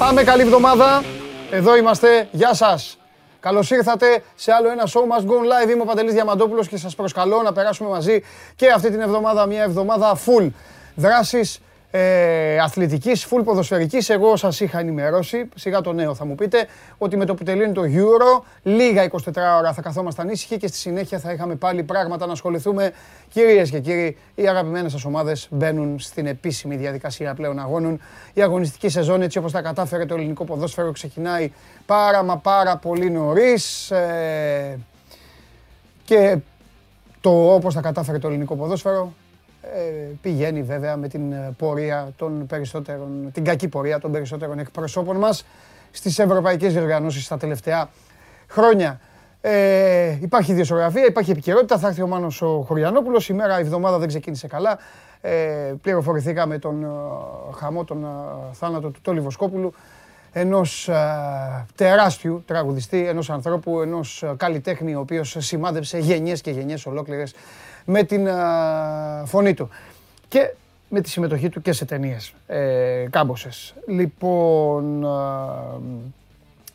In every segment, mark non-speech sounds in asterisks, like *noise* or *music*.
Έλα πάμε, καλή εβδομάδα. Εδώ είμαστε. Γεια σας. Καλώς ήρθατε σε άλλο ένα show must go live. Είμαι ο Παντελής Διαμαντόπουλος και σας προσκαλώ να περάσουμε μαζί και αυτή την εβδομάδα μια εβδομάδα full δράσεις ε, αθλητικής, full ποδοσφαιρικής. Εγώ σας είχα ενημερώσει, σιγά το νέο θα μου πείτε, ότι με το που τελειώνει το Euro, λίγα 24 ώρα θα καθόμασταν ήσυχοι και στη συνέχεια θα είχαμε πάλι πράγματα να ασχοληθούμε. Κυρίες και κύριοι, οι αγαπημένες σας ομάδες μπαίνουν στην επίσημη διαδικασία πλέον αγώνων. Η αγωνιστική σεζόν, έτσι όπως τα κατάφερε το ελληνικό ποδόσφαιρο, ξεκινάει πάρα μα πάρα πολύ νωρίς. Ε, και το όπως τα κατάφερε το ελληνικό ποδόσφαιρο ε, πηγαίνει βέβαια με την ε, πορεία των περισσότερων, την κακή πορεία των περισσότερων εκπροσώπων μας στις ευρωπαϊκές διοργανώσεις τα τελευταία χρόνια. Ε, υπάρχει ιδιοσιογραφία, υπάρχει επικαιρότητα. Θα έρθει ο Μάνος ο Χωριανόπουλος. Σήμερα η εβδομάδα δεν ξεκίνησε καλά. Ε, πληροφορηθήκαμε τον ε, χαμό, τον θάνατο του Τόλι Βοσκόπουλου ενός τεράστιου τραγουδιστή, ενός ανθρώπου, ενός καλλιτέχνη ο οποίος σημάδεψε γενιές και γενιές ολόκληρες με την φωνή του. Και με τη συμμετοχή του και σε ταινίες ε, κάμποσες. Λοιπόν,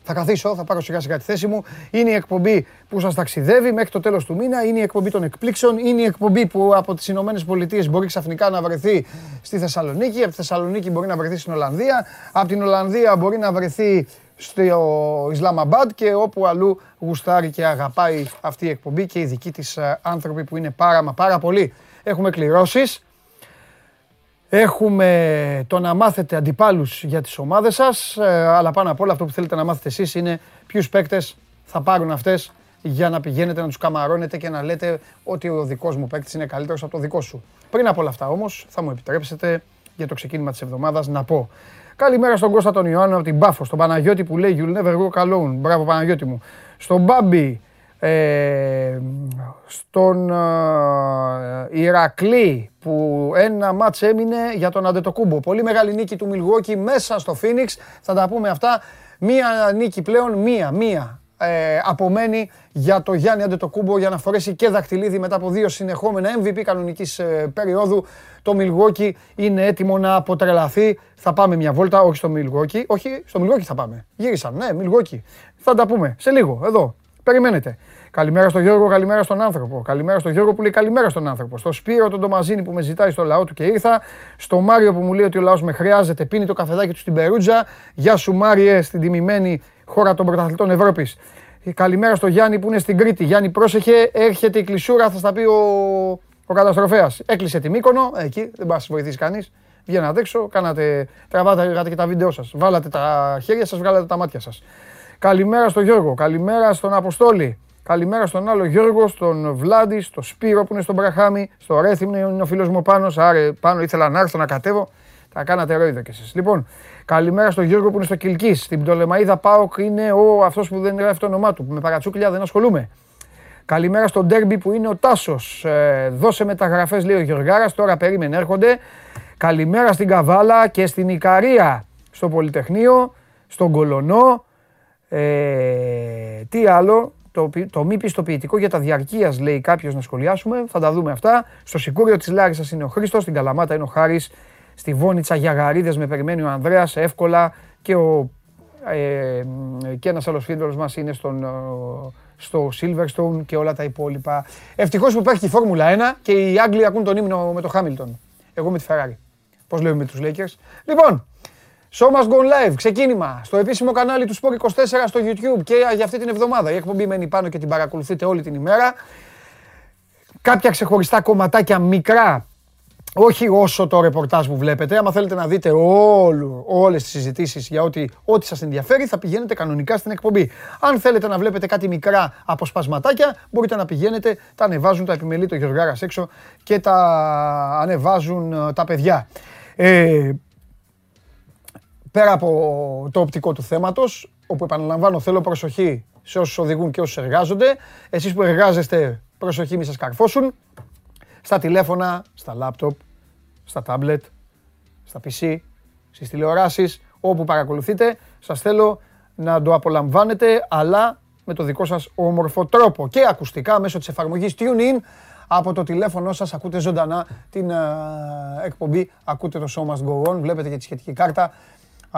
θα καθίσω, θα πάρω σιγά σιγά τη θέση μου. Είναι η εκπομπή που σας ταξιδεύει μέχρι το τέλος του μήνα. Είναι η εκπομπή των εκπλήξεων. Είναι η εκπομπή που από τις Ηνωμένες Πολιτείες μπορεί ξαφνικά να βρεθεί στη Θεσσαλονίκη. Από τη Θεσσαλονίκη μπορεί να βρεθεί στην Ολλανδία. Από την Ολλανδία μπορεί να βρεθεί στο Ισλαμαμπάντ και όπου αλλού γουστάρει και αγαπάει αυτή η εκπομπή και οι δικοί της ε, άνθρωποι που είναι πάρα μα πάρα πολύ. Έχουμε κληρώσεις, έχουμε το να μάθετε αντιπάλους για τις ομάδες σας, ε, αλλά πάνω απ' όλα αυτό που θέλετε να μάθετε εσείς είναι ποιους παίκτες θα πάρουν αυτές για να πηγαίνετε να τους καμαρώνετε και να λέτε ότι ο δικός μου παίκτης είναι καλύτερος από το δικό σου. Πριν από όλα αυτά όμως θα μου επιτρέψετε για το ξεκίνημα της εβδομάδας να πω Καλημέρα στον Κώστα τον Ιωάννη από την Πάφο, στον Παναγιώτη που λέει You'll never go alone. Μπράβο Παναγιώτη μου. Στον Μπάμπη, ε, στον ε, Ηρακλή που ένα μάτς έμεινε για τον Αντετοκούμπο. Πολύ μεγάλη νίκη του Μιλγόκη μέσα στο Φίνιξ. Θα τα πούμε αυτά. Μία νίκη πλέον, μία, μία ε, απομένει για το Γιάννη Αντετοκούμπο για να φορέσει και δακτυλίδι μετά από δύο συνεχόμενα MVP κανονικής ε, περίοδου. Το Μιλγόκι είναι έτοιμο να αποτρελαθεί. Θα πάμε μια βόλτα, όχι στο Μιλγόκι. Όχι, στο Μιλγόκι θα πάμε. Γύρισαν, ναι, Μιλγόκι. Θα τα πούμε σε λίγο, εδώ. Περιμένετε. Καλημέρα στον Γιώργο, καλημέρα στον άνθρωπο. Καλημέρα στον Γιώργο που λέει καλημέρα στον άνθρωπο. Στο Σπύρο τον Τομαζίνη που με ζητάει στο λαό του και ήρθα. Στο Μάριο που μου λέει ότι ο λαός με χρειάζεται, πίνει το καφεδάκι του στην Περούτζα. Γεια σου Μάριε, στην τιμημένη χώρα των πρωταθλητών Ευρώπης. Καλημέρα στο Γιάννη που είναι στην Κρήτη. Γιάννη, πρόσεχε, έρχεται η κλεισούρα, θα στα πει ο, ο καταστροφέας. Έκλεισε τη Μύκονο, εκεί, δεν πας βοηθήσει κανείς. Βγαίνατε έξω, κάνατε, τραβάτε και τα βίντεο σας. Βάλατε τα χέρια σας, βγάλατε τα μάτια σας. Καλημέρα στον Γιώργο, καλημέρα στον Αποστόλη. Καλημέρα στον άλλο Γιώργο, στον Βλάντι, στο Σπύρο που είναι στον Μπραχάμι, στο Ρέθιμνο είναι ο φίλος μου πάνω. Άρε, πάνω ήθελα να έρθω να κατέβω. Τα κάνατε ρόιδο κι εσείς. Λοιπόν, καλημέρα στον Γιώργο που είναι στο Κιλκή. Στην Πτολεμαίδα Πάοκ είναι ο αυτός που δεν γράφει το όνομά του. Με παρατσούκλια δεν ασχολούμαι. Καλημέρα στον Ντέρμπι που είναι ο Τάσος. Ε, δώσε μεταγραφές, λέει ο Γιωργάρας. Τώρα περίμενε, έρχονται. Καλημέρα στην Καβάλα και στην Ικαρία. Στο Πολυτεχνείο, στον Κολονό. Ε, τι άλλο, το, το μη πιστοποιητικό για τα διαρκείας, λέει κάποιος να σχολιάσουμε. Θα τα δούμε αυτά. Στο Σικούριο της Λάρισας είναι ο Χρήστος, στην Καλαμάτα είναι ο Χάρης, στη Βόνιτσα για γαρίδες με περιμένει ο Ανδρέας εύκολα και, ο, ε, και ένας άλλος φίλος μας είναι στον, στο Silverstone και όλα τα υπόλοιπα. Ευτυχώς που υπάρχει η Φόρμουλα 1 και οι Άγγλοι ακούν τον ύμνο με το Χάμιλτον. Εγώ με τη Ferrari. Πώς λέμε με τους Lakers. Λοιπόν, Show must go live, ξεκίνημα στο επίσημο κανάλι του Sport 24 στο YouTube και για αυτή την εβδομάδα. Η εκπομπή μένει πάνω και την παρακολουθείτε όλη την ημέρα. Κάποια ξεχωριστά κομματάκια μικρά, όχι όσο το ρεπορτάζ που βλέπετε. Άμα θέλετε να δείτε όλου, όλες τις συζητήσεις για ό,τι, ό,τι σας ενδιαφέρει, θα πηγαίνετε κανονικά στην εκπομπή. Αν θέλετε να βλέπετε κάτι μικρά αποσπασματάκια, μπορείτε να πηγαίνετε, τα ανεβάζουν τα επιμελή το Γεωργάρας έξω και τα ανεβάζουν ε, τα παιδιά. Ε, πέρα από το οπτικό του θέματος, όπου επαναλαμβάνω θέλω προσοχή σε όσους οδηγούν και όσους εργάζονται. Εσείς που εργάζεστε, προσοχή μη σας καρφώσουν. Στα τηλέφωνα, στα λάπτοπ, στα τάμπλετ, στα PC, στις τηλεοράσεις, όπου παρακολουθείτε, σας θέλω να το απολαμβάνετε, αλλά με το δικό σας όμορφο τρόπο. Και ακουστικά μέσω της εφαρμογής TuneIn, από το τηλέφωνο σας ακούτε ζωντανά την εκπομπή, ακούτε το Show Must Go On, βλέπετε και τη σχετική κάρτα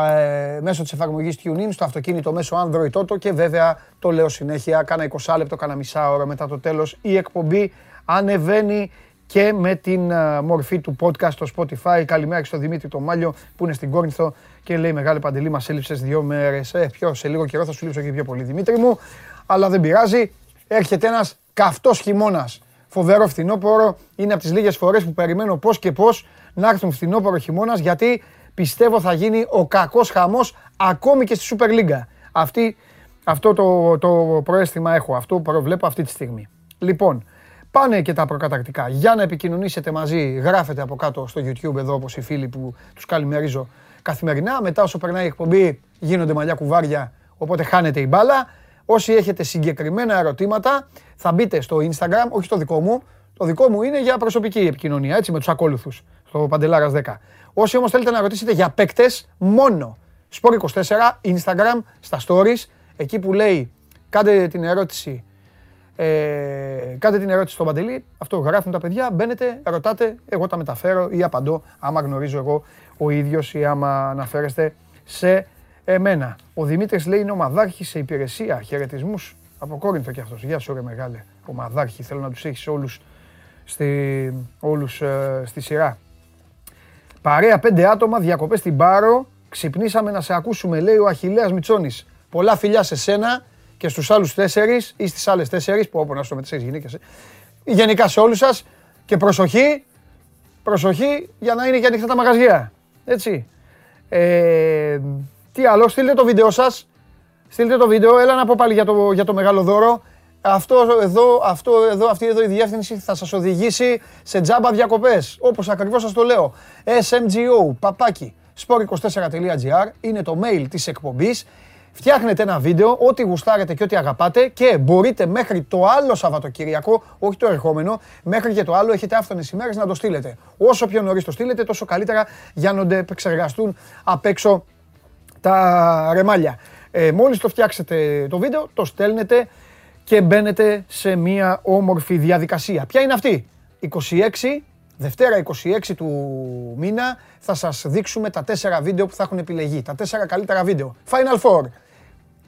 ε, μέσω της εφαρμογής TuneIn στο αυτοκίνητο μέσω Android Auto και βέβαια το λέω συνέχεια, κάνα 20 λεπτό, κάνα μισά ώρα μετά το τέλος η εκπομπή ανεβαίνει και με την ε, μορφή του podcast στο Spotify. Καλημέρα και στο Δημήτρη το Μάλιο που είναι στην Κόρινθο και λέει Μεγάλη Παντελή, μας έλειψες δύο μέρες. Ε, πιο σε λίγο καιρό θα σου λείψω και πιο πολύ, Δημήτρη μου. Αλλά δεν πειράζει. Έρχεται ένας καυτός χειμώνας. Φοβερό φθινόπωρο. Είναι από τις λίγες φορές που περιμένω πώς και πώς να έρθουν φθινόπωρο χειμώνας γιατί πιστεύω θα γίνει ο κακός χαμός ακόμη και στη Super League. Αυτή, αυτό το, το προέστημα έχω. Αυτό προβλέπω αυτή τη στιγμή. Λοιπόν, Πάνε και τα προκατακτικά. Για να επικοινωνήσετε μαζί, γράφετε από κάτω στο YouTube εδώ όπως οι φίλοι που τους καλημερίζω καθημερινά. Μετά όσο περνάει η εκπομπή γίνονται μαλλιά κουβάρια, οπότε χάνετε η μπάλα. Όσοι έχετε συγκεκριμένα ερωτήματα θα μπείτε στο Instagram, όχι στο δικό μου. Το δικό μου είναι για προσωπική επικοινωνία, έτσι με τους ακόλουθους, στο Παντελάρας 10. Όσοι όμως θέλετε να ρωτήσετε για παίκτες, μόνο Sport24, Instagram, στα stories, εκεί που λέει κάντε την ερώτηση ε, κάντε την ερώτηση στον Παντελή, αυτό γράφουν τα παιδιά, μπαίνετε, ρωτάτε, εγώ τα μεταφέρω ή απαντώ άμα γνωρίζω εγώ ο ίδιος ή άμα αναφέρεστε σε εμένα. Ο Δημήτρης λέει είναι ομαδάρχη σε υπηρεσία, χαιρετισμούς από Κόρινθο κι αυτός. Γεια σου ρε μεγάλε, ομαδάρχη, θέλω να τους έχεις όλους στη, όλους, ε, στη σειρά. Παρέα πέντε άτομα, διακοπές στην Πάρο, ξυπνήσαμε να σε ακούσουμε, λέει ο Αχιλέας Μιτσόνης. Πολλά φιλιά σε σένα, και στους άλλους τέσσερις ή στις άλλες τέσσερις, που όπου να με τέσσερις γυναίκες, ε. γενικά σε όλους σας και προσοχή, προσοχή για να είναι και ανοιχτά τα μαγαζιά. Έτσι. Ε, τι άλλο, στείλτε το βίντεο σας, στείλτε το βίντεο, έλα να πω πάλι για το, για το μεγάλο δώρο. Αυτό εδώ, αυτό εδώ, αυτή εδώ η διεύθυνση θα σας οδηγήσει σε τζάμπα διακοπές, όπως ακριβώς σας το λέω. SMGO, παπάκι, sport24.gr είναι το mail της εκπομπής Φτιάχνετε ένα βίντεο, ό,τι γουστάρετε και ό,τι αγαπάτε και μπορείτε μέχρι το άλλο Σαββατοκυριακό, όχι το ερχόμενο, μέχρι και το άλλο έχετε άφθονες ημέρες να το στείλετε. Όσο πιο νωρίς το στείλετε, τόσο καλύτερα για να επεξεργαστούν απ' έξω τα ρεμάλια. Ε, μόλις το φτιάξετε το βίντεο, το στέλνετε και μπαίνετε σε μια όμορφη διαδικασία. Ποια είναι αυτή; 26 Δευτέρα 26 του μήνα θα σας δείξουμε τα τέσσερα βίντεο που θα έχουν επιλεγεί. Τα τέσσερα καλύτερα βίντεο. Final Four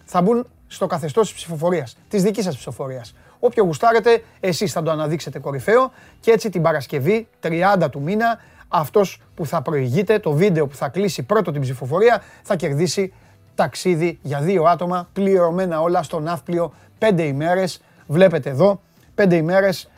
θα μπουν στο καθεστώς της ψηφοφορίας, της δικής σας ψηφοφορίας. Όποιο γουστάρετε, εσείς θα το αναδείξετε κορυφαίο και έτσι την Παρασκευή, 30 του μήνα, αυτός που θα προηγείται, το βίντεο που θα κλείσει πρώτο την ψηφοφορία, θα κερδίσει ταξίδι για δύο άτομα, πληρωμένα όλα στο ναύπλιο, πέντε ημέρες. Βλέπετε εδώ, πέντε ημέρες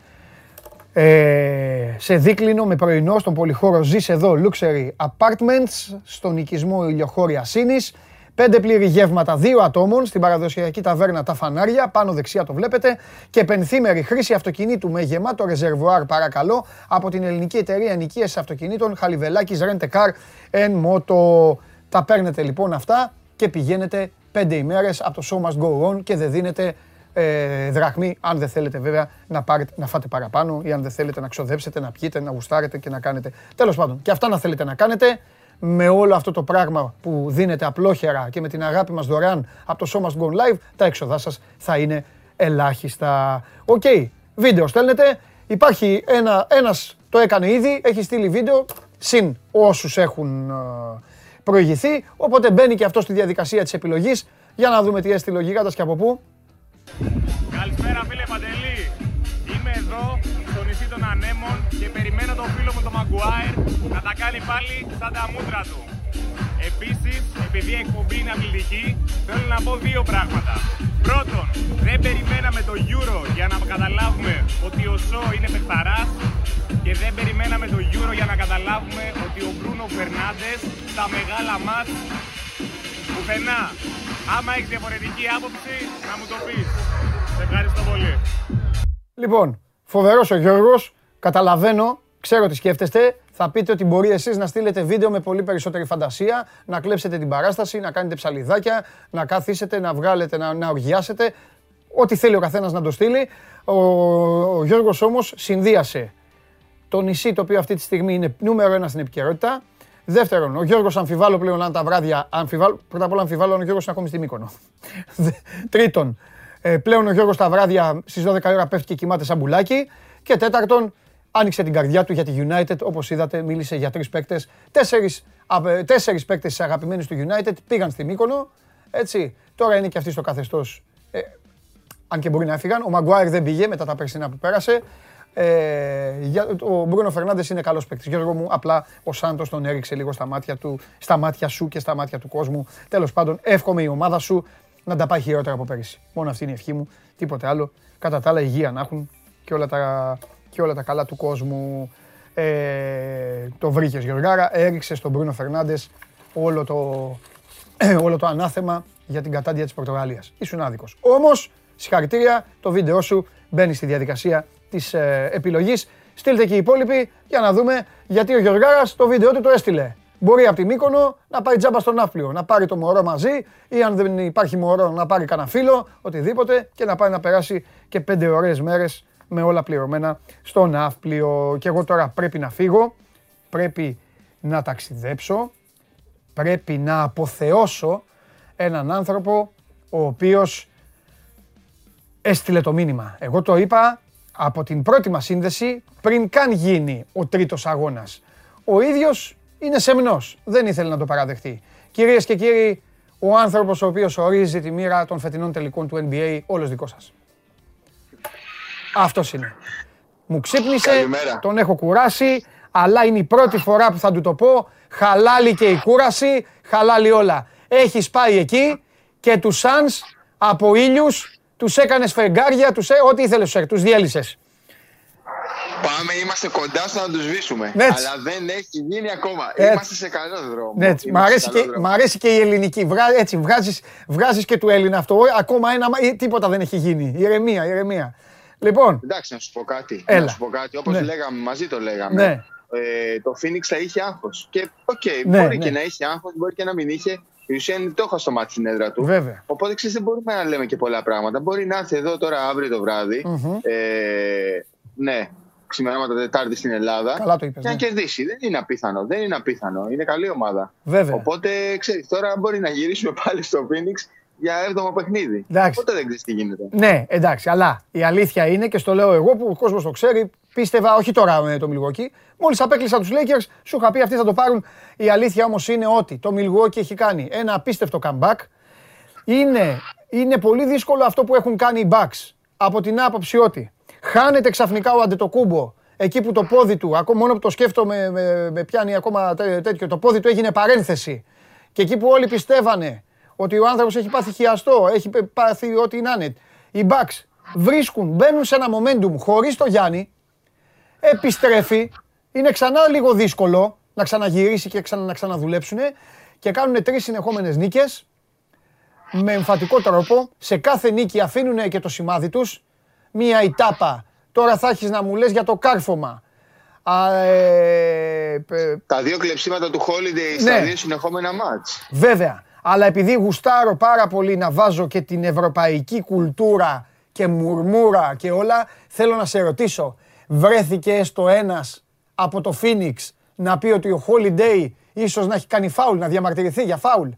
ε, σε δίκλινο με πρωινό στον πολυχώρο Ζεις εδώ Luxury Apartments, στον οικισμό Ηλιοχώρια Σύνης. Πέντε πλήρη γεύματα δύο ατόμων στην παραδοσιακή ταβέρνα Τα Φανάρια, πάνω δεξιά το βλέπετε. Και πενθήμερη χρήση αυτοκινήτου με γεμάτο ρεζερβουάρ, παρακαλώ, από την ελληνική εταιρεία ενοικίαση αυτοκινήτων Χαλιβελάκης Rent Car and Moto. Τα παίρνετε λοιπόν αυτά και πηγαίνετε πέντε ημέρες από το Show Must Go On και δεν δίνετε ε, δραχμή, αν δεν θέλετε βέβαια να, πάρετε, να φάτε παραπάνω ή αν δεν θέλετε να ξοδέψετε, να πιείτε, να γουστάρετε και να κάνετε. Τέλος πάντων, και αυτά να θέλετε να κάνετε, με όλο αυτό το πράγμα που δίνετε απλόχερα και με την αγάπη μας δωρεάν από το Show Must Go Live, τα έξοδά σας θα είναι ελάχιστα. OK, okay, βίντεο στέλνετε. Υπάρχει ένα, ένας το έκανε ήδη, έχει στείλει βίντεο, συν όσους έχουν ε, προηγηθεί, οπότε μπαίνει και αυτό στη διαδικασία της επιλογής. Για να δούμε τι έστειλε ο Γίγαντας και από πού. Καλησπέρα φίλε Παντελή. Είμαι εδώ στο νησί των Ανέμων και περιμένω τον φίλο μου τον Μαγκουάιρ να τα κάνει πάλι σαν τα μούτρα του. Επίσης, επειδή η εκπομπή είναι αθλητική, θέλω να πω δύο πράγματα. Πρώτον, δεν περιμέναμε το Euro για να καταλάβουμε ότι ο Σο είναι παιχταράς και δεν περιμέναμε το Euro για να καταλάβουμε ότι ο Μπρούνο Φερνάντες στα μεγάλα μας πουθενά Άμα έχεις διαφορετική άποψη, να μου το πεις. Σε ευχαριστώ πολύ. Λοιπόν, φοβερός ο Γιώργος. Καταλαβαίνω, ξέρω τι σκέφτεστε. Θα πείτε ότι μπορεί εσείς να στείλετε βίντεο με πολύ περισσότερη φαντασία, να κλέψετε την παράσταση, να κάνετε ψαλιδάκια, να καθίσετε, να βγάλετε, να, να οργιάσετε. Ό,τι θέλει ο καθένας να το στείλει. Ο, ο Γιώργος όμως συνδύασε το νησί το οποίο αυτή τη στιγμή είναι νούμερο ένα στην επικαιρότητα Δεύτερον, ο Γιώργος αμφιβάλλω πλέον αν τα βράδια. Αμφιβάλλω, πρώτα απ' όλα αμφιβάλλω αν ο Γιώργος είναι ακόμη στη Μύκονο. *laughs* Τρίτον, ε, πλέον ο Γιώργος τα βράδια στις 12 ώρα πέφτει και κοιμάται σαν μπουλάκι. Και τέταρτον, άνοιξε την καρδιά του για τη United. Όπως είδατε, μίλησε για τρεις παίκτες. Τέσσερις, α, τέσσερις παίκτες αγαπημένοι του United πήγαν στην Μύκονο. Έτσι. Τώρα είναι και αυτοί στο καθεστώς. Ε, αν και μπορεί να έφυγαν. Ο Μαγκουάιρ δεν πήγε μετά τα περσινά που πέρασε. Ε, για, ο Μπρούνο Φερνάνδε είναι καλός παίκτης. Γιώργο μου, απλά ο Σάντος τον έριξε λίγο στα μάτια, του, στα μάτια σου και στα μάτια του κόσμου. Τέλος πάντων, εύχομαι η ομάδα σου να τα πάει χειρότερα από πέρυσι. Μόνο αυτή είναι η ευχή μου. Τίποτε άλλο. Κατά τα άλλα, υγεία να έχουν και όλα τα, και όλα τα καλά του κόσμου. Ε, το βρήκες Γιωργάρα, έριξε στον Μπρούνο Φερνάνδε όλο το, *clears throat* όλο το ανάθεμα για την κατάντια της Πορτογαλίας. Ήσουν άδικος. Όμως, συγχαρητήρια, το βίντεο σου μπαίνει στη διαδικασία της ε, επιλογής. Στείλτε και οι υπόλοιποι για να δούμε γιατί ο Γιωργάρα το βίντεο του το έστειλε. Μπορεί από τη Μύκονο να πάει τζάμπα στον Ναύπλιο, να πάρει το μωρό μαζί ή αν δεν υπάρχει μωρό να πάρει κανένα φίλο, οτιδήποτε και να πάει να περάσει και πέντε ωραίες μέρες με όλα πληρωμένα στο Ναύπλιο. Και εγώ τώρα πρέπει να φύγω, πρέπει να ταξιδέψω, πρέπει να αποθεώσω έναν άνθρωπο ο οποίος έστειλε το μήνυμα. Εγώ το είπα από την πρώτη μας σύνδεση πριν καν γίνει ο τρίτος αγώνας. Ο ίδιος είναι σεμνός, δεν ήθελε να το παραδεχτεί. Κυρίες και κύριοι, ο άνθρωπος ο οποίος ορίζει τη μοίρα των φετινών τελικών του NBA, όλος δικός σας. Αυτός είναι. Μου ξύπνησε, τον έχω κουράσει, αλλά είναι η πρώτη φορά που θα του το πω. Χαλάλη και η κούραση, χαλάλη όλα. Έχεις πάει εκεί και τους Suns από ήλιους τους έκανες φεγγάρια, τους, ό,τι ήθελες τους, τους διέλυσες. Πάμε, είμαστε κοντά στο να τους σβήσουμε. Αλλά δεν έχει γίνει ακόμα. Έτσι. Είμαστε σε καλό δρόμο. Έτσι. Μ' αρέσει, και, μ αρέσει και η ελληνική. Βγα, έτσι, βγάζεις, βγάζεις και του Έλληνα αυτό. Ακόμα ένα, τίποτα δεν έχει γίνει. Ηρεμία, ηρεμία. Λοιπόν. Εντάξει, να σου πω κάτι. Έλα. Να σου πω κάτι. Όπως ναι. λέγαμε, μαζί το λέγαμε. Ναι. Ε, το Phoenix θα είχε άγχος. Και OK, okay, ναι, μπορεί ναι. και να είχε άγχος, μπορεί και να μην είχε. Η ουσία είναι το στο μάτι στην έδρα του. Βέβαια. Οπότε ξέρεις, δεν μπορούμε να λέμε και πολλά πράγματα. Μπορεί να έρθει εδώ τώρα αύριο το βράδυ. Mm-hmm. Ε, ναι, ξημερώματα Τετάρτη στην Ελλάδα. Καλά το είπες, και να ναι. κερδίσει. Δεν είναι απίθανο. Δεν είναι απίθανο. Είναι καλή ομάδα. Βέβαια. Οπότε ξέρεις, τώρα μπορεί να γυρίσουμε πάλι στο Phoenix για έβδομο παιχνίδι. Εντάξει. Οπότε δεν ξέρεις τι γίνεται. Ναι, εντάξει. Αλλά η αλήθεια είναι και στο λέω εγώ που ο κόσμος το ξέρει. Πίστευα, όχι τώρα με το Milwaukee. Μόλις απέκλεισα τους Lakers, σου είχα πει αυτοί θα το πάρουν. Η αλήθεια όμως είναι ότι το Milwaukee έχει κάνει ένα απίστευτο comeback. Είναι, είναι πολύ δύσκολο αυτό που έχουν κάνει οι Bucks. Από την άποψη ότι χάνεται ξαφνικά ο Αντετοκούμπο εκεί που το πόδι του, ακόμα μόνο που το σκέφτομαι, με, με πιάνει ακόμα τέτοιο, το πόδι του έγινε παρένθεση. Και εκεί που όλοι πιστεύανε ότι ο άνθρωπος έχει πάθει χιαστό, έχει πάθει ό,τι να είναι. Οι Bucks βρίσκουν, μπαίνουν σε ένα momentum χωρίς το Γιάννη, επιστρέφει, είναι ξανά λίγο δύσκολο να ξαναγυρίσει και ξανα, να ξαναδουλέψουν και κάνουν τρεις συνεχόμενες νίκες με εμφατικό τρόπο. Σε κάθε νίκη αφήνουν και το σημάδι τους. Μία ητάπα. Τώρα θα έχεις να μου λες για το κάρφωμα. Α, ε, Τα δύο κλεψίματα του Holiday ναι. στα δύο συνεχόμενα μάτς. Βέβαια. Αλλά επειδή γουστάρω πάρα πολύ να βάζω και την ευρωπαϊκή κουλτούρα και μουρμούρα και όλα, θέλω να σε ρωτήσω, βρέθηκε έστω ένας από το Phoenix να πει ότι ο Holiday ίσως να έχει κάνει φάουλ, να διαμαρτυρηθεί για φάουλ;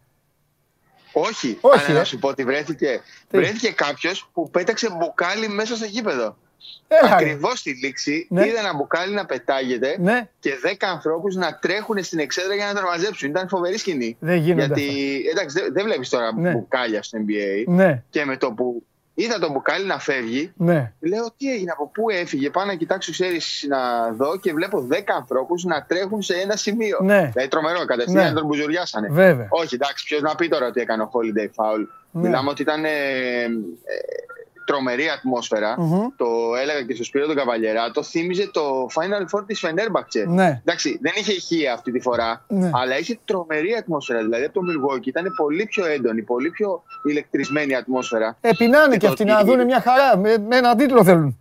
Όχι, Όχι αλλά ε. να σου πω ότι βρέθηκε, βρέθηκε κάποιος που πέταξε μπουκάλι μέσα στο γήπεδο. Ακριβώς στη λήξη ναι. είδα ένα μπουκάλι να πετάγεται ναι. και 10 ανθρώπους να τρέχουν στην εξέδρα για να τον μαζέψουν. Ήταν φοβερή σκηνή. Δεν γίνεται. Γιατί εντάξει, δεν, δεν βλέπεις τώρα ναι. μπουκάλια στο NBA. Ναι. Και με το που είδα το μπουκάλι να φεύγει, ναι. λέω τι έγινε, από πού έφυγε. Πάω να κοιτάξω, ξέρεις, να δω και βλέπω 10 ανθρώπους να τρέχουν σε ένα σημείο. Ναι. Δηλαδή τρομερό, κατευθείαν ναι. τον μπουζουριάσανε. Βέβαια. Όχι, εντάξει, ποιος να πει τώρα ότι έκανε ο Holiday Foul. Ναι. Μιλάμε ότι ήταν. Ε, ε, τρομερή Το έλεγα και στο Σπύρο τον Καβαλιερά. Το θύμιζε το Final Four της Φενέρμπαξε. Ναι. Εντάξει, δεν είχε ηχεία αυτή τη φορά, ναι. αλλά είχε τρομερή ατμόσφαιρα. Δηλαδή από το Milwaukee ήταν πολύ πιο έντονη, πολύ πιο ηλεκτρισμένη ατμόσφαιρα. Επινάνε και, αυτοί να δουν μια χαρά. Με, με ένα τίτλο θέλουν.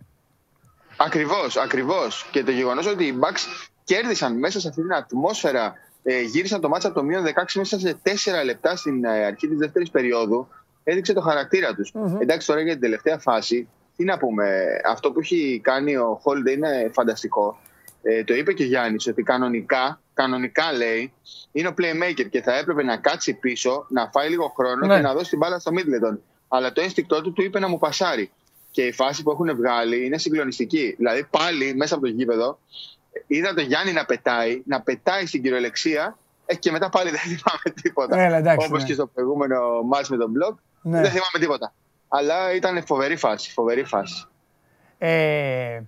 Ακριβώς, ακριβώς. Και το γεγονός ότι οι Bucks κέρδισαν μέσα σε αυτή την ατμόσφαιρα ε, γύρισαν το μάτσα από το μείον 16 μέσα σε 4 λεπτά στην ε, αρχή της δεύτερης περίοδου έδειξε το χαρακτήρα τους. mm Εντάξει, τώρα για την τελευταία φάση, τι να πούμε. Αυτό που έχει κάνει ο Χόλντε είναι φανταστικό. Ε, το είπε και ο Γιάννης ότι κανονικά, κανονικά λέει, είναι ο playmaker και θα έπρεπε να κάτσει πίσω, να φάει λίγο χρόνο ναι. και να δώσει την μπάλα στο Μίτλετον. Αλλά το ένστικτό του του είπε να μου πασάρει. και η φάση που έχουν βγάλει είναι συγκλονιστική. Δηλαδή πάλι μέσα από το γήπεδο είδα τον Γιάννη να πετάει, να πετάει στην κυριολεξία ε, και μετά πάλι δεν *laughs* θυμάμαι τίποτα. Ναι, Όπως ναι. και στο προηγούμενο μάτς με τον Μπλοκ. Ναι. Δεν θυμάμαι τίποτα. Αλλά ήταν φοβερή φάση. Φοβερή φάση. Ε,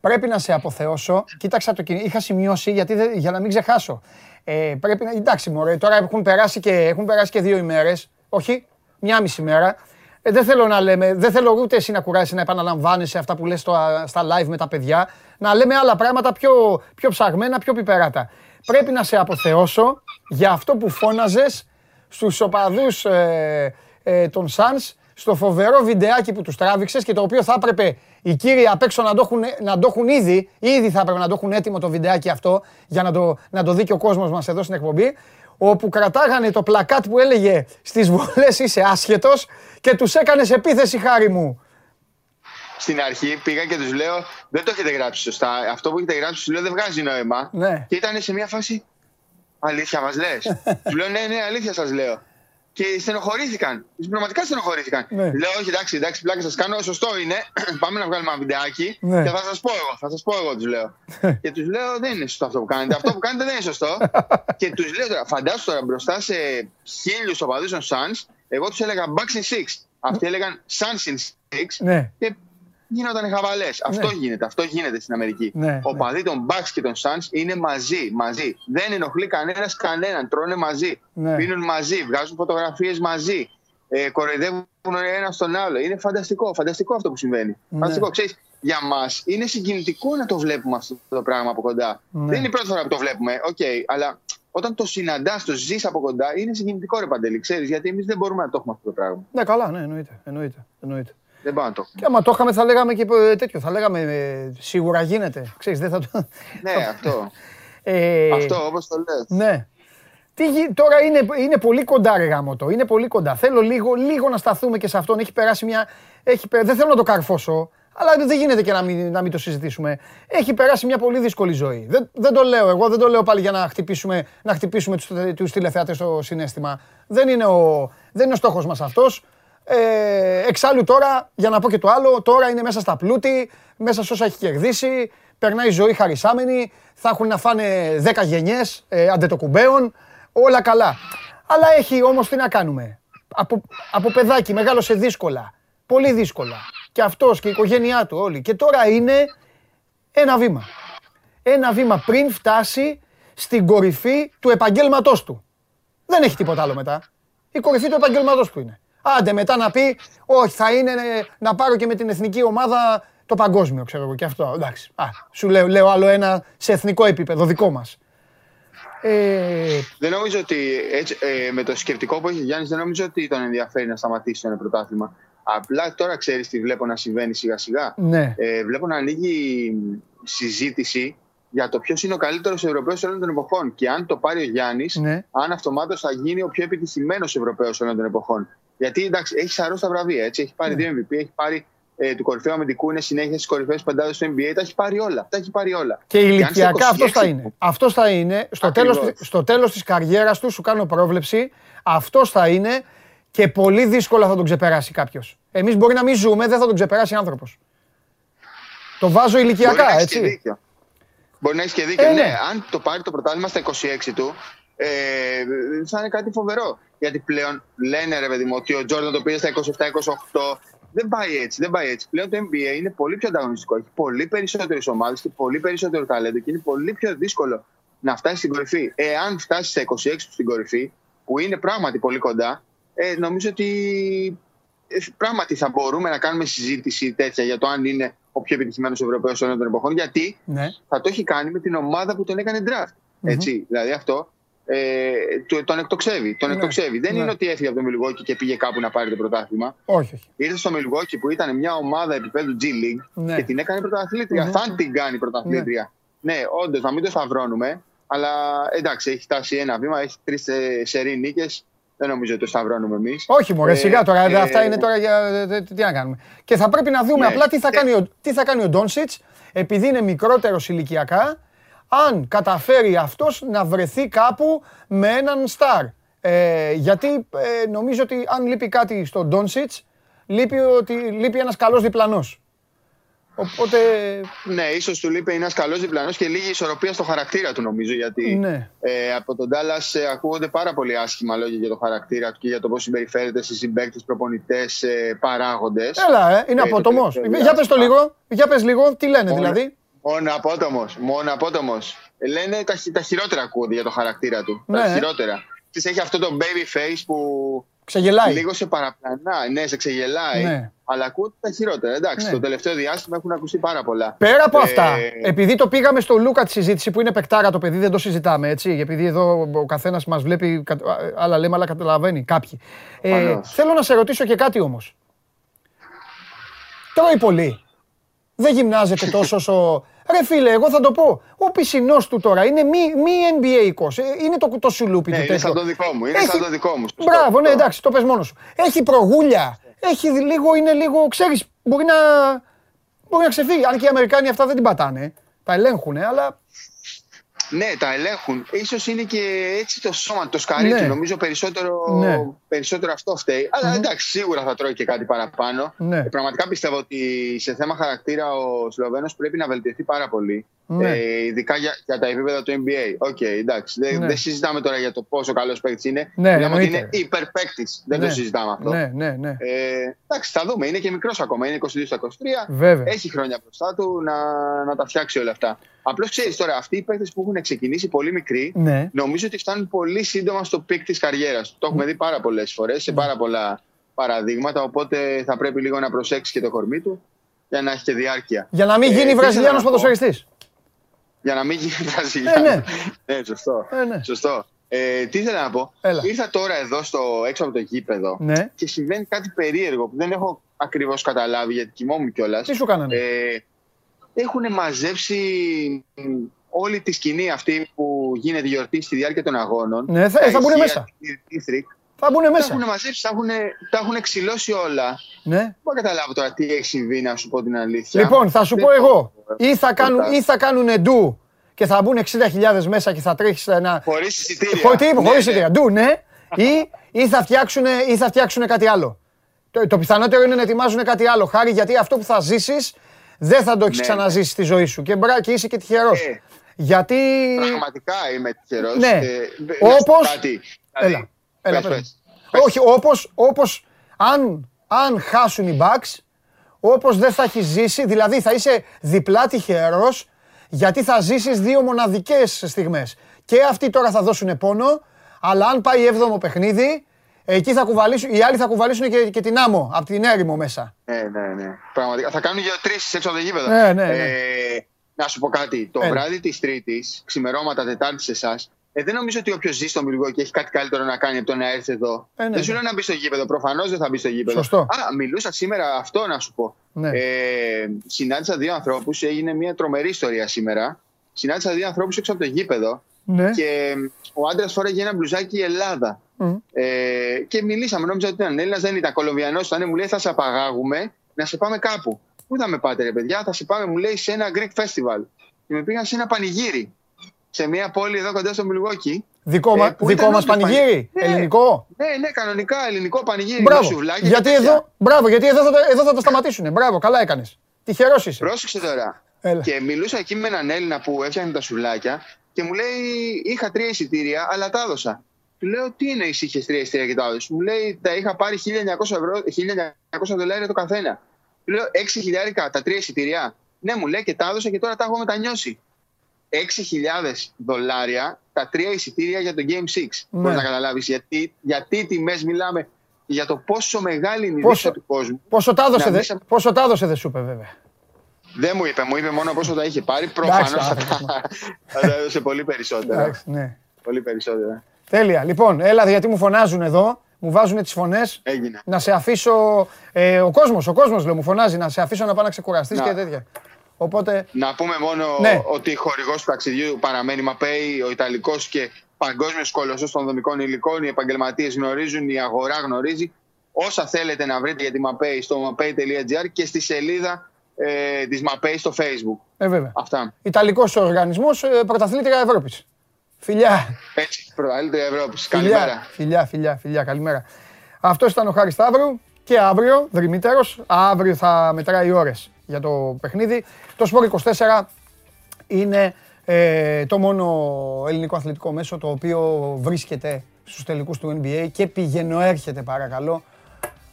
πρέπει να σε αποθεώσω. Κοίταξα το κινητό. Είχα σημειώσει γιατί δεν- για να μην ξεχάσω. Ε, πρέπει να, εντάξει, μωρέ, τώρα έχουν περάσει και, έχουν περάσει και δύο ημέρες. Όχι, μια μισή μέρα. Ε, δεν θέλω να λέμε, δεν θέλω ούτε εσύ να κουράσει να επαναλαμβάνεσαι αυτά που λες στο- στα live με τα παιδιά. Να λέμε άλλα πράγματα πιο, πιο ψαγμένα, πιο πιπεράτα. Πρέπει να σε αποθεώσω για αυτό που φώναζες στους οπαδούς ε, ε, των Suns στο φοβερό βιντεάκι που τους τράβηξες και το οποίο θα έπρεπε οι κύριοι απ' έξω να το έχουν, να το έχουν ήδη, ήδη θα έπρεπε να το έχουν έτοιμο το βιντεάκι αυτό για να το, να το δει και ο κόσμος μας εδώ στην εκπομπή όπου κρατάγανε το πλακάτ που έλεγε στις βολές είσαι άσχετος και τους έκανες επίθεση χάρη μου. Στην αρχή πήγα και τους λέω: Δεν το έχετε γράψει σωστά. Αυτό που έχετε γράψει, τους λέω: Δεν βγάζει νόημα. Ναι. Και ήταν σε μια φάση. Αλήθεια μας λες. *laughs* τους λέω: Ναι, ναι, αλήθεια σας λέω. Και στενοχωρήθηκαν. Πραγματικά στενοχωρήθηκαν. Ναι. Λέω: Όχι, εντάξει, εντάξει, πλάκα σας κάνω. Σωστό είναι. *clears throat* Πάμε να βγάλουμε ένα βιντεάκι Ναι. και θα σας πω εγώ. Θα σας πω εγώ, τους λέω. και τους λέω: Δεν είναι σωστό αυτό που κάνετε. Αυτό που κάνετε δεν είναι σωστό. *laughs* και τους λέω τώρα: Φαντάσου τώρα μπροστά σε χίλιους οπαδούς των Suns, εγώ τους έλεγα Bucks in six. Αυτοί έλεγαν Suns in six. Ναι. Και γίνονταν χαβαλές. Αυτό γίνεται. Αυτό γίνεται στην Αμερική. Ναι, Ο ναι. παδοί των Bucks και των Suns είναι μαζί. μαζί. Δεν ενοχλεί κανένας κανέναν. Τρώνε μαζί. Ναι. Πίνουν μαζί. Βγάζουν φωτογραφίες μαζί. Ε, κοροϊδεύουν ο ένας τον άλλο. Είναι φανταστικό. Φανταστικό αυτό που συμβαίνει. Ναι. Φανταστικό. Ξέρεις, για μας είναι συγκινητικό να το βλέπουμε αυτό το πράγμα από κοντά. Ναι. Δεν είναι η πρώτη φορά που το βλέπουμε. Οκ, αλλά όταν το συναντάς, το ζεις από κοντά, είναι συγκινητικό ρε Παντελή. Ξέρεις, γιατί εμείς δεν μπορούμε να το έχουμε αυτό το πράγμα. Ναι, καλά, ναι, εννοείται. εννοείται, εννοείται. Δεν πάμε να το έχουμε. Και άμα το είχαμε θα λέγαμε και ε, τέτοιο, θα λέγαμε ε, σίγουρα γίνεται. Ξέρεις, δεν θα το... ναι, *laughs* αυτό. Ε, αυτό όπως το λες. Ναι. Τι, γι- τώρα είναι, είναι πολύ κοντά ρε γάμοτο, είναι πολύ κοντά. Θέλω λίγο, λίγο να σταθούμε και σε αυτόν. Έχει περάσει μια... Έχει, πε- δεν θέλω να το καρφώσω, αλλά δεν γίνεται και να μην, να μην το συζητήσουμε. Έχει περάσει μια πολύ δύσκολη ζωή. Δεν, δεν το λέω εγώ, δεν το λέω πάλι για να χτυπήσουμε, να χτυπήσουμε τους, τους τηλεθεατές στο συνέστημα. Δεν είναι ο, δεν είναι ο στόχος μας αυτός. Ε, εξάλλου τώρα, για να πω και το άλλο, τώρα είναι μέσα στα πλούτη, μέσα σε όσα έχει κερδίσει, περνάει ζωή χαρισάμενη, θα έχουν να φάνε 10 γενιές ε, αντετοκουμπέων, όλα καλά. Αλλά έχει όμως τι να κάνουμε. Από, από παιδάκι μεγάλωσε δύσκολα, πολύ δύσκολα. Και αυτός και η οικογένειά του όλοι. Και τώρα είναι ένα βήμα. Ένα βήμα πριν φτάσει στην κορυφή του επαγγέλματός του. Δεν έχει τίποτα άλλο μετά. Η κορυφή του επαγγελματό του είναι. Άντε μετά να πει, Όχι, θα είναι ε, να πάρω και με την εθνική ομάδα το παγκόσμιο, ξέρω εγώ και αυτό. Εντάξει. Α, σου λέω, λέω άλλο ένα σε εθνικό επίπεδο, δικό μας. Ε, Δεν νομίζω ότι έτσι, ε, με το σκεπτικό που έχει ο Γιάννης, δεν νομίζω ότι τον ενδιαφέρει να σταματήσει το ένα πρωτάθλημα. Απλά τώρα ξέρεις τι βλέπω να συμβαίνει σιγά σιγά. ναι. Ε, βλέπω να ανοίγει συζήτηση για το ποιος είναι ο καλύτερος Ευρωπαίος όλων των εποχών. Και αν το πάρει ο Γιάννης, Ναι. αν αυτομάτως θα γίνει ο πιο επιτυχημένος Ευρωπαίος όλων των εποχών. Γιατί εντάξει, έχεις σαρό στα βραβεία. Έτσι. Έχει Ναι. πάρει δύο MVP, έχει πάρει ε, του κορυφαίου αμυντικού, είναι συνέχεια στις κορυφαίες πεντάδες του NBA. Τα έχει πάρει όλα. Τα έχει πάρει όλα. Και αν σε ηλικιακά αυτός 26 θα είναι. Αυτός θα είναι. Στο τέλος, Ακριβώς. στο τέλος της καριέρας του, σου κάνω πρόβλεψη, αυτός θα είναι και πολύ δύσκολα θα τον ξεπεράσει κάποιος. Εμείς μπορεί να μην ζούμε, δεν θα τον ξεπεράσει άνθρωπος. Το βάζω Μπορεί ηλικιακά, να έχεις και έτσι. δίκιο. Μπορεί να έχεις και δίκιο. Ε, ναι. ναι. αν το πάρει το πρωτάθλημα στα 26 του, ε, θα είναι κάτι φοβερό. Γιατί πλέον λένε ρε παιδί μου ότι ο Τζόρνταν το πήρε στα 27-28. Δεν πάει έτσι, δεν πάει έτσι. Πλέον το NBA είναι πολύ πιο ανταγωνιστικό. Έχει πολύ περισσότερες ομάδες και πολύ περισσότερο ταλέντο και είναι πολύ πιο δύσκολο να φτάσει στην κορυφή. Εάν φτάσει στα 26 του στην κορυφή, που είναι πράγματι πολύ κοντά, ε, νομίζω ότι ε, πράγματι θα μπορούμε να κάνουμε συζήτηση τέτοια για το αν είναι ο πιο επιτυχημένος Ευρωπαίος όλων των εποχών. Γιατί Ναι. θα το έχει κάνει με την ομάδα που τον έκανε draft. Έτσι, δηλαδή αυτό ε, το- τον εκτοξεύει. Τον Ναι, εκτοξεύει. Δεν ναι. είναι ότι έφυγε από το Μιλγόκι και πήγε κάπου να πάρει το πρωτάθλημα. Όχι, όχι. Ήρθε στο Μιλγόκι που ήταν μια ομάδα επίπεδου G League Ναι. και την έκανε πρωταθλήτρια. Μμμ. Θα την κάνει πρωταθλήτρια. Ναι, όντως, να μην το σταυρώνουμε. Αλλά εντάξει, έχει φτάσει ένα βήμα, έχει τρεις σερή νίκες. Δεν νομίζω ότι το σταυρώνουμε εμείς. Όχι, μωρέ, Ε, σιγά τώρα. ε, αυτά είναι τώρα για. ε, Τι να κάνουμε. Και θα πρέπει να δούμε Ναι. απλά τι θα, Ε, κάνει ο, τι θα κάνει ο Ντόνσιτ, επειδή είναι μικρότερος ηλικιακά, αν καταφέρει αυτός να βρεθεί κάπου με έναν στάρ. Ε, γιατί ε, νομίζω ότι αν λείπει κάτι στον Ντόνσιτς, λείπει, ότι, λείπει ένας καλός διπλανός. Οπότε. Ναι, ίσως του λείπει ένας καλός διπλανός και λίγη ισορροπία στο χαρακτήρα του, νομίζω. Γιατί Ναι. ε, από τον Τάλλας ε, ακούγονται πάρα πολύ άσχημα λόγια για το χαρακτήρα του και για το πώς συμπεριφέρεται σε συμπαίκτες, προπονητές, ε, παράγοντες. Έλα, ε, είναι Ε, το απότομος. τελευταίο Για πες το διάστημα. λίγο, για πες λίγο, τι λένε Μόνο- δηλαδή. Μόνο απότομο. Μόνο απότομο. Λένε τα, χει- τα χειρότερα ακούγονται για το χαρακτήρα του. Ναι. Τα χειρότερα. Της έχει αυτό το baby face που Ξεγελάει. λίγο σε παραπλανά. Ναι, σε ξεγελάει. Ναι. Αλλά ακούγονται τα χειρότερα. Εντάξει, Ναι. το τελευταίο διάστημα έχουν ακουστεί πάρα πολλά. Πέρα από Ε, αυτά, επειδή το πήγαμε στο Λούκα τη συζήτηση που είναι παικτάρα το παιδί, δεν το συζητάμε έτσι. Επειδή εδώ ο καθένας μας βλέπει, κα- άλλα λέμε, αλλά καταλαβαίνει κάποιοι. Ε, Προφανώς. θέλω να σε ρωτήσω και κάτι όμως. Τρώει πολύ. Δεν γυμνάζεται *laughs* τόσο όσο. Ρε φίλε, εγώ θα το πω. Ο πισινός του τώρα είναι μη, μη NBA 20. Είναι το, το σουλούπι Ναι, του είναι τέτοιο. σαν το δικό μου. Είναι Έχει- σαν το δικό μου. Σωστό. Μπράβο, ναι, Αυτό. εντάξει, το πες μόνος σου. Έχει προγούλια. Έχει λίγο, είναι λίγο, ξέρεις, μπορεί να, μπορεί να ξεφύγει. Αν και οι Αμερικάνοι αυτά δεν την πατάνε. Τα ελέγχουν, αλλά Ναι, τα ελέγχουν. Ίσως είναι και έτσι το σώμα, το σκαρί Ναι. του. Νομίζω περισσότερο, Ναι. περισσότερο αυτό φταίει. Αλλά εντάξει, σίγουρα θα τρώει και κάτι παραπάνω. Ναι. Ε, πραγματικά πιστεύω ότι σε θέμα χαρακτήρα ο Σλοβαίνος πρέπει να βελτιωθεί πάρα πολύ. Ναι. Ε, ειδικά για, για τα επίπεδα του NBA. OK, εντάξει. Δεν, Ναι. δεν συζητάμε τώρα για το πόσο καλός παίκτης είναι. Ναι, Λέμε ότι εννοείται. είναι υπερπαίκτης. Δεν ναι, το συζητάμε αυτό. Ναι, ναι, ναι. Ε, εντάξει, θα δούμε. Είναι και μικρός ακόμα. Είναι 22 στα 23. Βέβαια. Έχει χρόνια μπροστά του να, να τα φτιάξει όλα αυτά. Απλώς ξέρεις τώρα, αυτοί οι παίκτες που έχουν ξεκινήσει πολύ μικροί, Ναι. νομίζω ότι φτάνουν πολύ σύντομα στο peak της καριέρας του. Το έχουμε δει πάρα πολλές φορές σε πάρα πολλά παραδείγματα. Οπότε θα πρέπει λίγο να προσέξεις και το κορμί του για να έχει και διάρκεια. Για να μην Ε, γίνει τι ήθελα Βραζιλιάνος να πω. ποδοσφαιριστής. Για να μην γίνει Βραζιλιάνο. Ε, ναι. ναι, σωστό. Ε, ναι. σωστό. Ε, τι ήθελα να πω. Έλα. Ήρθα τώρα εδώ στο, έξω από το γήπεδο Ναι. και συμβαίνει κάτι περίεργο που δεν έχω ακριβώς καταλάβει γιατί κοιμόμουν κιόλας. Τι σου κάνανε; Ε, έχουν μαζέψει μ, όλη τη σκηνή αυτή που γίνεται γιορτή στη διάρκεια των αγώνων. Ναι, θα- Τα θα μπουνε ηχεία, μέσα. τη Ήθρικ, Θα μπουν Τα μέσα. έχουν μαζέψει, τα έχουν, τα έχουν ξυλώσει όλα. Ναι. Δεν μπορώ να καταλάβω τώρα τι έχει συμβεί, να σου πω την αλήθεια. Λοιπόν, θα σου Δεν πω έχω- εγώ. Ή θα κάνουν, Ρωτάς. ή θα κάνουν ντου και θα μπουν 60.000 μέσα και θα τρέχεις ένα. Χωρίς εισιτήρια. Χωρί τι είπε, Ναι, χωρίς ναι. εισιτήρια. Ντου, ναι. *laughs* Ή, ή, θα φτιάξουν, ή θα φτιάξουν κάτι άλλο. Το, το πιθανότερο είναι να ετοιμάζουν κάτι άλλο. Χάρη γιατί αυτό που θα ζήσεις δεν θα το έχεις Ναι, ξαναζήσει στη ζωή σου. Και, μπρα, και είσαι και τυχερός. Ε. Γιατί. Πραγματικά είμαι τυχερός. Ναι. Όπως- Έλα, έλα πες, πες. πες. Όχι, όπως, όπως αν, αν χάσουν οι Bucks, όπως δεν θα έχεις ζήσει, δηλαδή θα είσαι διπλά τυχερός, γιατί θα ζήσεις δύο μοναδικές στιγμές. Και αυτοί τώρα θα δώσουν πόνο, αλλά αν πάει έβδομο παιχνίδι, εκεί θα κουβαλήσουν, οι άλλοι θα κουβαλήσουν και, και την άμμο, από την έρημο μέσα. Ναι, ναι, ναι. Πραγματικά. Θα κάνουν γεωτρήσει έξω από το γήπεδο. Ναι, ναι, ναι. Ε, να σου πω κάτι. Το Έλα. βράδυ της Τρίτης, ξημερώματα Τετάρτης σε εσάς, ε, δεν νομίζω ότι όποιος ζει στο Μιλγό και έχει κάτι καλύτερο να κάνει από το να έρθει εδώ. Ε, ναι, δεν σου ναι. λέω να μπει στο γήπεδο. Προφανώς δεν θα μπει στο γήπεδο. Σωστό. Α, μιλούσα σήμερα αυτό να σου πω. Ναι. Ε, συνάντησα δύο ανθρώπους. Έγινε μια τρομερή ιστορία σήμερα. Συνάντησα δύο ανθρώπους έξω από το γήπεδο Ναι. και ο άντρας φόραγε ένα μπλουζάκι Ελλάδα. Μμ. Ε, και μιλήσαμε, νόμιζα ότι ήταν Έλληνας, δεν ήταν Κολομβιανός. Ήταν, μου λέει, θα σε απαγάγουμε να σε πάμε κάπου. Πού θα με πάτε, ρε παιδιά, θα σε πάμε, μου λέει, σε ένα Greek festival. Και με πήγαν σε ένα πανηγύρι. Σε μια πόλη εδώ κοντά στο Μιλγόκι. Δικό, Ε, μα, που δικό ήταν μας όντως πανηγύρι, πανηγύρι; Ναι. ελληνικό; Ναι, ναι, κανονικά ελληνικό πανηγύρι. με Μπράβο. σουβλάκια και Γιατί τέτοια. εδώ, μπράβο, γιατί εδώ θα, το- εδώ θα το σταματήσουν. Μπράβο, καλά έκανες. Τυχερός είσαι. Πρόσεξε τώρα. Έλα. Και μιλούσα εκεί με έναν Έλληνα που έφτιαχνε τα σουβλάκια και μου λέει: Είχα τρία εισιτήρια, αλλά τα έδωσα. Του λέω: Τι είναι είχες τρία εισιτήρια και τα έδωσες; Μου λέει: Τα είχα πάρει 1900, ευρώ, 1900 δολάρια το καθένα. Του λέω: 6 χιλιάρικα τα τρία εισιτήρια. Ναι, μου λέει και τα έδωσα και τώρα τα έχω μετανιώσει. 6.000 δολάρια τα τρία εισιτήρια για το Game 6. Ναι. Μπορείς να καταλάβεις γιατί, γιατί τιμές μιλάμε για το πόσο μεγάλη είναι η Πόσο- δίκτυα του κόσμου. Πόσο τα έδωσε, Να δε, μπεις- πόσο τα έδωσε δεν σου είπε βέβαια. Δεν μου είπε, μου είπε μόνο πόσο τα είχε πάρει. Προφανώς θα, άνθρωπος. τα- θα τα έδωσε πολύ περισσότερα. Εντάξει, ναι. Πολύ περισσότερα. Τέλεια. Λοιπόν, έλα γιατί μου φωνάζουν εδώ, μου βάζουν τις φωνές. Έγινε. Να σε αφήσω, ε, ο κόσμος, ο κόσμος λέω, μου φωνάζει, να σε αφήσω να πάει να ξεκουραστείς Να. και τέτοια. Οπότε, Να πούμε μόνο Ναι. ότι χορηγός του ταξιδιού παραμένει Μαπέι, ο Ιταλικός και παγκόσμιος κολοσσός των δομικών υλικών. Οι επαγγελματίες γνωρίζουν, η αγορά γνωρίζει. Όσα θέλετε να βρείτε για τη Μαπέι στο mapei.gr και στη σελίδα ε, της Μαπέι στο Facebook. ε, βέβαια. Αυτά. Ιταλικός οργανισμός, ε, πρωταθλήτρια Ευρώπης. Φιλιά. Έτσι, πρωταθλήτρια Ευρώπης. Φιλιά, Καλημέρα. φιλιά, φιλιά, φιλιά, καλημέρα. Αυτός ήταν ο Χάρης Σταύρου. και αύριο, δρυμύτερος, αύριο θα μετράει ώρες για το παιχνίδι. Το Σπορ 24 είναι ε, το μόνο ελληνικό αθλητικό μέσο το οποίο βρίσκεται στους τελικούς του NBA και πηγαίνω έρχεται παρακαλώ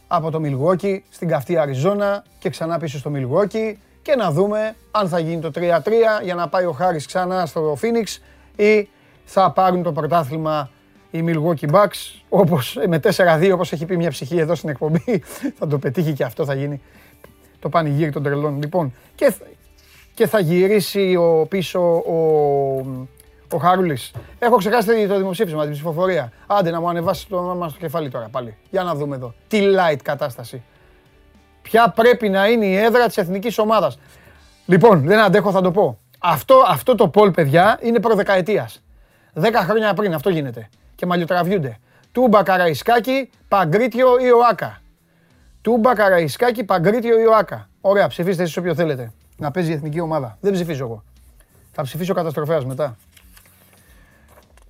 από το Milwaukee στην καυτή Αριζόνα και ξανά πίσω στο Milwaukee και να δούμε αν θα γίνει το 3-3 για να πάει ο Χάρης ξανά στο Phoenix ή θα πάρουν το πρωτάθλημα οι Milwaukee Bucks όπως με 4-2 όπως έχει πει μια ψυχή εδώ στην εκπομπή *laughs* θα το πετύχει και αυτό θα γίνει το πανηγύρι των τρελών. Λοιπόν, και, και θα γυρίσει ο, πίσω ο, ο Χαρούλης. Έχω ξεχάσει το δημοψήφισμα, την ψηφοφορία. Άντε να μου ανεβάσεις το όνομα στο κεφάλι τώρα πάλι. Για να δούμε εδώ. Τι light κατάσταση. Ποια πρέπει να είναι η έδρα της εθνικής ομάδας. Λοιπόν, δεν αντέχω, θα το πω. Αυτό, αυτό το πόλ, παιδιά, είναι προδεκαετίας. Δέκα χρόνια πριν αυτό γίνεται. Και μαλλιοτραβιούνται. Τούμπα Καραϊσκάκη, Παγκρίτιο ή Οάκα. Τούμπα Καραϊσκάκη, Παγκρίτιο ή Οάκα. Ωραία, ψηφίστε εσείς όποιο θέλετε. Να παίζει η εθνική ομάδα. Δεν ψηφίζω εγώ. Θα ψηφίσω καταστροφέας μετά.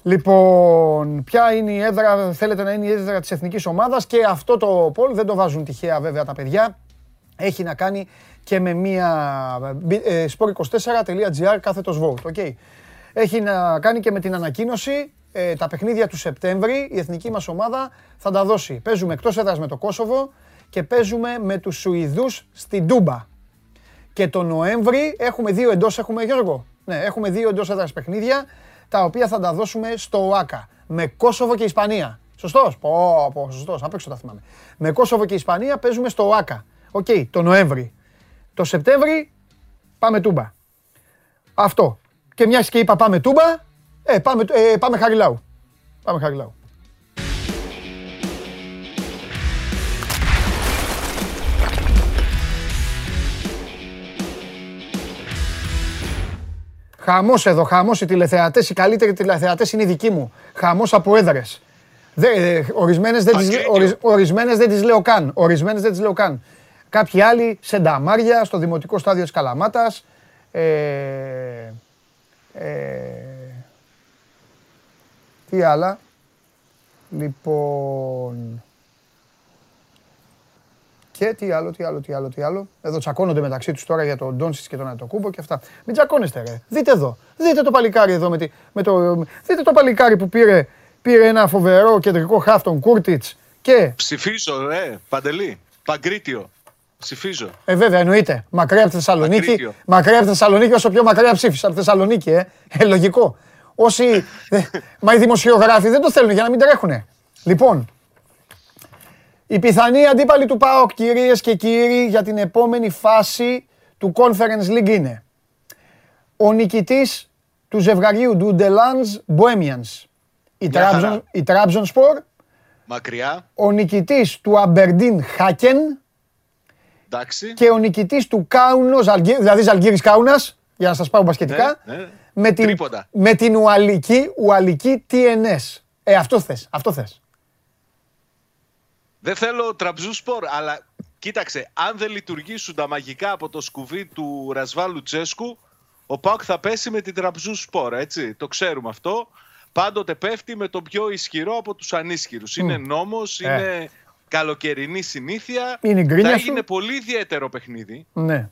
Λοιπόν, ποια είναι η έδρα, θέλετε να είναι η έδρα της εθνικής ομάδας και αυτό το πόλ, δεν το βάζουν τυχαία βέβαια τα παιδιά, έχει να κάνει και με μία ε, sport24.gr κάθετος vote, okay. Έχει να κάνει και με την ανακοίνωση ε, τα παιχνίδια του Σεπτέμβρη, η εθνική μας ομάδα θα τα δώσει. Παίζουμε εκτός έδρας με το Κόσοβο και παίζουμε με τους Σουηδούς στην Τούμπα. Και το Νοέμβρη έχουμε δύο εντός, έχουμε Γιώργο, ναι, έχουμε δύο εντός έδρας παιχνίδια τα οποία θα τα δώσουμε στο ΟΑΚΑ. Με Κόσοβο και Ισπανία. Σωστός; Πω, πω, σωστός. Απ' έξω τα θυμάμαι. Με Κόσοβο και Ισπανία παίζουμε στο ΟΑΚΑ. Οκ, το Νοέμβρη. Το Σεπτέμβρη πάμε τούμπα. Αυτό. Και μιας και είπα πάμε τούμπα, ε, πάμε, ε, πάμε Χαριλάου. Πάμε Χαριλάου. Χαμός εδώ, χαμός οι τηλεθεατές, οι καλύτεροι τηλεθεατές είναι οι δικοί μου. Χαμός από έδρες. Ορισμένες δεν τις ορισμένες δεν τις λέω καν. Ορισμένες δεν τις λέω καν. Κάποιοι άλλοι σε νταμάρια στο δημοτικό στάδιο της Καλαμάτας. Ε, ε, τι άλλα; Λοιπόν. Και τι άλλο, τι άλλο, τι άλλο, τι άλλο. Εδώ τσακώνονται μεταξύ τους τώρα για τον Ντόνσις και τον Ατοκούμπο και αυτά. Μην τσακώνεστε, ρε. Δείτε εδώ. Δείτε το παλικάρι εδώ με, τη, με το. Δείτε το παλικάρι που πήρε, πήρε ένα φοβερό κεντρικό χάφ τον Κούρτιτς. Και... Ψηφίζω, ρε. Παντελή. Παγκρίτιο. Ψηφίζω. Ε, βέβαια, εννοείται. Μακριά από τη Θεσσαλονίκη. Μακριά από τη Θεσσαλονίκη, όσο πιο μακριά ψήφισα από τη Θεσσαλονίκη, ε. ε λογικό. Όσοι. *laughs* Μα οι δημοσιογράφοι δεν το θέλουν για να μην τρέχουν. Λοιπόν, η πιθανή αντίπαλη του ΠΑΟΚ, κυρίες και κύριοι, για την επόμενη φάση του Conference League είναι ο νικητής του ζευγαριού του Delans Bohemians. Η Trabzonspor. Μακριά. Ο νικητής του Aberdeen Haken. Εντάξει. Και ο νικητής του Κάουνας, δηλαδή Ζαλγκίρις Κάουνας, για να σας πάω μπασκετικά. Ναι, ναι. Με την, με την Ουαλική, Ουαλική TNS. Ε, αυτό θες, αυτό θες. Δεν θέλω Trabzonspor, αλλά κοίταξε, αν δεν λειτουργήσουν τα μαγικά από το σκουφί του Ραζβάν Λουτσέσκου, ο ΠΑΟΚ θα πέσει με την Trabzonspor, έτσι. Το ξέρουμε αυτό. Πάντοτε πέφτει με τον πιο ισχυρό από τους ανίσχυρους. Είναι νόμος, ε. είναι καλοκαιρινή συνήθεια. Είναι θα είναι πολύ ιδιαίτερο παιχνίδι. Ναι.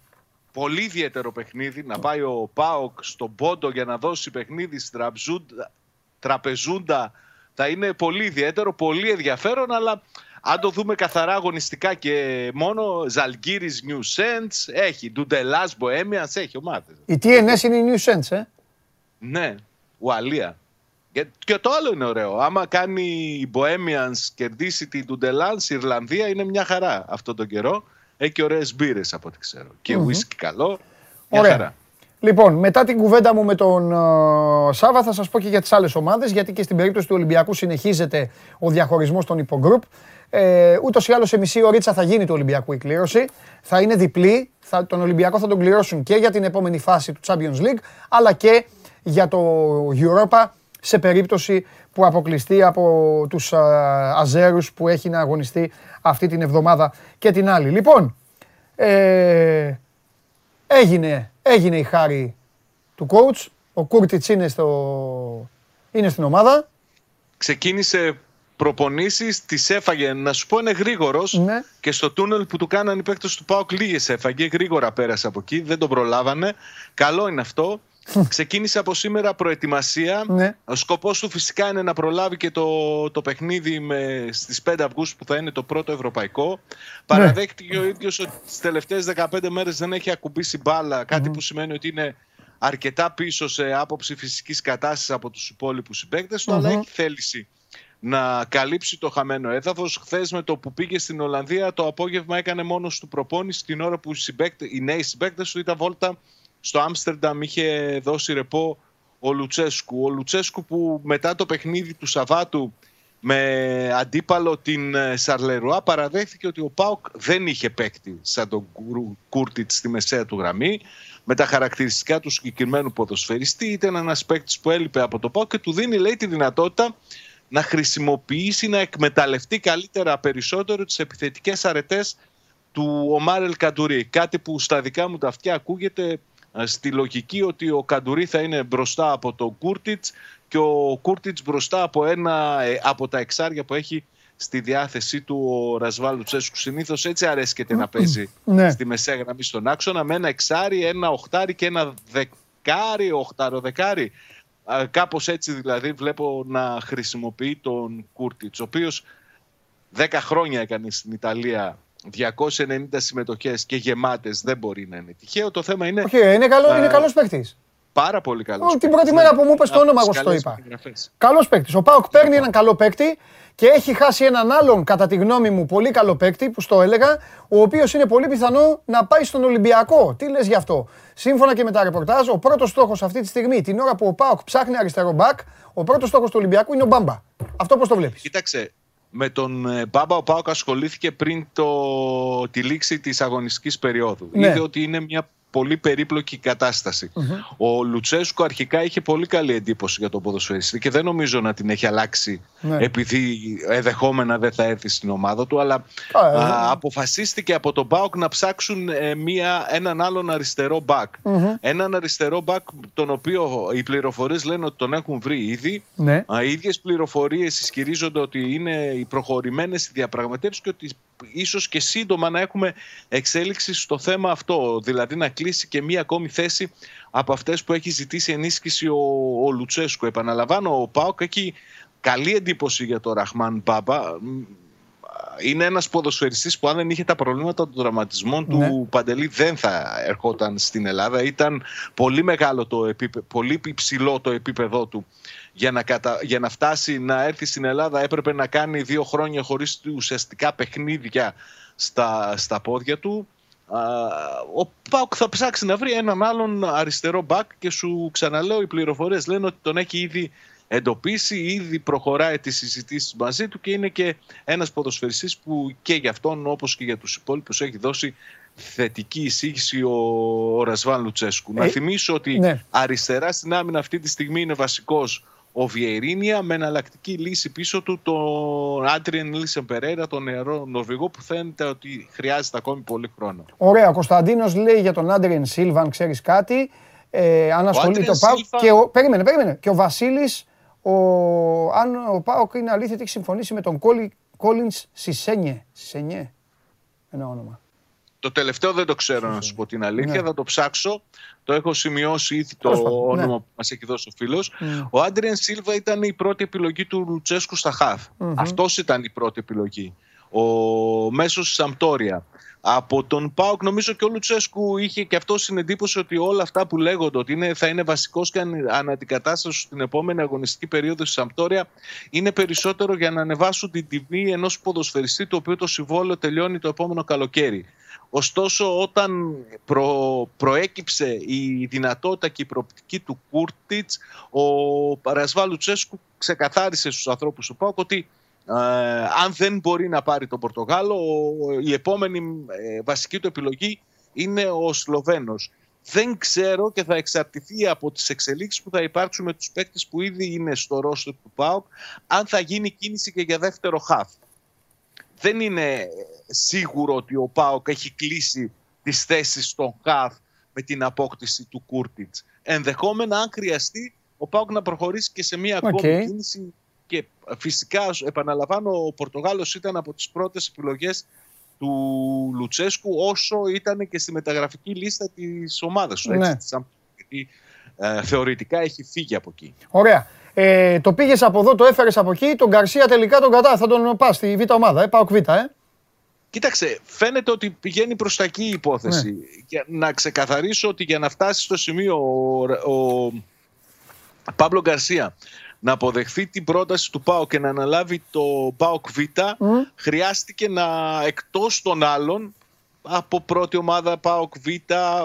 Πολύ ιδιαίτερο παιχνίδι. Να πάει ο Πάοκ στον πόντο για να δώσει παιχνίδι στην τραπεζούντα. Θα είναι πολύ ιδιαίτερο, πολύ ενδιαφέρον, αλλά αν το δούμε καθαρά αγωνιστικά και μόνο Ζαλγκύρι New Sense έχει. Ντουντελάς Bohemians έχει ομάδες. Η TNS είναι η New Sense, ε. Ναι, Ουαλία. Και το άλλο είναι ωραίο. Άμα κάνει η Bohemians κερδίσει την Ντουντελάν, η Ιρλανδία είναι μια χαρά αυτό τον καιρό. Έχει ωραίες μπύρες από ό,τι ξέρω. Και mm καλό. Μια Ωραία. χαρά. Λοιπόν, μετά την κουβέντα μου με τον uh, Σάβα θα σας πω και για τις άλλες ομάδες, γιατί και στην περίπτωση του Ολυμπιακού συνεχίζεται ο διαχωρισμός των υπογκρουπ. Ε, Ούτως ή άλλως σε μισή ωρίτσα θα γίνει του Ολυμπιακού η κλήρωση. Θα είναι διπλή. Θα, τον Ολυμπιακό θα τον κληρώσουν και για την επόμενη φάση του Champions League, αλλά και για το Europa σε περίπτωση που αποκλειστεί από τους α, Αζέρους που έχει να αγωνιστεί αυτή την εβδομάδα και την άλλη. Λοιπόν, ε, έγινε, έγινε η χάρη του coach. Ο Κούρτιτς είναι, στο, είναι στην ομάδα. Ξεκίνησε προπονήσεις τις έφαγε, να σου πω είναι γρήγορος Ναι. και στο τούνελ που του κάνανε οι παίκτες του ΠΑΟΚ λίγες έφαγε, γρήγορα πέρασε από εκεί, δεν τον προλάβανε. Καλό είναι αυτό. Ξεκίνησε από σήμερα προετοιμασία. Ναι. Ο σκοπός του φυσικά είναι να προλάβει και το, το παιχνίδι με, στις 5 Αυγούστου που θα είναι το πρώτο ευρωπαϊκό. Παραδέχτηκε ο ίδιος ότι τις τελευταίες 15 μέρες δεν έχει ακουμπήσει μπάλα, κάτι που σημαίνει ότι είναι αρκετά πίσω σε άποψη φυσικής κατάστασης από τους υπόλοιπους συμπαίκτες του, αλλά έχει θέληση να καλύψει το χαμένο έδαφος. Χθες με το που πήγε στην Ολλανδία το απόγευμα έκανε μόνος του προπόνηση την ώρα που οι, συμπαίκτες, οι νέοι συμπαίκτες του ήταν βόλτα στο Άμστερνταμ είχε δώσει ρεπό ο Λουτσέσκου. Ο Λουτσέσκου που μετά το παιχνίδι του Σαββάτου με αντίπαλο την ε, Σαρλερουά παραδέχθηκε ότι ο Πάουκ δεν είχε παίκτη σαν τον Κουρ- Κούρτιτς στη μεσαία του γραμμή με τα χαρακτηριστικά του συγκεκριμένου ποδοσφαιριστή. Ήταν ένας παίκτης που έλειπε από το Πάουκ και του δίνει λέει τη δυνατότητα να χρησιμοποιήσει, να εκμεταλλευτεί καλύτερα περισσότερο τις επιθετικές αρετές του Ομάρελ Καντουρί. Κάτι που στα δικά μου τα αυτιά ακούγεται ε, στη λογική ότι ο Καντουρί θα είναι μπροστά από τον Κούρτιτς και ο Κούρτιτς μπροστά από ένα ε, από τα εξάρια που έχει στη διάθεσή του ο Ρασβάλου Τσέσκου. Συνήθως έτσι αρέσκεται να παίζει Ναι. στη μεσαία γραμμή στον άξονα με ένα εξάρι, ένα οχτάρι και ένα δεκάρι, οχτάρο δεκάρι. Α, Κάπως έτσι δηλαδή βλέπω να χρησιμοποιεί τον Κούρτιτς, ο οποίος 10 χρόνια έκανε στην Ιταλία 290 συμμετοχές και γεμάτες δεν μπορεί να είναι τυχαίο. Το θέμα είναι Όχι, είναι, καλό, Ε, είναι καλός παίκτης. πάρα πολύ καλός. Ω, την πρώτη μέρα που μου είπες το όνομα, εγώ σου το είπα. Καλός παίκτης. Ο Πάοκ παίρνει έναν καλό παίκτη και έχει χάσει έναν άλλον, κατά τη γνώμη μου, πολύ καλό παίκτη, που στο έλεγα, ο οποίος είναι πολύ πιθανό να πάει στον Ολυμπιακό. Τι λες γι' αυτό; Σύμφωνα και με τα ρεπορτάζ, ο πρώτος στόχος αυτή τη στιγμή, την ώρα που ο Πάοκ ψάχνει αριστερό μπακ, ο πρώτος στόχος του Ολυμπιακού είναι ο Μπάμπα. Αυτό πώς το βλέπεις; Κοίταξε, με τον ε, Μπάμπα ο Πάοκ ασχολήθηκε πριν το, τη λήξη της αγωνιστικής περίοδου. Ναι. Είδε ότι είναι μια πολύ περίπλοκη κατάσταση. Ο Λουτσέσκο αρχικά είχε πολύ καλή εντύπωση για τον ποδοσφαιριστή και δεν νομίζω να την έχει αλλάξει Ναι. επειδή εδεχόμενα δεν θα έρθει στην ομάδα του, αλλά Α, ε, α, αποφασίστηκε από τον Πάοκ να ψάξουν ε, μια, έναν άλλον αριστερό μπακ. Έναν αριστερό μπακ τον οποίο οι πληροφορίες λένε ότι τον έχουν βρει ήδη. Ναι. Α, Οι ίδιες πληροφορίες ισχυρίζονται ότι είναι οι προχωρημένες οι διαπραγματεύσεις και ότι ίσως και σύντομα να έχουμε εξέλιξη στο θέμα αυτό. Δηλαδή να κλείσει και μία ακόμη θέση από αυτές που έχει ζητήσει ενίσχυση ο, ο Λουτσέσκου. Επαναλαμβάνω, ο Πάοκ έχει καλή εντύπωση για τον Ραχμάν Μπάμπα. Μ, Είναι ένας ποδοσφαιριστής που αν δεν είχε τα προβλήματα των τραυματισμών του Ναι. Παντελή δεν θα ερχόταν στην Ελλάδα. Ήταν πολύ μεγάλο το επίπεδο, πολύ υψηλό το επίπεδό του για να, κατα... για να φτάσει να έρθει στην Ελλάδα έπρεπε να κάνει δύο χρόνια χωρίς ουσιαστικά παιχνίδια στα, στα πόδια του. Α, Ο Πάουκ θα ψάξει να βρει έναν άλλον αριστερό μπακ και σου ξαναλέω οι πληροφορίες λένε ότι τον έχει ήδη εντοπίσει, ήδη προχωράει τις συζητήσεις μαζί του και είναι και ένας ποδοσφαιριστής που και για αυτόν όπως και για τους υπόλοιπους έχει δώσει θετική εισήγηση ο, ο Ρασβάν Λουτσέσκου. να Ε, θυμίσω ότι ναι. αριστερά στην άμυνα αυτή τη στιγμή είναι βασικός ο Βιερίνια με εναλλακτική λύση πίσω του τον Άντριεν Λίσεν Περέρα, τον νεαρό Νορβηγό που φαίνεται ότι χρειάζεται ακόμη πολύ χρόνο. Ωραία, ο Κωνσταντίνος λέει για τον Άντριεν Σίλβα, αν ξέρεις κάτι. Ε, αν ασχολείται ο Άντριεν Πάοκ. Σίλβα- Και ο, περίμενε, περίμενε. Και ο Βασίλης, ο, αν ο Πάοκ είναι αλήθεια ότι έχει συμφωνήσει με τον Κόλινς Σισένιε. Σισένιε. Ένα όνομα. Το τελευταίο δεν το ξέρω να σου πω την αλήθεια, Ναι. θα το ψάξω. Το έχω σημειώσει ήδη το Τέλος πάντων, όνομα ναι. που μας έχει δώσει ο φίλος. Ο Άντριεν Σίλβα ήταν η πρώτη επιλογή του Λουτσέσκου στα χαφ. Αυτός ήταν η πρώτη επιλογή. Ο μέσος της Σαμπτόρια. Από τον Πάοκ νομίζω και ο Λουτσέσκου είχε και αυτό στην εντύπωση ότι όλα αυτά που λέγονται ότι είναι, θα είναι βασικός και αν- αναντικατάσταση στην επόμενη αγωνιστική περίοδο στη Σαμπτόρια είναι περισσότερο για να ανεβάσουν την τιμή ενός ποδοσφαιριστή το οποίο το συμβόλαιο τελειώνει το επόμενο καλοκαίρι. Ωστόσο, όταν προ, προέκυψε η δυνατότητα και η προοπτική του Κούρτιτς, ο Παρασβάλου Τσέσκου ξεκαθάρισε στους ανθρώπους του ΠΑΟΚ ότι ε, αν δεν μπορεί να πάρει τον Πορτογάλο, ο- η επόμενη ε, βασική του επιλογή είναι ο Σλοβαίνος. Δεν ξέρω και θα εξαρτηθεί από τις εξελίξεις που θα υπάρξουν με τους παίκτες που ήδη είναι στο ρόστο του ΠΑΟΚ, αν θα γίνει κίνηση και για δεύτερο χαφ δεν είναι σίγουρο ότι ο ΠΑΟΚ έχει κλείσει τις θέσεις στον χαφ με την απόκτηση του Κούρτιτς. Ενδεχόμενα, αν χρειαστεί, ο ΠΑΟΚ να προχωρήσει και σε μία ακόμη Οκ. κίνηση και φυσικά, επαναλαμβάνω, ο Πορτογάλος ήταν από τις πρώτες επιλογές του Λουτσέσκου όσο ήταν και στη μεταγραφική λίστα της ομάδας του. Ναι. Έτσι, γιατί ε, θεωρητικά έχει φύγει από εκεί. Ωραία. Ε, το πήγες από εδώ, το έφερες από εκεί. Τον Γκαρσία τελικά τον κατά. Θα τον πας στη β' ομάδα. Ε, πάω Β, ε. Κοίταξε, φαίνεται ότι πηγαίνει προς τα εκεί η υπόθεση. Ναι. Για να ξεκαθαρίσω ότι για να φτάσει στο σημείο ο, ο Παύλο Γκαρσία να αποδεχθεί την πρόταση του ΠΑΟ και να αναλάβει το ΠΑΟΚ Β, χρειάστηκε να εκτός των άλλων από πρώτη ομάδα ΠΑΟΚ Β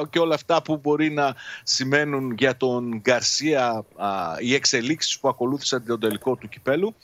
και όλα αυτά που μπορεί να σημαίνουν για τον Γκαρσία α, οι εξελίξεις που ακολούθησαν τον τελικό του κυπέλου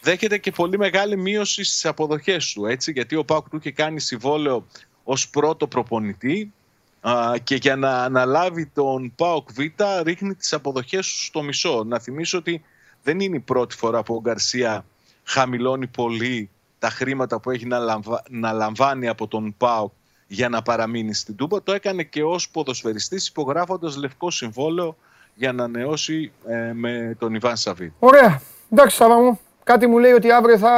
δέχεται και πολύ μεγάλη μείωση στις αποδοχές του έτσι, γιατί ο ΠΑΟΚ του είχε κάνει συμβόλαιο ως πρώτο προπονητή α, και για να αναλάβει τον ΠΑΟΚ Β ρίχνει τις αποδοχές του στο μισό. Να θυμίσω ότι δεν είναι η πρώτη φορά που ο Γκαρσία χαμηλώνει πολύ τα χρήματα που έχει να, λαμβα... να λαμβάνει από τον ΠΑΟΚ για να παραμείνει στην Τούμπα. Το έκανε και ως ποδοσφαιριστής υπογράφοντας λευκό συμβόλαιο για να νεώσει ε, με τον Ιβάν Σαββίδ. Ωραία. Εντάξει, Σάβα μου. Κάτι μου λέει ότι αύριο θα,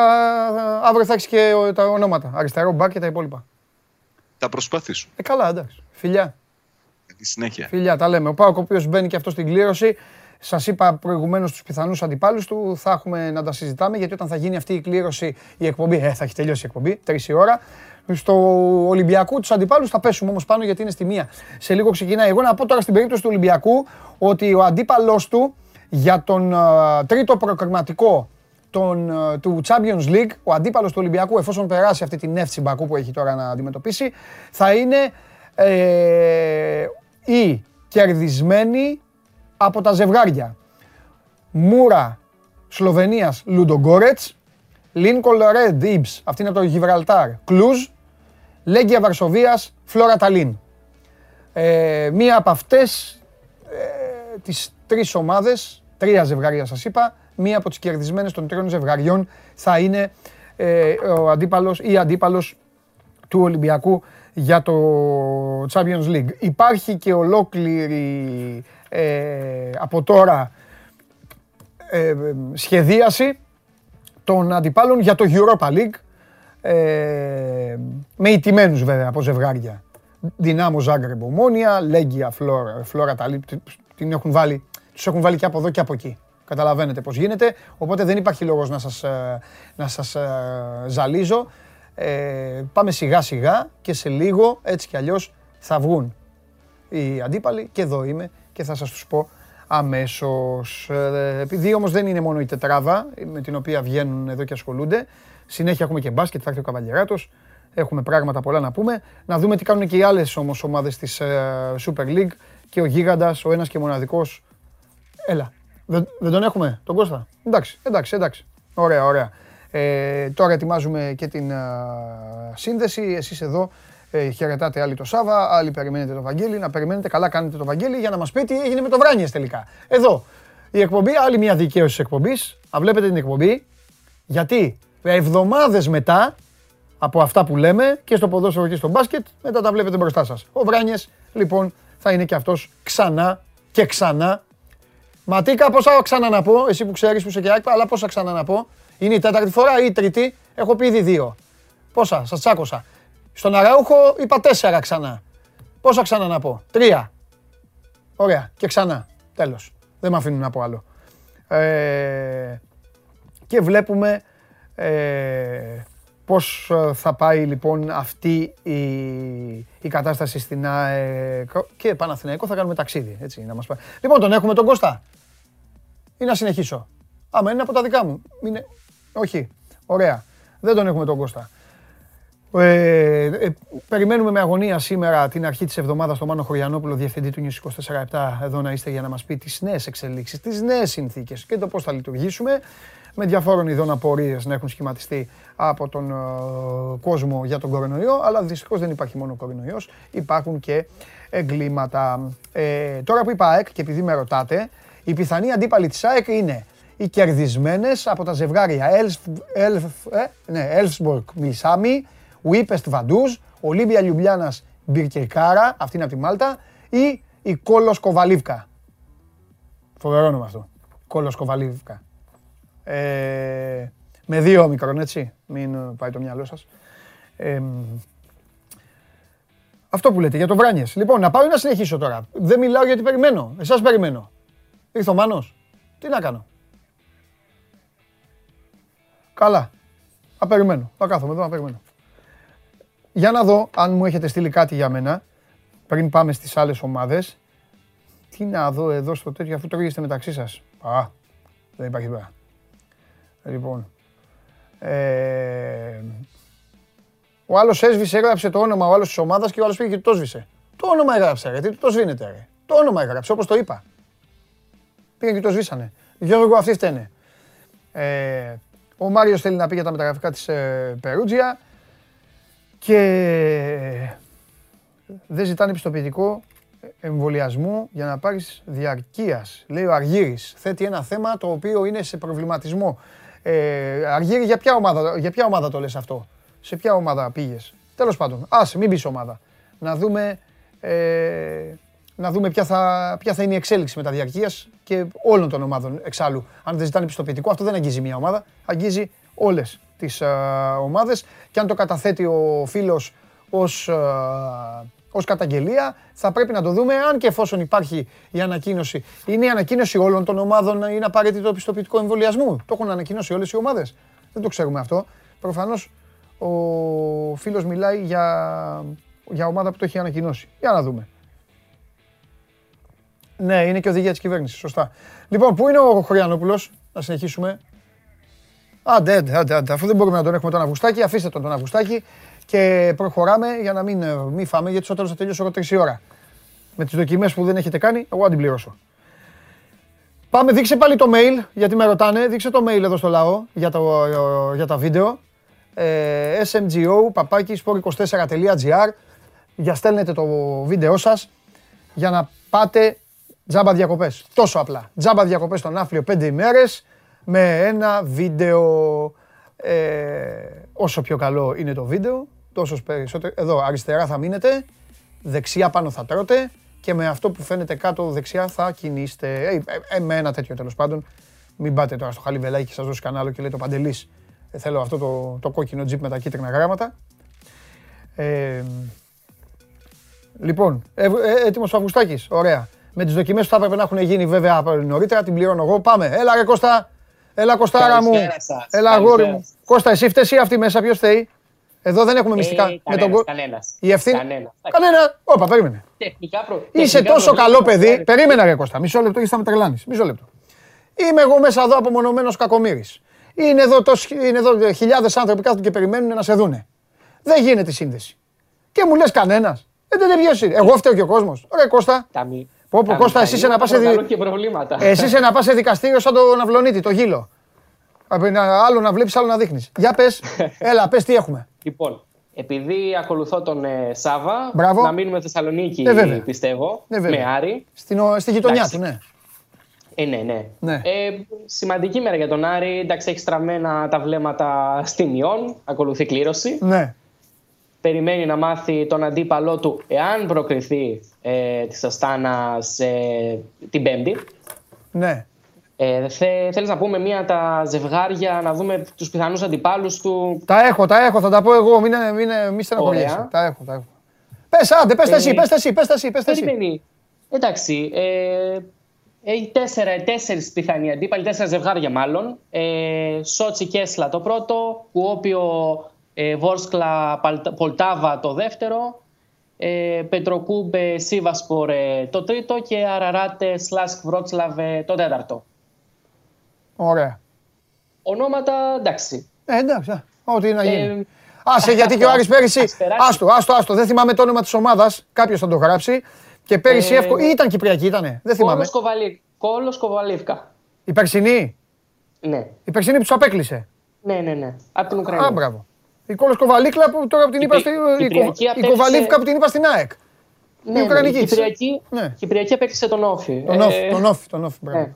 αύριο θα έχεις και ο- τα ονόματα. Αριστερό μπακ και τα υπόλοιπα. Θα προσπαθήσω. Ε, καλά, εντάξει. Φιλιά. Τη συνέχεια. Φιλιά, τα λέμε. Ο Πάοκ, ο οποίος μπαίνει και αυτός στην κλήρωση. Σας είπα προηγουμένως τους πιθανούς αντιπάλους του. Θα έχουμε να τα συζητάμε γιατί όταν θα γίνει αυτή η κλήρωση η εκπομπή. Ε, θα έχει τελειώσει η εκπομπή, τρεις η ώρα. Στο Ολυμπιακού τους αντιπάλους θα πέσουμε όμως πάνω γιατί είναι στη μία. Σε λίγο ξεκινάει. Εγώ να πω τώρα στην περίπτωση του Ολυμπιακού ότι ο αντίπαλός του για τον α, τρίτο προκριματικό τον, ε, του Champions League, ο αντίπαλος του Ολυμπιακού, εφόσον περάσει αυτή την εύση Μπακού που έχει τώρα να αντιμετωπίσει, θα είναι ε, οι κερδισμένοι από τα ζευγάρια. Μούρα Σλοβενίας Λουντογκόρετς, Λίνκολ Ρεντ Ιμπς, αυτή είναι από το Γιβραλτάρ, Κλουζ, Λέγκια Βαρσοβίας, Φλόρα Ταλίν. Ε, μία από αυτές ε, τις τρεις ομάδες, τρία ζευγάρια σας είπα, μία από τις κερδισμένες των τριών ζευγαριών θα είναι ε, ο αντίπαλος ή αντίπαλος του Ολυμπιακού για το Champions League. Υπάρχει και ολόκληρη ε, από τώρα ε, ε, σχεδίαση των αντιπάλων για το Europa League ε, με ιτημένους βέβαια από ζευγάρια. Δυνάμο Ζάγκρεμπ Ομόνια, Λέγκια Φλόρα, Φλόρα Ταλίπ, την έχουν βάλει, τους έχουν βάλει και από εδώ και από εκεί. Καταλαβαίνετε πώς γίνεται, οπότε δεν υπάρχει λόγος να σας, ε, να σας ε, ζαλίζω. Ε, πάμε σιγά σιγά και σε λίγο έτσι κι αλλιώς θα βγουν οι αντίπαλοι και εδώ είμαι και θα σας τους πω αμέσως. Ε, Επειδή όμως δεν είναι μόνο η τετράδα με την οποία βγαίνουν εδώ και ασχολούνται, συνέχεια έχουμε και μπάσκετ, θα έρθει ο Καβαλιεράτος, έχουμε πράγματα πολλά να πούμε. Να δούμε τι κάνουν και οι άλλες όμως ομάδες της ε, Super League και ο Γίγαντας, ο ένας και μοναδικός. Έλα, δεν, δεν τον έχουμε, τον Κώστα; Εντάξει, εντάξει, εντάξει. Ωραία, ωραία. Ε, τώρα ετοιμάζουμε και την α, σύνδεση. Εσείς εδώ ε, χαιρετάτε άλλοι το Σάβα, άλλοι περιμένετε το Βαγγέλη. Να περιμένετε, καλά κάνετε το Βαγγέλη για να μας πει τι έγινε με το Βράνιες τελικά. Εδώ, η εκπομπή, άλλη μια δικαίωση της εκπομπής. Α, βλέπετε την εκπομπή, γιατί εβδομάδες μετά από αυτά που λέμε και στο ποδόσφαιρο και στο μπάσκετ, μετά τα βλέπετε μπροστά σας. Ο Βράνιες, λοιπόν, θα είναι και αυτός ξανά και ξανά Ματίκα, πόσα ξανά να πω, εσύ που ξέρεις που είσαι και άκπα, αλλά πόσα ξανά να πω. Είναι η τέταρτη φορά ή η τρίτη, έχω πει ήδη δύο. Πόσα, σας τσάκωσα. Στον Αραούχο είπα τέσσερα ξανά. Πόσα ξανά να πω, τρία. Ωραία, και ξανά. Τέλος. Δεν με αφήνουν να πω άλλο. Ε, και βλέπουμε ε, πώς ε, θα πάει λοιπόν αυτή η, η κατάσταση στην ΑΕΚ και Παναθηναϊκό θα κάνουμε ταξίδι, έτσι, να μας πάει. Λοιπόν, τον έχουμε τον Κώστα ή να συνεχίσω. Άμα είναι από τα δικά μου. Είναι... Όχι. Ωραία. Δεν τον έχουμε τον Κώστα. Ε, ε, περιμένουμε με αγωνία σήμερα την αρχή της εβδομάδας τον Μάνο Χωριανόπουλο, διευθυντή του News 24-7, εδώ να είστε για να μας πει τις νέες εξελίξεις, τις νέες συνθήκες και το πώς θα λειτουργήσουμε με διαφόρων ειδών απορίες να έχουν σχηματιστεί από τον ε, κόσμο για τον κορονοϊό, αλλά δυστυχώς δεν υπάρχει μόνο κορονοϊός, υπάρχουν και εγκλήματα. Ε, τώρα που είπα ΑΕΚ και επειδή με ρωτάτε, οι πιθανοί αντίπαλοι της ΑΕΚ είναι οι κερδισμένες από τα ζευγάρια Elfsborg Μιλσάμι, Βίπεστ Βαντούζ, Ολύμπια Λιουμπλιάνας Μπιρκερκάρα, αυτή είναι από τη Μάλτα, ή η Κόλος Κοβαλίβκα. Φοβερό όνομα αυτό. Κόλος Κοβαλίβκα. Ε, με δύο μικρόν, έτσι. Μην ε, πάει το μυαλό σας. Ε, αυτό που λέτε για το Βράνιες. Λοιπόν, να πάω ή να συνεχίσω τώρα. Δεν μιλάω γιατί περιμένω. Εσάς περιμένω. Ήρθε ο Μάνος. Τι να κάνω. Καλά. Θα περιμένω. Θα κάθομαι εδώ να περιμένω. Για να δω αν μου έχετε στείλει κάτι για μένα πριν πάμε στις άλλες ομάδες. Τι να δω εδώ στο τέτοιο αφού τρώγεστε μεταξύ σας. Α, δεν υπάρχει πέρα. Λοιπόν. Ε, ο άλλος έσβησε, έγραψε το όνομα ο άλλος της ομάδας και ο άλλος πήγε και το σβήσε. Το όνομα έγραψε, γιατί το σβήνεται, ρε. Το όνομα έγραψε, όπως το είπα. Πήγαν και το σβήσανε. Γιώργο, αυτοί φταίνε. Ε, ο Μάριος θέλει να πει για τα μεταγραφικά της ε, Περούτζια και δεν ζητάνε επιστοποιητικό εμβολιασμού για να πάρεις διαρκείας. Λέει ο Αργύρης. Θέτει ένα θέμα το οποίο είναι σε προβληματισμό. Ε, Αργύρη, για ποια, ομάδα, για ποια ομάδα το λες αυτό; Σε ποια ομάδα πήγες; Τέλος πάντων, άσε, μην πεις ομάδα. Να δούμε, ε, να δούμε ποια, θα, ποια θα είναι η εξέλιξη μεταδιαρκείας και όλων των ομάδων εξάλλου. Αν δεν ζητάνε επιστοποιητικό, αυτό δεν αγγίζει μια ομάδα, αγγίζει όλες τις ε, ομάδες και αν το καταθέτει ο φίλος ως, ε, ως καταγγελία θα πρέπει να το δούμε αν και εφόσον υπάρχει η ανακοίνωση. Είναι η ανακοίνωση όλων των ομάδων είναι απαραίτητο επιστοποιητικό εμβολιασμού. Το έχουν ανακοινώσει όλες οι ομάδες. Δεν το ξέρουμε αυτό. Προφανώς ο φίλος μιλάει για, για ομάδα που το έχει ανακοινώσει. Για να δούμε. Ναι, είναι και οδηγία της κυβέρνησης, σωστά. Λοιπόν, πού είναι ο Χωριανόπουλος, να συνεχίσουμε. Άντε, άντε, άντε, αφού δεν μπορούμε να τον έχουμε τον Αυγουστάκη, αφήστε τον τον Αυγουστάκη και προχωράμε για να μην, ε, μην φάμε, γιατί στο τέλος θα τελειώσω εγώ τρεις ώρα. Με τις δοκιμές που δεν έχετε κάνει, εγώ την πληρώσω. Πάμε, δείξε πάλι το mail, γιατί με ρωτάνε. Δείξε το mail εδώ στο λαό για, το, ε, για τα βίντεο. Ε, smgo, παπάκι, sport24.gr για στέλνετε το βίντεο σας για να πάτε τζάμπα διακοπές. Τόσο απλά. Τζάμπα διακοπές στον Άφλιο 5 ημέρες με ένα βίντεο ε, όσο πιο καλό είναι το βίντεο, τόσο περισσότερο. Εδώ αριστερά θα μείνετε, δεξιά πάνω θα τρώτε και με αυτό που φαίνεται κάτω δεξιά θα κινείστε. Ε, ε, με ένα τέτοιο τέλος πάντων. Μην πάτε τώρα στο χαλιβελάκι και σας δώσει κανένα και λέει το παντελής. Ε, θέλω αυτό το, το κόκκινο τζιπ με τα κίτρινα γράμματα. Ε, λοιπόν, ε, ε, έτοιμος ο Αυγουστάκης, ωραία. Με τις δοκιμές που θα έπρεπε να έχουν γίνει βέβαια νωρίτερα, την πληρώνω εγώ. Πάμε, έλα ρε Κώστα, έλα Κωστάρα μου, έλα αγόρι μου. Κώστα, εσύ φταίει ή αυτή μέσα, ποιος φταίει; Εδώ δεν έχουμε μυστικά. Ε, με τον... Κανένας. Η ευθύνη. Κανένας. Κανένα. Όπα, περίμενε. Τεχνικά προ... Είσαι τεχνικά τόσο καλό προβλήματα. παιδί. Περίμενε, ρε Κώστα. Μισό λεπτό και θα με τρελάνεις. Μισό λεπτό. Είμαι εγώ μέσα εδώ απομονωμένος κακομοίρης. Είναι εδώ, τόσοι- είναι εδώ χιλιάδες άνθρωποι κάθονται και περιμένουν να σε δούνε. Δεν γίνεται η σύνδεση. Και μου λες κανένας. Ε, δεν είναι Εγώ φταίω και ο κόσμος. Ρε Κώστα. Τα μη- Πω, πω, τα Κώστα, εσύ είσαι να πας σε δι- προκαλούν και προβλήματα. Εσύ είσαι να πας σε δικαστήριο σαν τον Αυλονίτη, το γύλο. Απ' ένα- Άλλο να βλέπεις, άλλο να δείχνεις. Για πες. *laughs* Έλα, πες τι έχουμε. Λοιπόν, επειδή ακολουθώ τον ε, Σάβα, Μπράβο. να μείνουμε Θεσσαλονίκη, Ε, βέβαια. πιστεύω, Ε, βέβαια. με Άρη. Στην, ο- στη γειτονιά Εντάξει. του, ναι. Ε, ναι, ναι. Ναι. Ε, σημαντική μέρα για τον Άρη. Εντάξει, έχει στραμμένα τα βλέμματα στην Ιόν. Ακολουθεί κλήρωση. Ναι. Περιμένει να μάθει τον αντίπαλό του, εάν προκριθεί ε, της Αστάνας ε, την Πέμπτη. Ναι. Ε, θε, θέλεις να πούμε μία τα ζευγάρια, να δούμε τους πιθανούς αντιπάλους του; Τα έχω, τα έχω, θα τα πω εγώ. Μην, μην, μην στεναχωριέσαι. Ωραία. Τα έχω, τα έχω. Πες, άντε, πες τα εσύ, Ε, πες τα εσύ, πες τα εσύ, πες τα εσύ. Περιμένει. Εντάξει, ε, έχει τέσσερα, τέσσερις πιθανοί αντίπαλοι, τέσσερα ζευγάρια μάλλον. Ε, Σότσι Κέσλα το πρώτο, Κουόπιο ε, Βόρσκλα Παλτα- Πολτάβα το δεύτερο, ε, Πετροκούμπ Σίβασπορ ε, το τρίτο και Αραράτ Σλάσκ Βρότσλαβ ε, το τέταρτο. Ωραία. Ονόματα εντάξει. Ε, εντάξει, α, ό,τι να γίνει. Ε, Άσε, γιατί και ο Άρης πέρυσι. ας περάσει. Άστο, άστο, άστο. Δεν θυμάμαι το όνομα της ομάδας. Κάποιος θα το γράψει. Και πέρυσι Ε, εύκολα. Ήταν Κυπριακή, ήτανε. Δεν θυμάμαι. Κόλος Κοβαλί- Κόλος Κοβαλίβκα. Η περσινή; Ναι. Η περσινή που τους απέκλεισε. ναι, ναι, ναι. Από την Ουκρανία. Α, μπράβο. Η Κόλος Κοβαλίκλα που τώρα που την Η είπα Πι- στη- η η Κο- Κυπριακή η απέκλεισε- Κοβαλίβκα που την είπα στην ΑΕΚ. Ναι, Η Ουκρανική ναι, η της. Κυπριακή, Ναι. η Κυπριακή απέκτησε τον Όφη. Τον Ε, Όφη, τον Όφη, τον Όφη. μπράβο. ναι.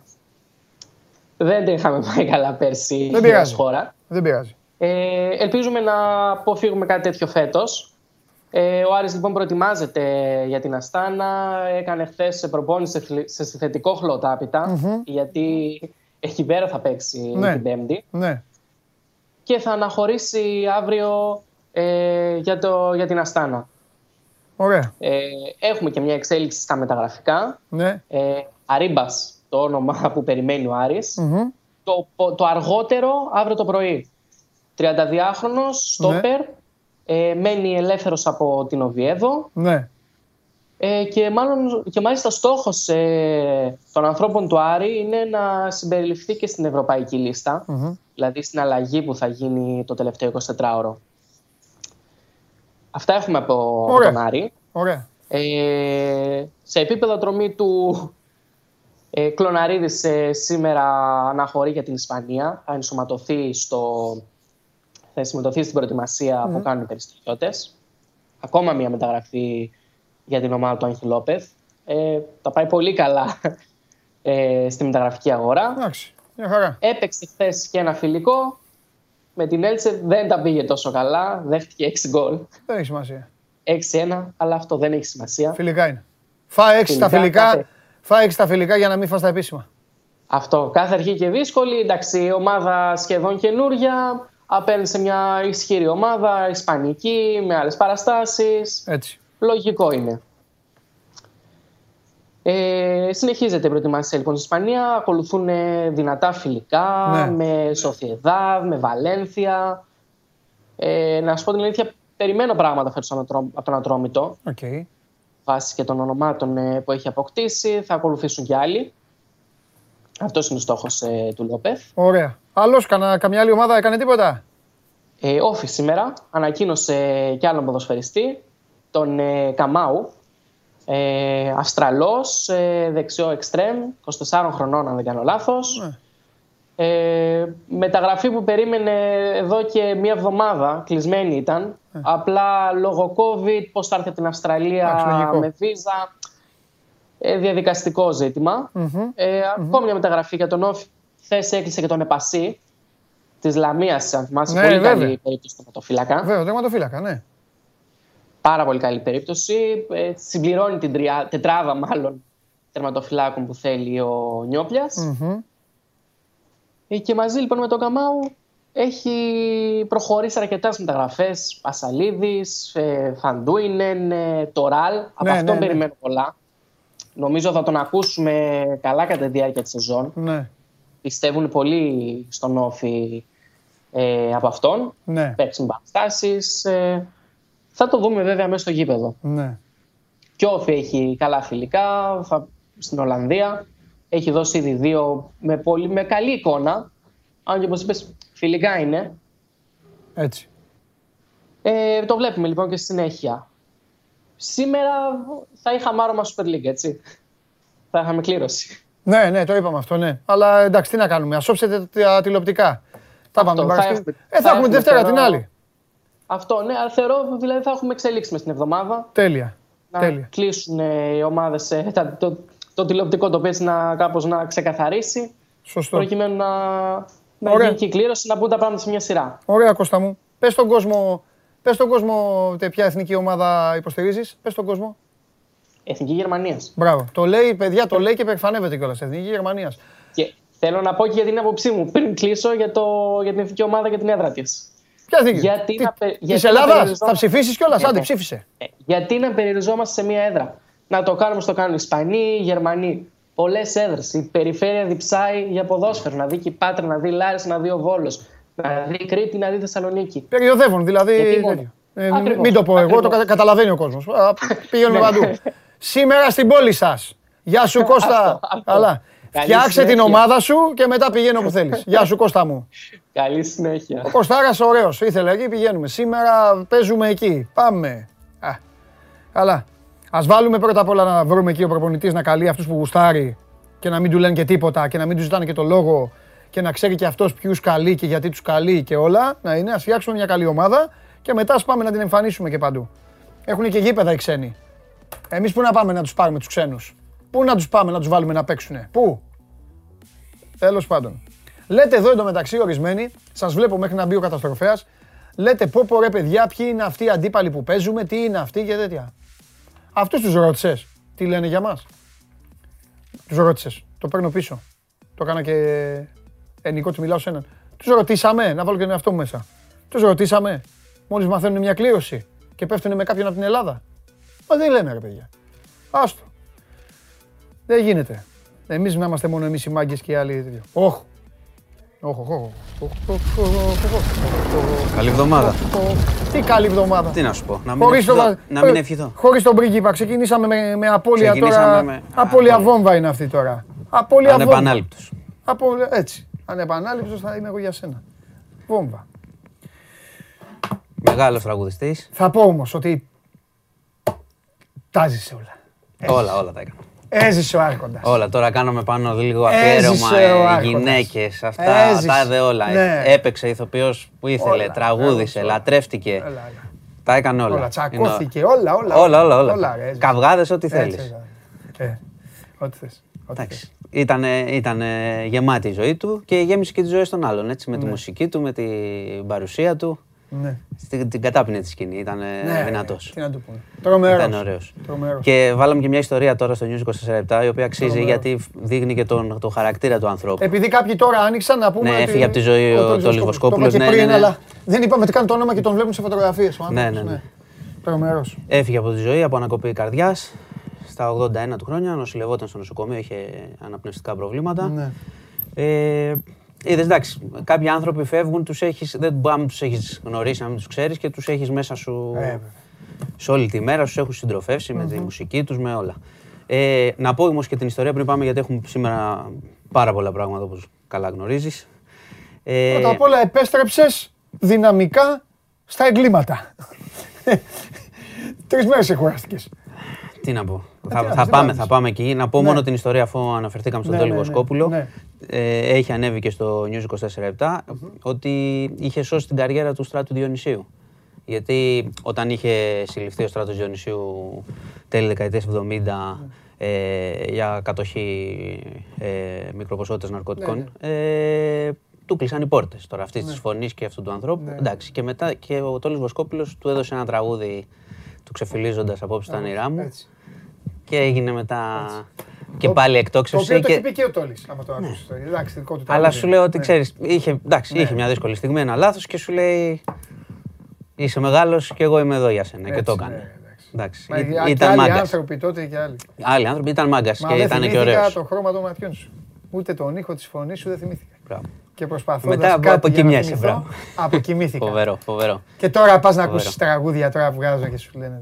Δεν την είχαμε πάει καλά πέρσι Δεν πειράζει. ως χώρα. Δεν πειράζει. Ε, ελπίζουμε να αποφύγουμε κάτι τέτοιο φέτος. Ε, ο Άρης λοιπόν προετοιμάζεται για την Αστάνα. Έκανε χθες σε προπόνηση σε θλι- σε συνθετικό χλωτάπητα, γιατί Εκεί πέρα θα παίξει Ναι. την Πέμπτη. Ναι. Και θα αναχωρήσει αύριο ε, για, το, για την Αστάνα. Ωραία. Ε, έχουμε και μια εξέλιξη στα μεταγραφικά. Ναι. Ε, Αρίμπας, το όνομα *laughs* που περιμένει ο Άρης. Μμμ. Το, το αργότερο αύριο το πρωί. 32χρονος, στόπερ, ε, μένει ελεύθερος από την Οβιέδο Ναι. Ε, και, μάλλον, και μάλιστα στόχος ε, των ανθρώπων του Άρη είναι να συμπεριληφθεί και στην ευρωπαϊκή λίστα, Μμμ. δηλαδή στην αλλαγή που θα γίνει το τελευταίο 24ωρο. Αυτά έχουμε από, από Ωραία. τον Άρη. Ωραία. Ε, σε επίπεδο τρομή του ε, Κλωναρίδης ε, σήμερα αναχωρεί για την Ισπανία. Θα ενσωματωθεί, στο, θα συμμετωθεί στην προετοιμασία που κάνουν οι περιστατιώτες. Ακόμα μια μεταγραφή για την ομάδα του Άγχη Λόπεθ. Ε, τα πάει πολύ καλά *laughs* ε, στη μεταγραφική αγορά. Εντάξει. Μια χαρά. Έπαιξε χθες και ένα φιλικό. Με την Έλτσε δεν τα πήγε τόσο καλά. Δέχτηκε 6 γκολ. Δεν έχει σημασία. 6-1, αλλά αυτό δεν έχει σημασία. Φιλικά είναι. Φά έξι στα Φιλικά, φιλικά. κάθε- Φά έξι στα φιλικά για να μην φας τα επίσημα. Αυτό. Κάθε αρχή και δύσκολη. Εντάξει, η ομάδα σχεδόν καινούρια. Απέναντι σε μια ισχυρή ομάδα, ισπανική, με άλλες παραστάσεις. Έτσι. Λογικό είναι. Ε, συνεχίζεται η προετοιμασία λοιπόν στην Ισπανία. Ακολουθούν ε, δυνατά φιλικά Ναι. με Σοφιεδάδ, με Βαλένθια. Ε, να σου πω την αλήθεια, περιμένω πράγματα φέτος από τον- από τον Ατρόμητο Οκ. βάσει και των ονομάτων ε, που έχει αποκτήσει. Θα ακολουθήσουν και άλλοι. Αυτός είναι ο στόχος ε, του Λόπεθ. Ωραία. Άλλος, κανα, καμιά άλλη ομάδα έκανε τίποτα; Ε, ΟΦΗ σήμερα ανακοίνωσε και άλλον ποδοσφαιριστή, τον ε, Καμάου. Ε, Αυστραλός, ε, δεξιό εξτρέμ, 24 χρονών αν δεν κάνω λάθος. Ναι. Ε, μεταγραφή που περίμενε εδώ και μία εβδομάδα, κλεισμένη ήταν. Απλά λόγω COVID, πώς θα έρθει από την Αυστραλία Ναι. Εντάξει, λογικό. με βίζα. Ε, διαδικαστικό ζήτημα. Ε, Ακόμη μια μεταγραφή για τον Όφη. Χθες έκλεισε και τον Επασί της Λαμίας, αν θυμάσαι. Ναι, πολύ βέβαια. καλή περίπτωση του ματοφύλακα. Βέβαια, τερματοφύλακα, ναι. Πάρα πολύ καλή περίπτωση. Ε, συμπληρώνει την τριά, τετράδα, μάλλον, τερματοφυλάκων που θέλει ο νιοπλιας Μμμ. Ε, και μαζί λοιπόν με τον Καμάου έχει προχωρήσει αρκετά μεταγραφές. Ασαλίδης, ε, Φαντούινεν, ε, Τοράλ. Από Ναι, αυτόν ναι, ναι. περιμένω πολλά. Νομίζω θα τον ακούσουμε καλά κατά τη διάρκεια της σεζόν. Ναι. Πιστεύουν πολύ στον Όφη ε, από αυτόν. Ναι. Παίξουν παραστάσεις. Ε, θα το δούμε βέβαια μέσα στο γήπεδο. Ναι. Και ο Όφη έχει καλά φιλικά θα, στην Ολλανδία. Έχει δώσει ήδη δύο με, πολύ, με καλή εικόνα. Αν και όπως είπες, φιλικά είναι. Έτσι. Ε, το βλέπουμε λοιπόν και στη συνέχεια. Σήμερα θα είχαμε άρωμα Super League, έτσι. Θα είχαμε κλήρωση. Ναι, ναι, το είπαμε αυτό, ναι. Αλλά εντάξει, τι να κάνουμε. Α όψετε τα τηλεοπτικά. Τα πάμε. θα Παρασκευή. έχουμε- Ε, θα θα έχουμε τη έχουμε Δευτέρα την καιρό. άλλη. Αυτό, ναι, αλλά θεωρώ δηλαδή θα έχουμε εξελίξεις μες την εβδομάδα. Τέλεια. Να Τέλεια. κλείσουν ε, οι ομάδες, ε, τα- το, το τηλεοπτικό το έτσι να κάπως να ξεκαθαρίσει. Σωστό. Προκειμένου να, να Ωραία. γίνει και η κλήρωση, να μπουν τα πράγματα σε μια σειρά. Ωραία, Κώστα μου. Πες στον κόσμο, πες στον κόσμο τε, ποια εθνική ομάδα υποστηρίζεις. Πες στον κόσμο. Εθνική Γερμανίας. Μπράβο. Το λέει, παιδιά, το λέει και περηφανεύεται κιόλας. Εθνική Γερμανίας. Και θέλω να πω και για την άποψή μου πριν κλείσω για, το, για την εθνική ομάδα και την έδρα της. Ποια εθνική. Γιατί Τι- να πε- Της γιατί να Ελλάδας; περιοριζόμαστε- Θα ψηφίσεις κιόλας; Ναι, Άντε, ναι. ψήφισε. Ε, γιατί να περιοριζόμαστε σε μία έδρα; Να το κάνουμε στο κάνουν Ισπανοί, Γερμανοί. Πολλές έδρες. Η περιφέρεια διψάει για ποδόσφαιρο. Να δει και η Πάτρα, να δει Λάρη, να δει ο Βόλος. Να δει Κρήτη, να δει Θεσσαλονίκη. Περιοδεύουν, δηλαδή. Γιατί μόνο; τέτοιο. Ε, Ακριβώς, μην το πω εγώ, το ακριβώς. κατα- καταλαβαίνει ο κόσμος. Α, *laughs* Πηγαίνουμε Ναι. παντού. Σήμερα στην πόλη σας. Γεια σου *laughs* Κώστα. Αυτό, αυτό. Καλά. Καλή Φτιάξε την συνέχεια. ομάδα σου και μετά πηγαίνω όπου θέλεις. *laughs* Γεια σου Κώστα μου. Καλή συνέχεια. Ο Κωστάρας ωραίος. Ήθελε εκεί, πηγαίνουμε. Σήμερα παίζουμε εκεί. Πάμε. Α, καλά. Ας βάλουμε πρώτα απ' όλα να βρούμε εκεί ο προπονητής να καλεί αυτούς που γουστάρει και να μην του λένε και τίποτα και να μην τους ζητάνε και το λόγο και να ξέρει και αυτός ποιους καλεί και γιατί τους καλεί και όλα. Να είναι, ας φτιάξουμε μια καλή ομάδα και μετά ας πάμε να την εμφανίσουμε και παντού. Έχουν και γήπεδα οι ξένοι. Εμείς πού να πάμε να τους πάρουμε τους ξένους. Πού να τους πάμε να τους βάλουμε να παίξουνε; Πού; Τέλος πάντων. Λέτε εδώ εντωμεταξύ ορισμένοι, σας βλέπω μέχρι να μπει ο καταστροφέας, λέτε πω πω ρε παιδιά ποιοι είναι αυτοί οι αντίπαλοι που παίζουμε, τι είναι αυτοί και τέτοια. Αυτούς τους ρώτησες, τι λένε για μας; Τους ρώτησες, το παίρνω πίσω. Το έκανα και ενικό του μιλάω σε έναν. Τους ρωτήσαμε, να βάλω και τον εαυτό μου μέσα. Τους ρωτήσαμε, μόλις μαθαίνουν μια κλήρωση και πέφτουν με κάποιον από την Ελλάδα. Μα δεν λένε ρε παιδιά. Άστο. Δεν γίνεται. Εμείς να είμαστε μόνο εμείς οι μάγκες και οι άλλοι. Όχι. Όχι, όχι, Καλή εβδομάδα. Τι καλή εβδομάδα. Τι να σου πω, να μην, ευχηθώ, να μην ευχηθώ. Χωρίς τον πρίγκιπα ξεκινήσαμε με, με απώλεια Ξεκινήσαμε τώρα. με- Απώλεια βόμβα είναι αυτή τώρα. Απώλεια βόμβα. Ανεπανάληπτος. Απώλεια, έτσι. Ανεπανάληπτος θα είμαι εγώ για σένα. Βόμβα. Μεγάλος τραγουδιστής. Θα πω όμως ότι τα έζησε όλα. Όλα, όλα τα έκανα. Έζησε ο Άρχοντας. Όλα. Τώρα κάναμε πάνω λίγο Έζησε αφιέρωμα, ο ε, Άρχοντας. γυναίκες, αυτά, Έζησε. τα είδε όλα. Ναι. Έπαιξε ηθοποιός που ήθελε, Όλα. τραγούδισε, Όλα. λατρεύτηκε. Έλα, έλα. Τα έκανε όλα. Όλα, τσακώθηκε, όλα, όλα. Όλα, όλα, όλα. Όλα, ρε, έζησε. Καυγάδες, ό,τι Έτσι, θέλεις. Ε, ό,τι θες. ό,τι Εντάξει. θες. Ήταν, ήταν γεμάτη η ζωή του και γέμισε και τη ζωή των άλλων. Έτσι, με Ναι. τη μουσική του, με την παρουσία του. Ναι. Στην, την κατάπινε τη σκηνή. Ήταν Ναι, δυνατός. Τι να του πούμε. Τρομερός. Ήταν ωραίος. Τρομερός. Και βάλαμε και μια ιστορία τώρα στο News 24 η οποία αξίζει Τρομερός. γιατί δείχνει και τον, τον χαρακτήρα του ανθρώπου. Επειδή κάποιοι τώρα άνοιξαν να πούμε. Ναι, ότι- έφυγε από τη ζωή ο Τόλιβος Τόλιβος Κόπουλος. Κόπουλος, Το είπα ναι, και πριν, ναι, ναι. αλλά δεν είπαμε τι κάνει το όνομα και τον βλέπουν σε φωτογραφίες. ο Ναι, άνθρωπος, ναι, ναι. Τρομερός. Έφυγε από τη ζωή από ανακοπή καρδιάς στα 81 του χρόνια. Νοσηλευόταν στο νοσοκομείο, είχε αναπνευστικά προβλήματα. Ναι. Ε, Είδες, εντάξει, κάποιοι άνθρωποι φεύγουν, τους έχεις, δεν μπορεί να μην τους έχεις γνωρίσει, να μην τους ξέρεις και τους έχεις μέσα σου Ε, βέβαια. σε όλη τη μέρα, τους έχουν συντροφεύσει με τη μουσική τους, με όλα. Ε, να πω όμως και την ιστορία πριν πάμε, γιατί έχουμε σήμερα πάρα πολλά πράγματα όπως καλά γνωρίζεις. Ε, Πρώτα απ' όλα επέστρεψες δυναμικά στα εγκλήματα. *laughs* Τρεις μέρες εκουράστηκες. Τι να πω. τι θα, να θα πεις, τι πάμε, να θα πεις. πάμε εκεί. Να πω Ναι. μόνο την ιστορία αφού αναφερθήκαμε στον Ναι, Τόλι ναι, ναι, Βοσκόπουλο. Ναι. Ε, έχει ανέβει και στο News 24-7 ότι είχε σώσει την καριέρα του Στράτου Διονυσίου. Γιατί όταν είχε συλληφθεί ο Στράτος Διονυσίου τέλη δεκαετίας 70 ε, για κατοχή ε, μικροποσότητας ναρκωτικών, ε, του κλείσαν οι πόρτες τώρα αυτής της φωνής και αυτού του ανθρώπου. Ναι. Εντάξει, και μετά και ο Τόλης Βοσκόπουλος του έδωσε ένα τραγούδι του ξεφυλίζοντας απόψε τα όνειρά μου Έτσι. και έγινε μετά και Το- πάλι Το εκτόξευση. οποίο το και- έχει πει και ο Τόλης, άμα το άκουσες. Εντάξει, δικό του Αλλά τραγούδι. σου λέω ότι Ναι. ξέρεις, είχε, εντάξει, είχε μια δύσκολη στιγμή, ένα λάθος και σου λέει Είσαι μεγάλος και εγώ είμαι εδώ για σένα. και Έτσι, το ναι, έκανε. εντάξει. Εντάξει. Μα Ή- και άλλοι Ήταν μάγκας. άνθρωποι τότε και άλλοι. Άλλοι άνθρωποι ήταν μάγκας Μα και δεν ήταν και θυμήθηκα ωραίος. το χρώμα των ματιών σου. Ούτε τον ήχο της φωνής σου δεν θυμήθηκα. Και προσπαθώντας Μετά κάτι από- για να αποκοιμιέσαι, θυμηθώ, μπράβο. αποκοιμήθηκα. Φοβερό, φοβερό. Και τώρα πας να Φοβερό. ακούσεις τραγούδια τώρα που βγάζω και σου λένε.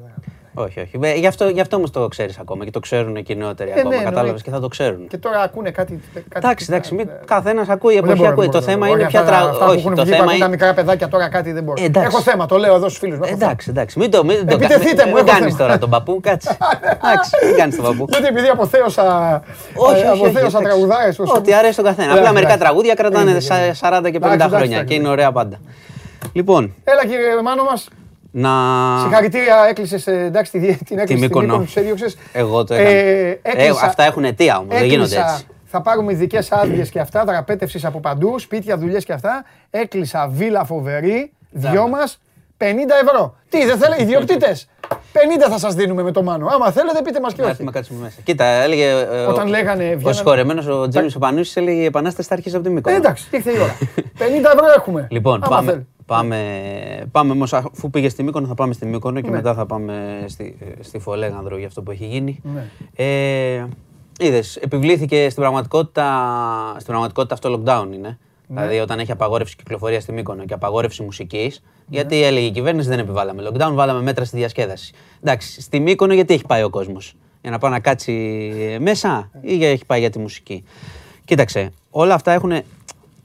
Όχι, όχι. Ε, Γι' αυτό, γι αυτό όμως το ξέρεις ακόμα και το ξέρουν και οι νεότεροι Ε, ακόμα. ναι, Κατάλαβες εννοείται. και θα το ξέρουν. Και τώρα ακούνε κάτι. κάτι Εντάξει, εντάξει, μην... ε, καθένας ακούει, η δεν εποχή μπορώ, ακούει. δεν Το μπορώ, θέμα δεν μπορώ. είναι ποια Αυτά- τραγούδια. Αυτά που Όχι, έχουν το βγει που θέμα ακούν τα είναι. μικρά παιδάκια τώρα κάτι δεν μπορώ. Ε, εντάξει. Έχω θέμα, το λέω εδώ στους φίλους μου. έχω θέμα. Εντάξει, εντάξει. Μην το, μην το, Επιτεθείτε μου, μην έχω κάνεις θέμα. τώρα τον παππού, κάτσε. Εντάξει, μην κάνεις τον παππού. Γιατί επειδή αποθέωσα, Όχι, όχι, όχι. αποθέωσα εντάξει. τραγουδάρες. όσο- Ό,τι αρέσει στον καθένα. Ε, Απλά μερικά εντάξει. τραγούδια κρατάνε Ε, σα- ε, 40 και 50 εντάξει, χρόνια εντάξει. και είναι ωραία πάντα. Λοιπόν, Έλα κύριε Μάνο μας. Να. Συγχαρητήρια, έκλεισες ε, εντάξει, τη, την έκλεισε Μύκονο. Μύκονο, τους έδιωξες. Εγώ το έκανα. Ε, Ε, έκλεισα- αυτά έχουν αιτία όμως, δεν γίνονται έκλεισα- έτσι. Θα πάρουμε ειδικές άδειες και αυτά, δραπέτευσης από παντού, σπίτια, δουλειές και αυτά. Έκλεισα βίλα φοβερή, δυο μας, 50 ευρώ. Τι, δεν θέλετε, ιδιοκτήτες. 50 θα σας δίνουμε με το μάνο. Άμα θέλετε, πείτε μας και Να όχι. έρθουμε κάτσουμε μέσα. Κοίτα, έλεγε. ε, Όταν ο- λέγανε, Ο βγαίνανε- συγχωρεμένο ο Τζέμι Οπανούσης έλεγε η επανάσταση θα αρχίσει από τη Ε, Μύκονο. εντάξει, ήρθε η ώρα. *laughs* 50 ευρώ έχουμε. Λοιπόν, Άμα πάμε, θέλει. Πάμε, πάμε όμως, αφού πήγε στη Μύκονο θα πάμε στη Μύκονο και Ναι. μετά θα πάμε στη, στη Φολέγανδρο για αυτό που έχει γίνει. Ναι. Ε, είδες, επιβλήθηκε στην πραγματικότητα, στην πραγματικότητα αυτό lockdown είναι. Ναι. Δηλαδή όταν έχει απαγόρευση κυκλοφορία στη Μύκονο και απαγόρευση μουσικής, Ναι. γιατί έλεγε η κυβέρνηση δεν επιβάλαμε lockdown, βάλαμε μέτρα στη διασκέδαση. Εντάξει, στη Μύκονο γιατί έχει πάει ο κόσμος; Για να πάει να κάτσει μέσα ή για- έχει πάει για τη μουσική; Κοίταξε, όλα αυτά έχουν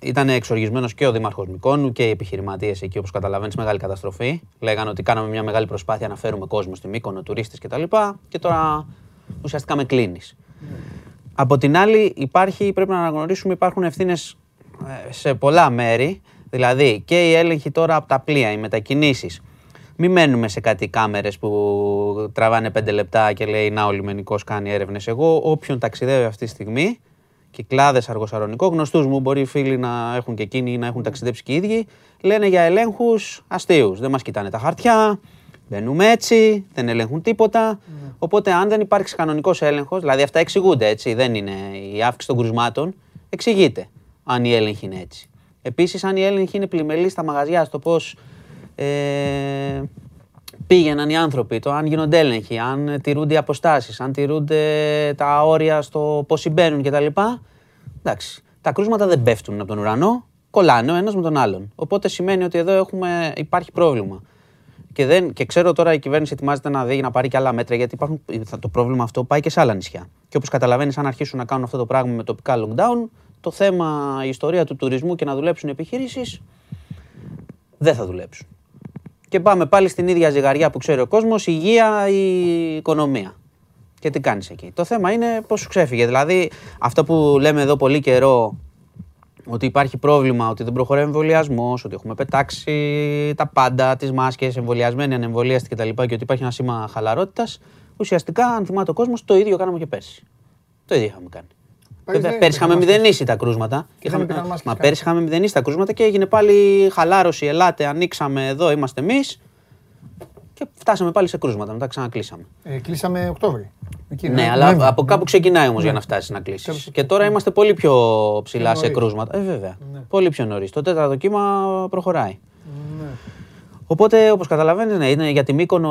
ήταν εξοργισμένος και ο Δήμαρχος Μικόνου και οι επιχειρηματίες εκεί, όπως καταλαβαίνεις, μεγάλη καταστροφή. Λέγανε ότι κάναμε μια μεγάλη προσπάθεια να φέρουμε κόσμο στη Μύκονο, τουρίστες κτλ. Και τώρα ουσιαστικά με κλείνεις. Από την άλλη, υπάρχει, πρέπει να αναγνωρίσουμε, υπάρχουν ευθύνες σε πολλά μέρη. Δηλαδή και οι έλεγχοι τώρα από τα πλοία, οι μετακινήσεις. Μην μένουμε σε κάτι κάμερες που τραβάνε πέντε λεπτά και λέει Να ο λιμενικός κάνει έρευνες. Εγώ, όποιον ταξιδεύει αυτή τη στιγμή, κυκλάδες αργοσαρονικό, γνωστούς μου, μπορεί οι φίλοι να έχουν και εκείνοι ή να έχουν ταξιδέψει και οι ίδιοι, λένε για ελέγχους αστείους. Δεν μας κοιτάνε τα χαρτιά, μπαίνουμε έτσι, δεν ελέγχουν τίποτα. Οπότε, αν δεν υπάρξει κανονικός έλεγχος, δηλαδή αυτά εξηγούνται έτσι, δεν είναι η αύξηση των κρουσμάτων, Εξηγείται αν η έλεγχη είναι έτσι. Επίσης, αν η έλεγχη είναι πλημελή στα μαγαζιά, στο πώς ε, πήγαιναν οι άνθρωποι, το αν γίνονται έλεγχοι, αν τηρούνται οι αποστάσεις, αν τηρούνται τα όρια στο πώς συμπαίνουν κτλ. Εντάξει. Τα κρούσματα δεν πέφτουν από τον ουρανό, κολλάνε ο ένας με τον άλλον. Οπότε σημαίνει ότι εδώ έχουμε, υπάρχει πρόβλημα. Και, δεν, και ξέρω τώρα η κυβέρνηση ετοιμάζεται να δει να πάρει και άλλα μέτρα γιατί υπάρχουν, θα- το πρόβλημα αυτό πάει και σε άλλα νησιά. Και όπως καταλαβαίνεις, αν αρχίσουν να κάνουν αυτό το πράγμα με τοπικά lockdown, το θέμα, η ιστορία του τουρισμού και να δουλέψουν επιχειρήσεις δεν θα δουλέψουν. Και πάμε πάλι στην ίδια ζυγαριά που ξέρει ο κόσμος, υγεία ή οικονομία. Και τι κάνεις εκεί. Το θέμα είναι πώς σου ξέφυγε. Δηλαδή, αυτό που λέμε εδώ πολύ καιρό, ότι υπάρχει πρόβλημα, ότι δεν προχωράει ο εμβολιασμός, ότι έχουμε πετάξει τα πάντα, τις μάσκες, εμβολιασμένοι, ανεμβολίαστοι κτλ. Και, ότι υπάρχει ένα σήμα χαλαρότητας. Ουσιαστικά, αν θυμάται ο κόσμος, το ίδιο κάναμε και πέρσι. Το ίδιο είχαμε κάνει. Πέρυσι Βέβαια, δεν πέρσι είχαμε υπήρχαν μηδενίσει τα κρούσματα. Και δεν υπήρχαν μάσκες μα καν. πέρσι είχαμε μηδενίσει τα κρούσματα και έγινε πάλι χαλάρωση. Ελάτε, ανοίξαμε εδώ, είμαστε εμείς. Και φτάσαμε πάλι σε κρούσματα. Μετά ξανακλείσαμε. Ε, κλείσαμε Οκτώβρη. Εκεί, Ναι, αλλά Νοέμβρη. από κάπου ξεκινάει όμως για να φτάσεις να κλείσεις. Κάπου- Και τώρα είμαστε πολύ πιο ψηλά Πιο σε νωρίς. κρούσματα. Ε, βέβαια. Ναι. Πολύ πιο νωρίς. Το τέταρτο κύμα προχωράει. Ναι. Οπότε, όπως καταλαβαίνει, ναι, είναι για τη Μύκονο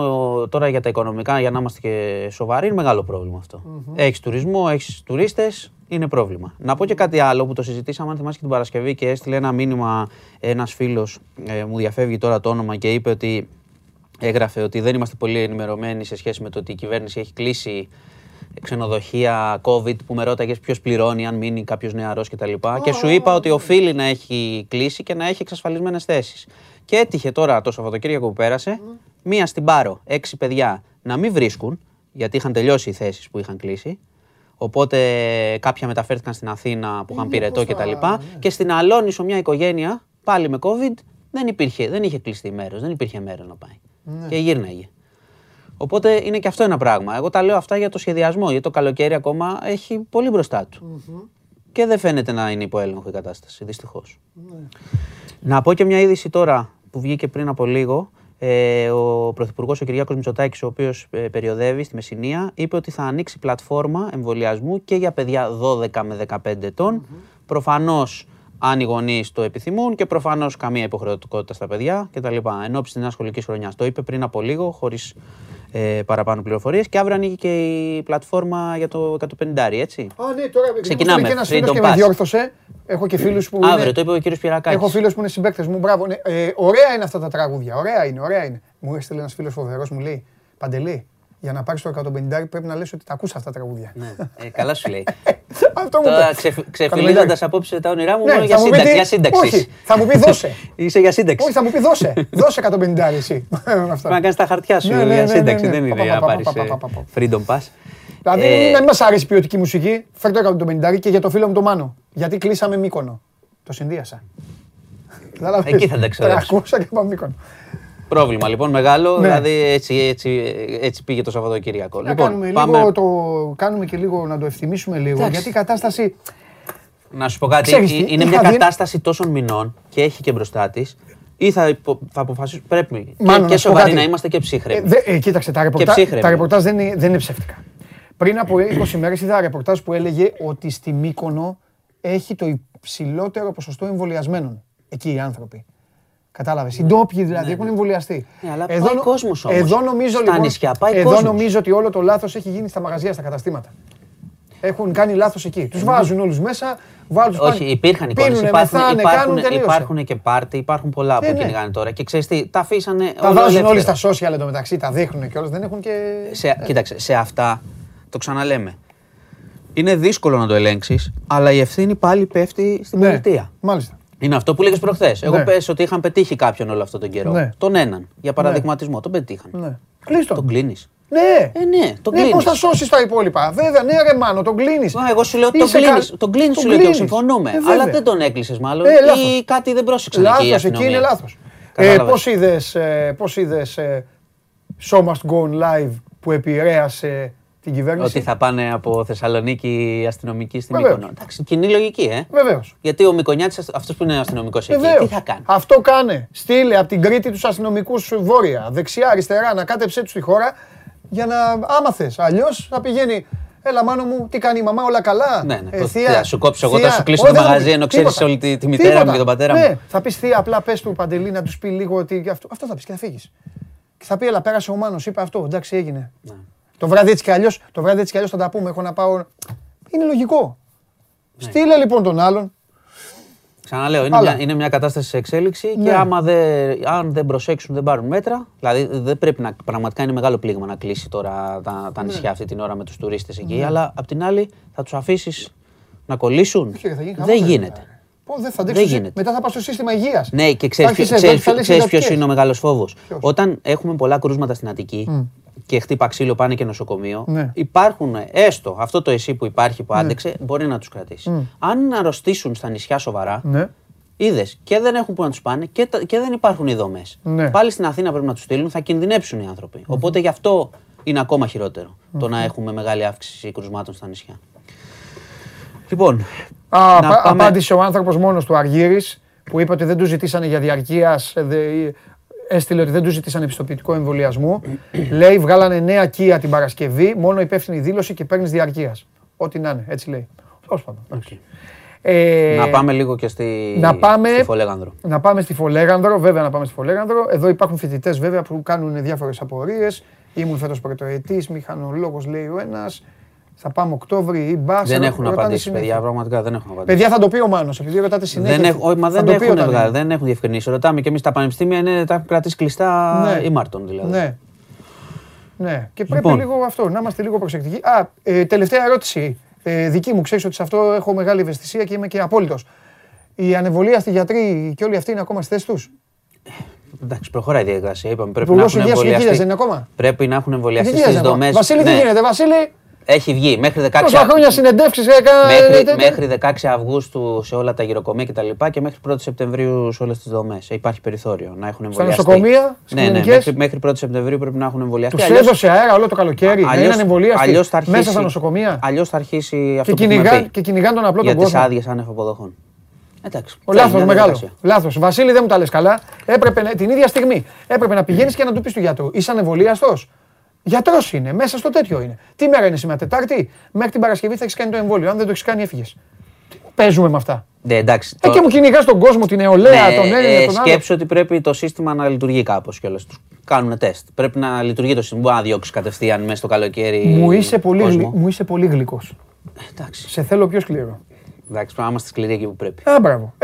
τώρα για τα οικονομικά, για να είμαστε και σοβαροί, είναι μεγάλο πρόβλημα αυτό. Έχεις τουρισμό, έχεις τουρίστες, είναι πρόβλημα. Να πω και κάτι άλλο που το συζητήσαμε, αν θυμάσαι και την Παρασκευή και έστειλε ένα μήνυμα ένας φίλος, ε, μου διαφεύγει τώρα το όνομα και είπε ότι έγραφε ότι δεν είμαστε πολύ ενημερωμένοι σε σχέση με το ότι η κυβέρνηση έχει κλείσει ξενοδοχεία COVID που με ρώταγες ποιος πληρώνει, αν μείνει κάποιος νεαρός κτλ. Και σου είπα ότι οφείλει να έχει κλείσει και να έχει εξασφαλισμένες θέσεις. Και έτυχε τώρα το Σαββατοκύριακο που πέρασε, μία στην Πάρο, έξι παιδιά να μην βρίσκουν, γιατί είχαν τελειώσει οι θέσεις που είχαν κλείσει. Οπότε κάποια μεταφέρθηκαν στην Αθήνα που είχαν πυρετό κτλ. Και στην Αλόνισο μια οικογένεια, πάλι με COVID, δεν, υπήρχε, δεν είχε κλειστεί μέρος, δεν υπήρχε μέρο να πάει. Και γύρναγε. Οπότε είναι και αυτό ένα πράγμα. Εγώ τα λέω αυτά για το σχεδιασμό, γιατί το καλοκαίρι ακόμα έχει πολύ μπροστά του. Και δεν φαίνεται να είναι υπό έλεγχο η κατάσταση, δυστυχώς. Να πω και μια είδηση τώρα που βγήκε πριν από λίγο. Ε, ο Πρωθυπουργός ο Κυριάκος Μητσοτάκης, ο οποίος περιοδεύει στη Μεσσηνία, είπε ότι θα ανοίξει πλατφόρμα εμβολιασμού και για παιδιά 12 με 15 ετων Προφανώς, αν οι γονείς το επιθυμούν και προφανώς καμία υποχρεωτικότητα στα παιδιά κτλ. Εν ώψη της νέας σχολικής χρονιάς. Το είπε πριν από λίγο, χωρίς ε, παραπάνω πληροφορίες. Και αύριο ανοίγει και η πλατφόρμα για το 150, έτσι. Α, ναι, τώρα Ξεκινάμε, Και ένας φίλος freedom και με pass. διόρθωσε. Έχω και φίλους που. Αύριο, είναι... το είπε ο κύριος Πιερακάκη. Έχω φίλους που είναι συμπαίκτες μου. Μπράβο. Ναι. Ε, ωραία είναι αυτά τα τραγούδια. Ωραία είναι, ωραία είναι. Μου έστειλε ένας φίλος φοβερός, μου λέει Παντελή, για να πάρεις το 150 πρέπει να λες ότι τα ακούς αυτά τα τραγούδια. Ναι, ε, καλά σου λέει. *laughs* Αυτό μου Τώρα είπε. ξεφ- ξεφυλίζοντας απόψε τα όνειρά μου, Ναι, μόνο θα για, μου πει σύνταξη, τι- για σύνταξη. όχι, θα μου πει δώσε. *laughs* Είσαι για σύνταξη. Όχι, θα μου πει δώσε. *laughs* Δώσε 150 εσύ. Αυτά. Πρέπει να κάνεις τα χαρτιά σου Ναι, ναι, ναι, για ναι, σύνταξη. ναι. Δεν είναι Πα, για να πα, πα, πάρεις πα, πα, πα, πα. freedom pass. Δηλαδή Ε, να μην μα αρέσει η ποιοτική μουσική, φέρ το 150 και για το φίλο μου το Μάνο. Γιατί κλείσαμε Μύκονο. Το συνδύασα. Κατάλαβες. Εκεί θα τα ξέρω. Τρακούσα και πάμε Μύκονο. Πρόβλημα λοιπόν μεγάλο, Ναι. δηλαδή έτσι, έτσι, έτσι πήγε το Σαββατοκύριακο. Να Λοιπόν, κάνουμε, πάμε λίγο το, κάνουμε και λίγο να το ευθυμίσουμε λίγο. Εντάξει. Γιατί η κατάσταση. να σου πω κάτι. Ξέρεις τι, είναι είχα μια δει- κατάσταση τόσων μηνών και έχει και μπροστά της. Ή θα, υπο- θα αποφασίσουμε. Πρέπει Μάνο, και, να και σου πω σοβαροί κάτι. να είμαστε και Ε, ψύχρεμοι. δε- ε, κοίταξε, τα ρεπορτάζ, ψύχρεμοι. τα ρεπορτάζ δεν, είναι, δεν είναι ψεύτικα. Πριν από 20 μέρες είδα ρεπορτάζ που έλεγε ότι στη Μύκονο έχει το υψηλότερο ποσοστό εμβολιασμένων. Εκεί οι άνθρωποι. Κατάλαβες. Οι ντόπιοι δηλαδή έχουν εμβολιαστεί. Ναι, αλλά πάει κόσμος όμως. Εδώ νομίζω, Στα λοιπόν, νησιά πάει εδώ κόσμος. νομίζω ότι όλο το λάθος έχει γίνει στα μαγαζιά, στα καταστήματα. Έχουν κάνει λάθος εκεί. Τους βάζουν όλους μέσα, βάλουν τους Ε, Όχι, πάνε- υπήρχαν εικόνε. πίνουνε, Υπάρχουν, μεθάνε, υπάρχουν, κάνουν, τελείωσε. υπάρχουν και πάρτι, υπάρχουν πολλά Ναι, που ναι. κυνηγάνε τώρα. Και ξέρεις τι, τα αφήσανε. Τα όλα βάζουν ελεύθερα. όλοι στα social εντωμεταξύ, τα δείχνουν και όλα. Δεν έχουν και. Σε, Κοίταξε, σε αυτά το ξαναλέμε. Είναι δύσκολο να το ελέγξεις, αλλά η ευθύνη πάλι πέφτει στην Ναι, πολιτεία. Μάλιστα. Είναι αυτό που λέγες προχθές. Εγώ Ναι. πες ότι είχαν πετύχει κάποιον όλο αυτόν τον καιρό. Ναι. Τον έναν. Για παραδειγματισμό. Τον πετύχαν. Ναι. Κλείστο. Τον κλείνεις. Ναι. Ε, ναι, τον ναι, κλείνεις. πώς θα σώσεις τα υπόλοιπα. Βέβαια, ναι, ρε Μάνο, τον κλείνεις. Εγώ σου λέω ότι τον κλείνεις. Τον κλείνεις, σου λέω και εγώ συμφωνούμε. αλλά δεν τον έκλεισες μάλλον. Ε, λάθος. ή κάτι δεν πρόσεξαν εκεί. η Λάθο, εκεί αστυνομία. είναι λάθος. Ε, Κατάλαβες. Πώς είδες πώς είδες, ε, Show Must Go On Live που επηρέασε την κυβέρνηση. Ότι θα πάνε από Θεσσαλονίκη αστυνομική στην Βεβαίως. Μύκονο. Εντάξει, κοινή λογική, ε. Βεβαίως. Γιατί ο Μικονιάτης, αυτός που είναι αστυνομικός εκεί, Βεβαίως. τι θα κάνει; Αυτό κάνε. Στείλε από την Κρήτη τους αστυνομικούς βόρεια, δεξιά, αριστερά, να κάτεψε τους στη χώρα για να άμα θες. Αλλιώς θα πηγαίνει Έλα, μάνο μου, τι κάνει η μαμά, όλα καλά; Ναι, ναι. Ε, Πώς, θεία, τι, θα σου κόψω εγώ, θεία. θα σου κλείσω Όχι, το δεν θα μαγαζί, μου ενώ πει. ξέρεις Τίποτα. όλη τη- τη μητέρα μου Τίποτα. και τον πατέρα μου. Ναι, θα πεις θεία, απλά πες του Παντελή να τους πει λίγο ότι αυτό, αυτό θα πεις και θα φύγεις. Και θα πει, έλα, πέρασε ο Μάνος, είπε αυτό, εντάξει, έγινε. Ναι. Το βράδυ έτσι κι αλλιώς το βράδυ έτσι κι αλλιώς θα τα πούμε. Έχω να πάω. Είναι λογικό. Ναι. Στείλε λοιπόν τον άλλον. Ξαναλέω, είναι Άλλα. μια, είναι μια κατάσταση σε εξέλιξη Ναι. και άμα δεν, αν δεν προσέξουν, δεν πάρουν μέτρα. Δηλαδή, δεν πρέπει να. Πραγματικά είναι μεγάλο πλήγμα να κλείσει τώρα τα, τα νησιά αυτή την ώρα με τους τουρίστες εκεί. Αλλά απ' την άλλη, θα τους αφήσεις να κολλήσουν; Όχι, θα γίνει δεν χαμός, γίνεται. ρε. Πω, δεν θα αντέξω. Δεν γίνεται. Μετά θα πάω στο σύστημα υγείας. Ναι, και ξέρεις ποιο είναι ο μεγάλος φόβος. Ποιος; Όταν έχουμε πολλά κρούσματα στην Αττική και χτύπα ξύλο πάνε και νοσοκομείο, Ναι. υπάρχουν έστω αυτό το εσύ που υπάρχει που άντεξε, μπορεί να τους κρατήσει. Αν αρρωστήσουν στα νησιά σοβαρά, Ναι. Είδες και δεν έχουν που να τους πάνε και, τα- και δεν υπάρχουν οι δομές. Ναι. Πάλι στην Αθήνα πρέπει να τους στείλουν, θα κινδυνεύσουν οι άνθρωποι. Οπότε γι' αυτό είναι ακόμα χειρότερο το να έχουμε μεγάλη αύξηση κρουσμάτων στα νησιά. Λοιπόν, Α, να απα- πάμε- Απάντησε ο άνθρωπος μόνος του Αργύρης που είπε ότι δεν τους ζητήσανε για διαρκείας. Έστειλε ότι δεν τους ζητήσανε επιστοποιητικό εμβολιασμό. *clears throat* λέει, βγάλανε νέα ΚΥΑ την Παρασκευή, μόνο υπεύθυνη δήλωση και παίρνεις διαρκείας. Ό,τι να είναι, έτσι λέει. Τέλος πάντων. οκ. Ε, να πάμε λίγο και στη, να πάμε- στη Φολέγανδρο. Να πάμε στη Φολέγανδρο, βέβαια να πάμε στη Φολέγανδρο. Εδώ υπάρχουν φοιτητές βέβαια που κάνουν διάφορες απορίες. Ήμουν φέτος πρωτοετής, μηχανολόγος λέει ο ένας. Θα πάμε Οκτώβρη ή μπας. Δεν έχουν απαντήσει, παιδιά, πραγματικά δεν έχουν απαντήσει. Παιδιά θα το πει ο Μάνος, επειδή ρωτάτε συνέχεια. Δεν, έχουν, όχι, μα θα δεν το πει έχουν, όταν βγάλει, είναι. δεν έχουν διευκρινίσει. Ρωτάμε και εμείς τα πανεπιστήμια είναι, τα έχουν κρατήσει κλειστά Ναι. ή Μάρτον δηλαδή. Ναι. Ναι, και πρέπει Λοιπόν. λίγο αυτό, να είμαστε λίγο προσεκτικοί. Α, ε, τελευταία ερώτηση. Ε, δική μου, ξέρεις ότι σε αυτό έχω μεγάλη ευαισθησία και είμαι και απόλυτος. Οι ανεβολίαστοι γιατροί και όλοι αυτοί είναι ακόμα στις θέσεις τους; Εντάξει, προχωράει η διαδικασία. Είπαμε, πρέπει να Υπουργός έχουν Υγείας και Υγείας εμβολιαστεί. δεν είναι ακόμα; Πρέπει να έχουν εμβολιαστεί Τι στις γίνεται, δομέ. Βασίλη, τι γίνεται, Βασίλη; Έχει βγει μέχρι 16 Τόσα χρόνια συνεντεύξεις έκανα. Μέχρι, μέχρι 16 Αυγούστου σε όλα τα γυροκομεία κτλ. Και, και μέχρι 1 Σεπτεμβρίου σε όλες τις δομές. Υπάρχει περιθώριο να έχουν εμβολιαστεί. νοσοκομεία, στις ναι, ναι, κλινικές. μέχρι, μέχρι 1 Σεπτεμβρίου πρέπει να έχουν εμβολιαστεί. Τους Αλλιώς- έδωσε αέρα όλο το καλοκαίρι. να αλλιώς- είναι ανεμβολίαστοι αλλιώς θα αρχίσει- μέσα στα νοσοκομεία. Αλλιώς θα αρχίσει αυτό Και που έχουμε κυνηγάν, πει και κυνηγάν τον απλό για τον τις κόσμο. άδειες άνευ αποδοχών. Εντάξει. Ο θέλει λάθο μια μεγάλο. διαδικασία. Λάθος. Βασίλη, δεν μου τα λες καλά. Έπρεπε να- την ίδια στιγμή έπρεπε να πηγαίνεις και να του πεις του γιατρού. Είσαι ανεμβολίαστο. Γιατρός είναι, μέσα στο τέτοιο είναι. Τι μέρα είναι σήμερα, Τετάρτη; Μέχρι την Παρασκευή θα έχεις κάνει το εμβόλιο. Αν δεν το έχεις κάνει, έφυγες. Παίζουμε με αυτά. Ναι, εντάξει. Ε, το- και μου κυνηγά τον κόσμο, την νεολαία, Ναι, τον Έλληνα, ε, τον άλλο. σκέψου ότι πρέπει το σύστημα να λειτουργεί κάπως κιόλας. Τους κάνουν τεστ. Πρέπει να λειτουργεί το σύστημα. Μπορεί να διώξεις κατευθείαν μέσα στο καλοκαίρι. Μου είσαι, πολύ, κόσμο. γλυ- μου είσαι πολύ γλυκός. Εντάξει. Σε θέλω πιο σκληρό. Εντάξει, πρέπει να είμαστε σκληροί εκεί που πρέπει. Α, μπράβο.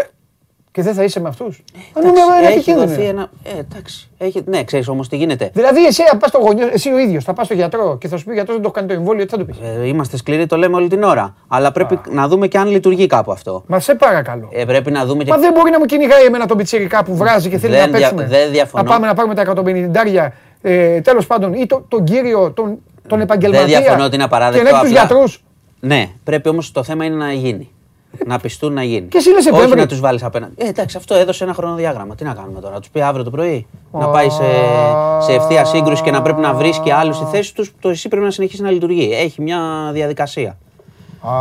Ε, και δεν θα είσαι με αυτούς. Αν Εντάξει, είναι έχει επικίνδυνο. δοθεί ένα. Ε, εντάξει. Έχει... Ναι, ξέρεις όμως τι γίνεται. Δηλαδή, εσύ, αν πας στο γονιό, εσύ ο ίδιος θα πας στο γιατρό και θα σου πει ο γιατρός δεν το έχει κάνει το εμβόλιο, τι θα του πεις; Ε, είμαστε σκληροί, το λέμε όλη την ώρα. Αλλά πρέπει να δούμε και αν λειτουργεί κάπου αυτό. Μα σε παρακαλώ. Ε, πρέπει να δούμε και. Μα δεν μπορεί να μου κυνηγάει εμένα τον πιτσιρικά που βράζει και θέλει Δεν να δια- παίξουμε. δεν διαφωνώ. Να πάμε να πάρουμε τα 150 ε, τέλος πάντων, ή το, τον κύριο, τον, τον επαγγελματία. Δεν διαφωνώ ότι είναι απαράδεκτο, Και να έχει τους απλά- γιατρούς. Ναι, πρέπει όμως το θέμα είναι να γίνει. Να πιστούν να γίνει. Και εσύ λες Όχι Σεπτέμβρη. να τους βάλεις απέναντι. Ε, εντάξει, αυτό έδωσε ένα χρονοδιάγραμμα. Τι να κάνουμε τώρα, να τους πει αύριο το πρωί. Να πάει σε, σε ευθεία σύγκρουση και να πρέπει να βρίσκει άλλους στη θέση τους. Το εσύ πρέπει να συνεχίσει να λειτουργεί. Έχει μια διαδικασία. Α,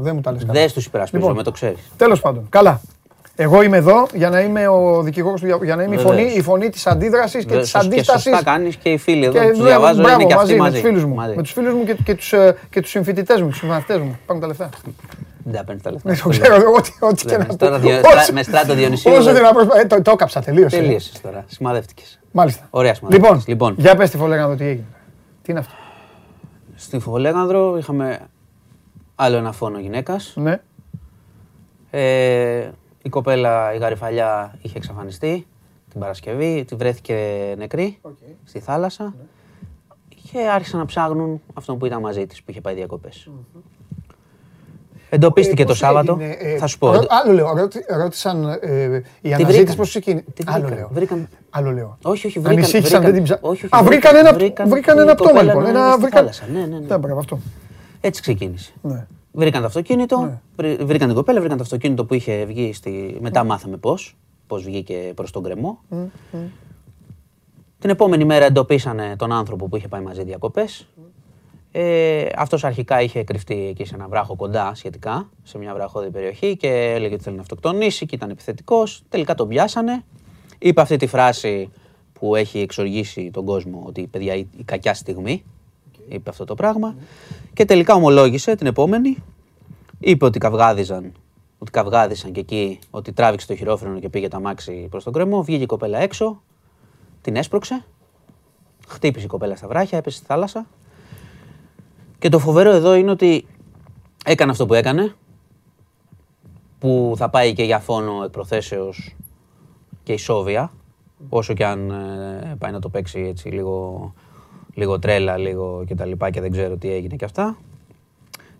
δεν μου τα λες καλά. Δεν τους υπερασπίζομαι, Λοιπόν. το ξέρεις. Τέλος πάντων, καλά. Εγώ είμαι εδώ για να είμαι ο δικηγόρος του δια- για να είμαι η φωνή, Βεβαίως. η φωνή της αντίδρασης και της Και αντίστασης. σωστά κάνεις και οι φίλοι εδώ Και που τους ναι, διαβάζω μπράβο, είναι και μαζί, αυτοί με μαζί. τους φίλους μου. Μαζί. Με τους φίλους μου και, και τους ε, και τους συμφοιτητές μου, τους συμμαθητές μου. Πάρουν τα λεφτά. Δεν τα παίρνεις τα λεφτά. Ναι, το ξέρω, ό,τι, ό,τι και Λέμε, να τώρα πω. διο- Όσο- στρα- με στράτο Διονυσίου Όσο δεν- και να προσπαθήσω. το, το έκαψα, τελείωσε. Τελείωσες τώρα. Σημαδεύτηκες. Μάλιστα. Ωραία, σημαδεύτηκες. Λοιπόν, Λοιπόν. για πες τη Φολέγανδο τι έγινε. Τι είναι αυτό; Στη Φωλέγανδρο είχαμε άλλο ένα φόνο γυναίκας. Ναι. Ε, η κοπέλα, η γαριφαλιά, είχε εξαφανιστεί την Παρασκευή, τη βρέθηκε νεκρή στη θάλασσα και άρχισαν να ψάχνουν αυτόν που ήταν μαζί της, που είχε πάει διακοπές. Εντοπίστηκε Ε, το πώς Σάββατο. έγινε, ε, θα σου πω. ρω- Άλλο λέω. ρώτη- Ρώτησαν ε, η Τη αναζήτηση βρήκαν. πώς ξεκίνησε. Τη Άλλο βρήκαν. λέω. Βρήκαν. Άλλο λέω. Όχι, όχι, βρήκαν. Ανησύχησαν, δεν την ψά... Όχι, όχι, Α, βρήκαν ένα, βρήκαν βρήκαν την ένα πτώμα κοπέλα λοιπόν. να Ένα, είναι στη βρήκαν... θάλασσα. Ναι, ναι, ναι. Ναι, μπράβο, αυτό. Έτσι ξεκίνησε. Ναι. Βρήκαν το αυτοκίνητο, Ναι. βρή- βρήκαν την κοπέλα, βρήκαν το αυτοκίνητο που είχε βγει στη... Μετά μάθαμε πώς, πώς βγήκε προς τον κρεμό. Την επόμενη μέρα εντοπίσανε τον άνθρωπο που είχε πάει μαζί διακοπές. Ε, αυτός αρχικά είχε κρυφτεί εκεί σε ένα βράχο κοντά σχετικά, σε μια βραχώδη περιοχή και έλεγε ότι θέλει να αυτοκτονήσει και ήταν επιθετικός. Τελικά τον πιάσανε. Είπε αυτή τη φράση που έχει εξοργήσει τον κόσμο ότι παιδιά η, η κακιά στιγμή. είπε αυτό το πράγμα. Και τελικά ομολόγησε την επόμενη. Είπε ότι καυγάδιζαν, ότι καυγάδισαν και εκεί, ότι τράβηξε το χειρόφρενο και πήγε τα μάξι προς τον κρεμό. Βγήκε η κοπέλα έξω, την έσπρωξε. Χτύπησε η κοπέλα στα βράχια, έπεσε στη θάλασσα. Και το φοβερό εδώ είναι ότι έκανε αυτό που έκανε, που θα πάει και για φόνο εκ προθέσεως και ισόβια, όσο και αν ε, πάει να το παίξει έτσι λίγο, λίγο τρέλα, λίγο και τα λοιπά και δεν ξέρω τι έγινε και αυτά.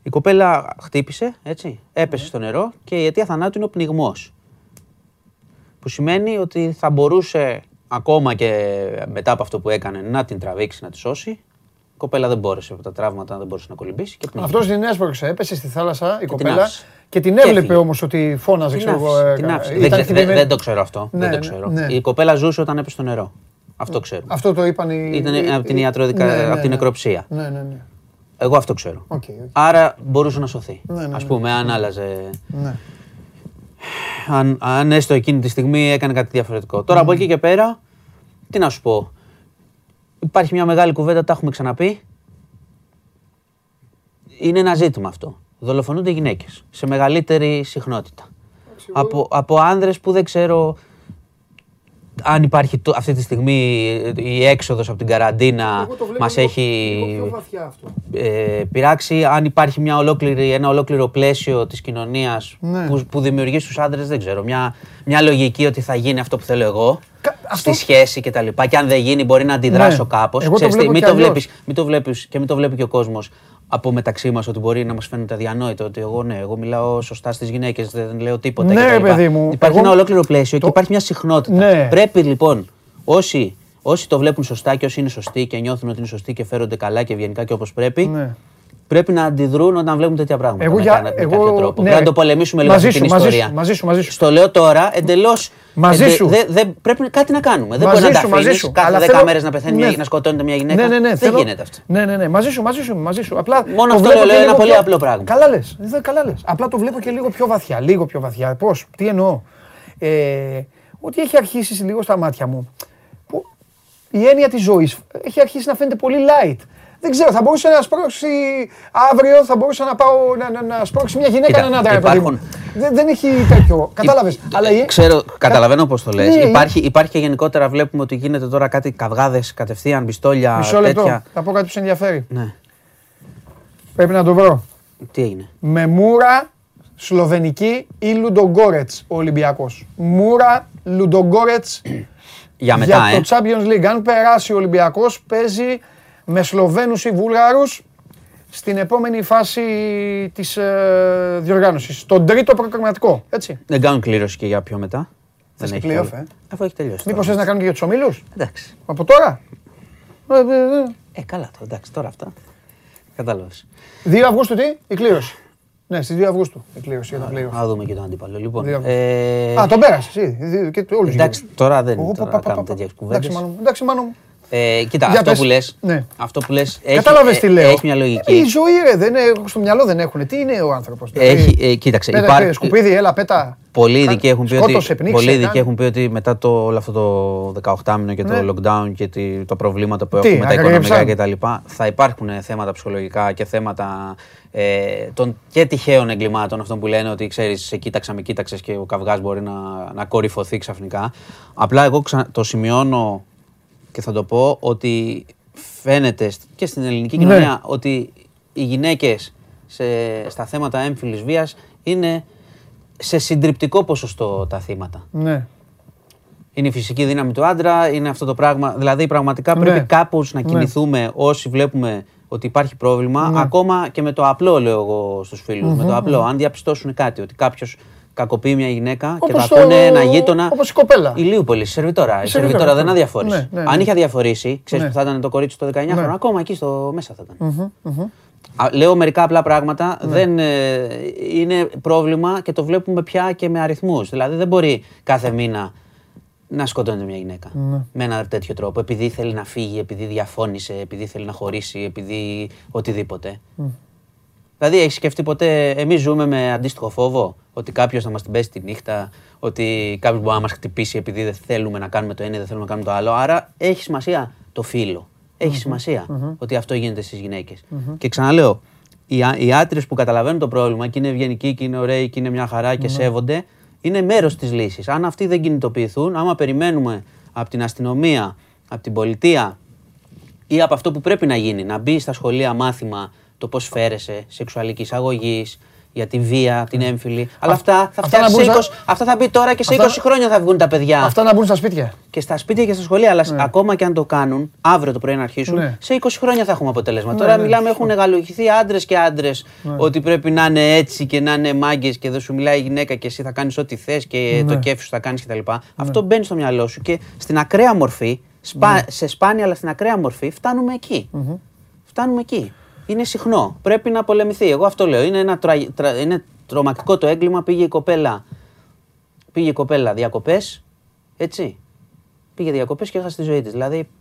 Η κοπέλα χτύπησε, έτσι, έπεσε στο νερό και η αιτία θανάτου είναι ο πνιγμός. Που σημαίνει ότι θα μπορούσε ακόμα και μετά από αυτό που έκανε να την τραβήξει, να τη σώσει. Η κοπέλα δεν μπόρεσε από τα τραύματα, δεν μπόρεσε να κολυμπήσει και πνίγηκε. Αυτός την έσπρωξε, έπεσε στη θάλασσα η την κοπέλα άφησε. και την Και έβλεπε έφυγε. όμως ότι φώναζε, Την ξέρω εγώ. άφησε, ε, την ε, άφησε. ήταν Δεν, ξε- χτυπημένη. δεν- δεν το ξέρω αυτό. Ναι, δεν το ναι, ξέρω. ναι. Η κοπέλα ζούσε όταν έπεσε στο νερό. Αυτό ξέρω. Αυτό το είπαν οι. Ήταν οι- από την οι- ιατροδικα- ναι, ναι, από την ναι. νεκροψία. Ναι, ναι, ναι. Εγώ αυτό ξέρω. OK, OK. Άρα μπορούσε να σωθεί. Ναι, ναι, Ας ναι. πούμε, αν άλλαζε. Ναι. Αν, αν έστω εκείνη τη στιγμή έκανε κάτι διαφορετικό. Τώρα από εκεί και πέρα, τι να σου πω. Υπάρχει μια μεγάλη κουβέντα, τα έχουμε ξαναπεί. Είναι ένα ζήτημα αυτό. Δολοφονούνται γυναίκες σε μεγαλύτερη συχνότητα. Από, από άνδρες που δεν ξέρω αν υπάρχει το- αυτή τη στιγμή η έξοδος από την καραντίνα Εγώ το βλέπω μας λίγο- έχει λίγο πιο βαθιά αυτό. ε, πειράξει, αν υπάρχει μια ολόκληρη, ένα ολόκληρο πλαίσιο της κοινωνίας Ναι. που, που δημιουργεί στους άντρες, δεν ξέρω, μια, μια λογική ότι θα γίνει αυτό που θέλω εγώ Κα- αυτό- στη σχέση και τα λοιπά και αν δεν γίνει μπορεί να αντιδράσω Ναι. κάπως. Εγώ το Ξέρεις τι, βλέπω μην, και το αλλιώς. βλέπεις, μην το βλέπεις και μην το βλέπει και ο κόσμος από μεταξύ μας ότι μπορεί να μας φαίνεται αδιανόητο ότι εγώ ναι, εγώ μιλάω σωστά στις γυναίκες, δεν λέω τίποτα Ναι, και τα ρε λοιπά. παιδί μου, Υπάρχει εγώ- ένα ολόκληρο πλαίσιο το- και υπάρχει μια συχνότητα. Ναι. Πρέπει λοιπόν όσοι, όσοι το βλέπουν σωστά και όσοι είναι σωστοί και νιώθουν ότι είναι σωστοί και φέρονται καλά και ευγενικά και όπως πρέπει, Ναι. Πρέπει να αντιδρούν όταν βλέπουν τέτοια πράγματα. Εγώ με, για- κάνα- με εγώ- κάποιο τρόπο. ναι. Πρέπει να το πολεμήσουμε λίγο Μαζί αυτή την σου, μαζί ιστορία. σου, μαζί σου, μαζί σου. Στο λέω τώρα εντελώ. Μαζί σου. πρέπει κάτι να κάνουμε. δεν Μαζί μπορεί να σου, τα μαζί αφήνεις σου. κάθε Αλλά 10 θέλω- μέρες να πεθαίνει ναι. μια, να σκοτώνεται μια γυναίκα. Ναι, ναι, ναι. δεν θέλω- γίνεται αυτό. Ναι, ναι, ναι. Μαζί σου, μαζί σου, μαζί σου. Απλά Μόνο το αυτό βλέπω λέω, και λέω, λίγο ένα πολύ πιο- απλό πράγμα. Καλά λες. Καλά λες. Απλά το βλέπω και λίγο πιο βαθιά. Λίγο πιο βαθιά. Πώς, τι εννοώ. Ε, ότι έχει αρχίσει λίγο στα μάτια μου. Που η έννοια της ζωής έχει αρχίσει να φαίνεται πολύ light. Δεν ξέρω, θα μπορούσε να σπρώξει αύριο, θα μπορούσα να πάω να, να, να σπρώξει μια γυναίκα Κοίτα, έναν άντρα. ρε παιδί μου. υπάρχουν- Δεν, δεν έχει τέτοιο. Κατάλαβες. Αλλά η- Ξέρω, καταλαβαίνω πώς το λες. Ναι, υπάρχει, υπάρχει και γενικότερα βλέπουμε ότι γίνεται τώρα κάτι καυγάδες κατευθείαν, πιστόλια, Μισό λεπτό. τέτοια. Θα πω κάτι που σε ενδιαφέρει. Ναι. Πρέπει να το βρω. Τι έγινε; με Μούρα, Σλοβενική ή Λουντογκόρετς ο Ολυμπιακός. Μούρα, Λουντογκόρετς Για μετά, για ε. το Champions League. Αν περάσει ο Ολυμπιακός παίζει με Σλοβαίνους ή Βούλγαρους στην επόμενη φάση της ε, διοργάνωσης. Τον τρίτο προκριματικό, έτσι. Δεν κάνουν κλήρωση και για πιο μετά. Θες Δεν και έχει play-off, όλο. ε; Αφού έχει τελειώσει. Μήπως τώρα. θες να κάνουν και για τους ομίλους, Εντάξει. από τώρα; Ε, ε, ε. Ε, καλά τώρα, εντάξει, τώρα αυτά. Κατάλαβες. 2 Αυγούστου τι, η κλήρωση. Ναι, στις 2 Αυγούστου η κλήρωση για το play-off. Να δούμε και τον αντίπαλο. Λοιπόν, Δύο. ε, Α, τον πέρασες ήδη. Και όλους εντάξει, γύρω. τώρα δεν Ω, είναι πα, τώρα πα, να πα, κάνουμε πα, πα. τέτοιες Εντάξει, κουβέντες. μάνο μου. Εντάξει, μάνο μου. Ε, κοίτα, Για αυτό πες. που λες, Ναι. αυτό που λες έχει, Κατάλαβες ε, τι λέω. έχει μια λογική. Ε, Η ζωή ρε, δεν είναι, στο μυαλό δεν έχουν. Τι είναι ο άνθρωπος. Έχει, ε, κοίταξε, Πέτα, υπάρχει, σκουπίδι, έλα, πέτα. πολλοί ειδικοί έχουν πει ότι, Σκότωσε, πνίξε, πολλοί ειδικοί κάνε. έχουν πει ότι μετά το, όλο αυτό το 18 μήνο και Ναι. το lockdown και τη, τα προβλήματα που Τι, έχουμε τα οικονομικά αγριεψαν. κτλ. θα υπάρχουν θέματα ψυχολογικά και θέματα ε, των και τυχαίων εγκλημάτων, αυτό που λένε ότι ξέρεις, σε κοίταξα, με κοίταξες και ο καυγάς μπορεί να, να κορυφωθεί ξαφνικά. Απλά εγώ ξα- το σημειώνω και θα το πω ότι φαίνεται στ- και στην ελληνική Ναι. κοινωνία ότι οι γυναίκες σε, στα θέματα έμφυλης βίας είναι σε συντριπτικό ποσοστό τα θύματα. Ναι. Είναι η φυσική δύναμη του άντρα, είναι αυτό το πράγμα. Δηλαδή, πραγματικά Ναι. πρέπει κάπως να Ναι. κινηθούμε όσοι βλέπουμε ότι υπάρχει πρόβλημα, Ναι. ακόμα και με το απλό, λέω εγώ στους φίλους. Με το απλό. Αν διαπιστώσουν κάτι, ότι κάποιος κακοποιεί μια γυναίκα και Όπως τα το- ακούνε ένα γείτονα. όπως η κοπέλα. Ηλίουπολη, η σερβιτόρα. Η σερβιτόρα, σερβιτόρα δεν ναι. αδιαφόρησε. Ναι, ναι, ναι. Αν είχε αδιαφορήσει, ξέρεις Ναι. που θα ήταν το κορίτσι στο 19χρονο, Ναι. ακόμα εκεί στο μέσα θα ήταν. Α, Λέω μερικά απλά πράγματα. Ναι. Δεν ε, είναι πρόβλημα και το βλέπουμε πια και με αριθμούς. Δηλαδή δεν μπορεί κάθε μήνα να σκοτώνεται μια γυναίκα Ναι. με ένα τέτοιο τρόπο. Επειδή θέλει να φύγει, επειδή διαφώνησε, επειδή θέλει να χωρίσει, επειδή οτιδήποτε. Δηλαδή, έχεις σκεφτεί ποτέ, εμείς ζούμε με αντίστοιχο φόβο, ότι κάποιος θα μας την πέσει τη νύχτα, ότι κάποιος μπορεί να μας χτυπήσει επειδή δεν θέλουμε να κάνουμε το ένα ή δεν θέλουμε να κάνουμε το άλλο. Άρα έχει σημασία το φύλλο. Έχει σημασία ότι αυτό γίνεται στις γυναίκες. Και ξαναλέω, οι, α- οι άντρες που καταλαβαίνουν το πρόβλημα και είναι ευγενικοί και είναι ωραίοι και είναι μια χαρά και σέβονται, είναι μέρος της λύσης. Αν αυτοί δεν κινητοποιηθούν, άμα περιμένουμε από την αστυνομία, από την πολιτεία ή από αυτό που πρέπει να γίνει, να μπει στα σχολεία μάθημα το πώς φέρεσαι, σεξουαλική αγωγή, για τη βία, την έμφυλη. Αλλά αυτά θα αυτά φτιάξει να σε μπουν 20, στα- αυτά θα μπει τώρα και σε Αυτά- 20 χρόνια θα βγουν τα παιδιά. Αυτά να μπουν στα σπίτια. Και στα σπίτια και στα σχολεία. Αλλά ακόμα και αν το κάνουν, αύριο το πρωί να αρχίσουν, Ναι. σε 20 χρόνια θα έχουμε αποτέλεσμα. Ναι, Τώρα ναι, μιλάμε, σωστό. έχουν εγαλογηθεί άντρες και άντρες ότι πρέπει να είναι έτσι και να είναι μάγκες και δεν σου μιλάει η γυναίκα και εσύ θα κάνεις ό,τι θες και Ναι. το κέφι σου θα κάνεις κτλ. Αυτό μπαίνει στο μυαλό σου και στην ακραία μορφή, σπα- Ναι. σε σπάνια αλλά στην ακραία μορφή, φτάνουμε εκεί. Φτάνουμε εκεί. Είναι συχνό. Πρέπει να πολεμηθεί. Εγώ αυτό λέω. Είναι, ένα τρα- τρα- είναι τρομακτικό το έγκλημα. Πήγε η κοπέλα, πήγε η κοπέλα διακοπές, έτσι. Πήγε διακοπές και έχασε τη ζωή της. Δηλαδή, ε, συλλογ-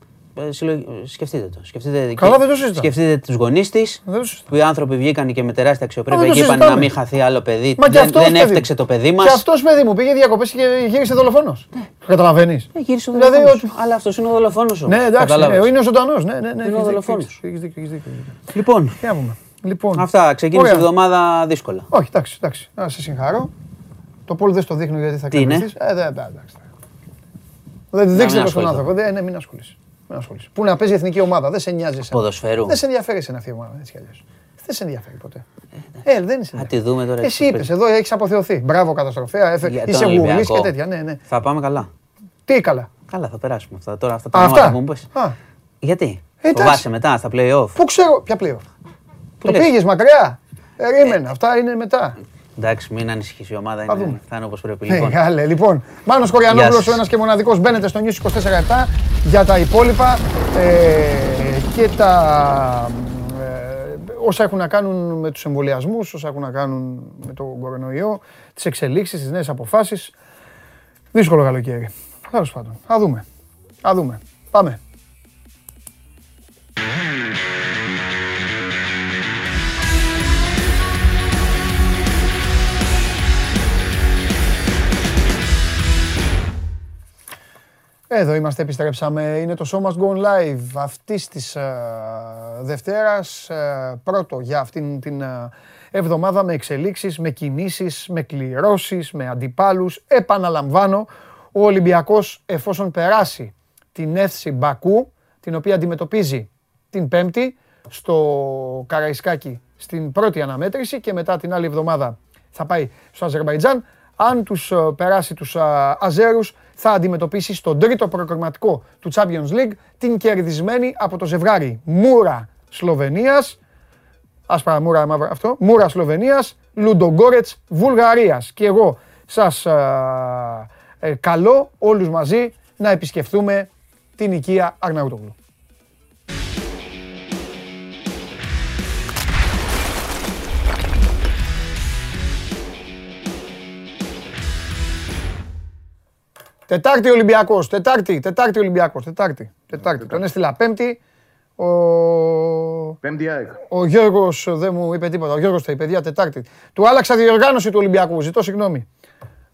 σκεφτείτε το. Σκεφτείτε, Καλά, και- δεν το συζητάω. σκεφτείτε τους γονείς της, Δεν το συζητάω. που οι άνθρωποι βγήκαν και με τεράστια αξιοπρέπεια δεν το και είπαν συζητάμε. να μην χαθεί άλλο παιδί. Μα και δεν αυτός, δεν παιδί έφταξε μου. το παιδί μας. Και αυτός παιδί μου πήγε διακοπές και γύρισε δολοφόνος. Καταλαβαίνεις. Ε, γύρισε ο Δηλαδή, δολοφόνος. ότι- Αλλά αυτός είναι ο δολοφόνος όμως. Ναι, εντάξει, Κατάλαβες. ναι, είναι ο ζωντανός. Ναι, ναι, ναι. Είναι ο έχεις δίκιο, δολοφόνος. έχεις- έχεις δίκιο, έχεις δίκιο, έχεις δίκιο. Λοιπόν, Για να πούμε. Λοιπόν, αυτά. Ξεκίνησε η ωραία. εβδομάδα δύσκολα. Όχι, εντάξει, εντάξει. Να σε συγχαρώ. Το πόλ δεν στο δείχνω γιατί θα Τι είναι; κρατηθείς. Ε, δεν, εντάξει. Δεν μην δείξτε το στον ασχοληθώ. άνθρωπο. Δεν, ναι, μην ασχολείσαι. Μην ασχολείσαι. Πού να παίζει η εθνική ομάδα, δεν σε νοιάζει εσένα. Ποδοσφαίρου. Δεν σε ενδιαφέρει εσένα αυτή η ομάδα, έτσι κι αλλιώς. Δεν σε ενδιαφέρει ποτέ. Ε, δεν σε Θα τη δούμε τώρα. Εσύ είπες, εδώ έχεις αποθεωθεί. Μπράβο, καταστροφέα. έφε- Για Είσαι τον γουρλή Ολυμπιακό. και τέτοια. Ναι, ναι. Θα πάμε καλά. Τι καλά. Καλά, θα περάσουμε αυτά. Τώρα αυτά τα Α, ονόματα αυτά. που μου πες. Α, Γιατί; εντάξει. Φοβάσαι μετά στα play-off; Πού ξέρω, ποια πλέον. Το λες; πήγες μακριά. Περίμενε, αυτά είναι μετά. Εντάξει, μην ανησυχείς η ομάδα. Θα Είναι, δούμε. θα είναι όπως πρέπει. Λοιπόν, Μεγάλε, λοιπόν. Μάνος Γεια Κοριανόπουλος, σας. ο ένας και μοναδικός, μπαίνετε στο News 24-7 για τα υπόλοιπα ε, και τα ε, όσα έχουν να κάνουν με τους εμβολιασμούς, όσα έχουν να κάνουν με τον κορονοϊό, τις εξελίξεις, τις νέες αποφάσεις. Δύσκολο καλοκαίρι. Τέλος πάντων. Θα δούμε. Θα δούμε. Πάμε. Εδώ είμαστε, επιστρέψαμε. Είναι το Show Must Go On Live αυτή της Δευτέρας. πρώτο για αυτήν την ε, εβδομάδα με εξελίξεις, με κινήσεις, με κληρώσεις, με αντιπάλους. Επαναλαμβάνω, ο Ολυμπιακός εφόσον περάσει την εύθυνση Μπακού, την οποία αντιμετωπίζει την Πέμπτη στο Καραϊσκάκι στην πρώτη αναμέτρηση και μετά την άλλη εβδομάδα θα πάει στο Αζερβαϊτζάν. Αν τους ε, περάσει τους α, Αζέρους θα αντιμετωπίσει στον τρίτο προκριματικό του Champions League την κερδισμένη από το ζευγάρι Μούρα Σλοβενίας άσπρα μούρα μαύρα αυτό, Μούρα Σλοβενίας, Λουντογκόρετς Βουλγαρίας. Και εγώ σας α, ε, καλώ όλους μαζί να επισκεφθούμε την οικία Αρναούτογλου. Τετάρτη Ολυμπιακός, Τετάρτη, Τετάρτη Ολυμπιακός, Τετάρτη, Τετάρτη. Τον έστειλα Πέμπτη. Ο, Πέμπτη ΑΕΚ. ο Γιώργος δεν μου είπε τίποτα. Ο Γιώργος τα είπε, παιδιά, Τετάρτη. Του άλλαξα διοργάνωση του Ολυμπιακού, ζητώ συγγνώμη.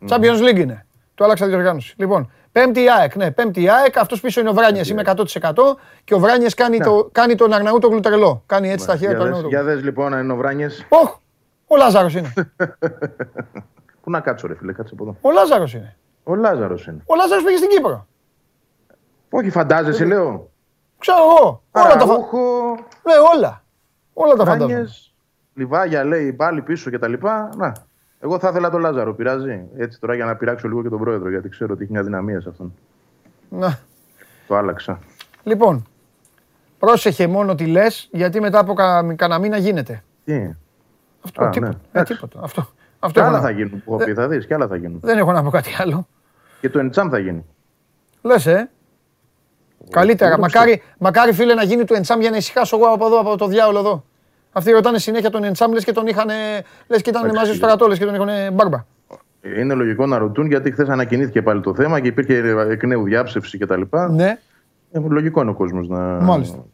Champions League είναι. Του άλλαξα διοργάνωση. Λοιπόν, Πέμπτη η ΑΕΚ, ναι, Πέμπτη η ΑΕΚ. Αυτός πίσω είναι ο Βράνιες, είμαι 100%. Και ο Βράνιες κάνει, το, κάνει τον Αρναούτογλου τρελό. Κάνει έτσι τα χέρια του Για δες, για Αρναούτογλου. δες λοιπόν αν είναι ο Βράνιες. Όχ, ο Λάζαρος είναι. *laughs* Πού να κάτσω ρε φίλε, κάτσε από εδώ. Ο Λάζαρος είναι. Ο Λάζαρος είναι. Ο Λάζαρος πήγε στην Κύπρο. Όχι φαντάζεσαι λέω. Ξέρω εγώ. Όλα τα φα... Αραούχο, Ναι, όλα. Όλα τα φαντάζομαι. Βράνιες, Λιβάγια λέει πάλι πίσω και τα λοιπά. Να, εγώ θα ήθελα τον Λάζαρο, πειράζει. Έτσι τώρα για να πειράξω λίγο και τον πρόεδρο, γιατί ξέρω ότι έχει μια δυναμία σε αυτόν. Να. Το άλλαξα. Λοιπόν, πρόσεχε μόνο τι λες, γιατί μετά από κα... κανένα μήνα γίνεται. Τι, Αυτό, Α, τίποτα. ναι. Ε, Εντάξει. τίποτα. Αυτό, και αυτό έχω άλλα να... θα γίνουν που έχω πει, θα δεις, και άλλα θα γίνουν. Δεν έχω να πω κάτι άλλο. Και το Εντσάμ θα γίνει. Λες, ε. Καλύτερα. εγώ Μακάρι, μακάρι, φίλε, να γίνει του Εντσάμ για να ησυχάσω εγώ από εδώ, από το διάολο εδώ. Αυτοί ρωτάνε συνέχεια τον Εντσάμ, λες και τον είχαν, λες και ήταν Εντάξει. μαζί στο στρατό, λες και τον είχαν μπάρμπα. Είναι λογικό να ρωτούν γιατί χθες ανακοινήθηκε πάλι το θέμα και υπήρχε εκ νέου διάψευση κτλ. Ναι, Ε, λογικό είναι ο κόσμος να Μάλιστα.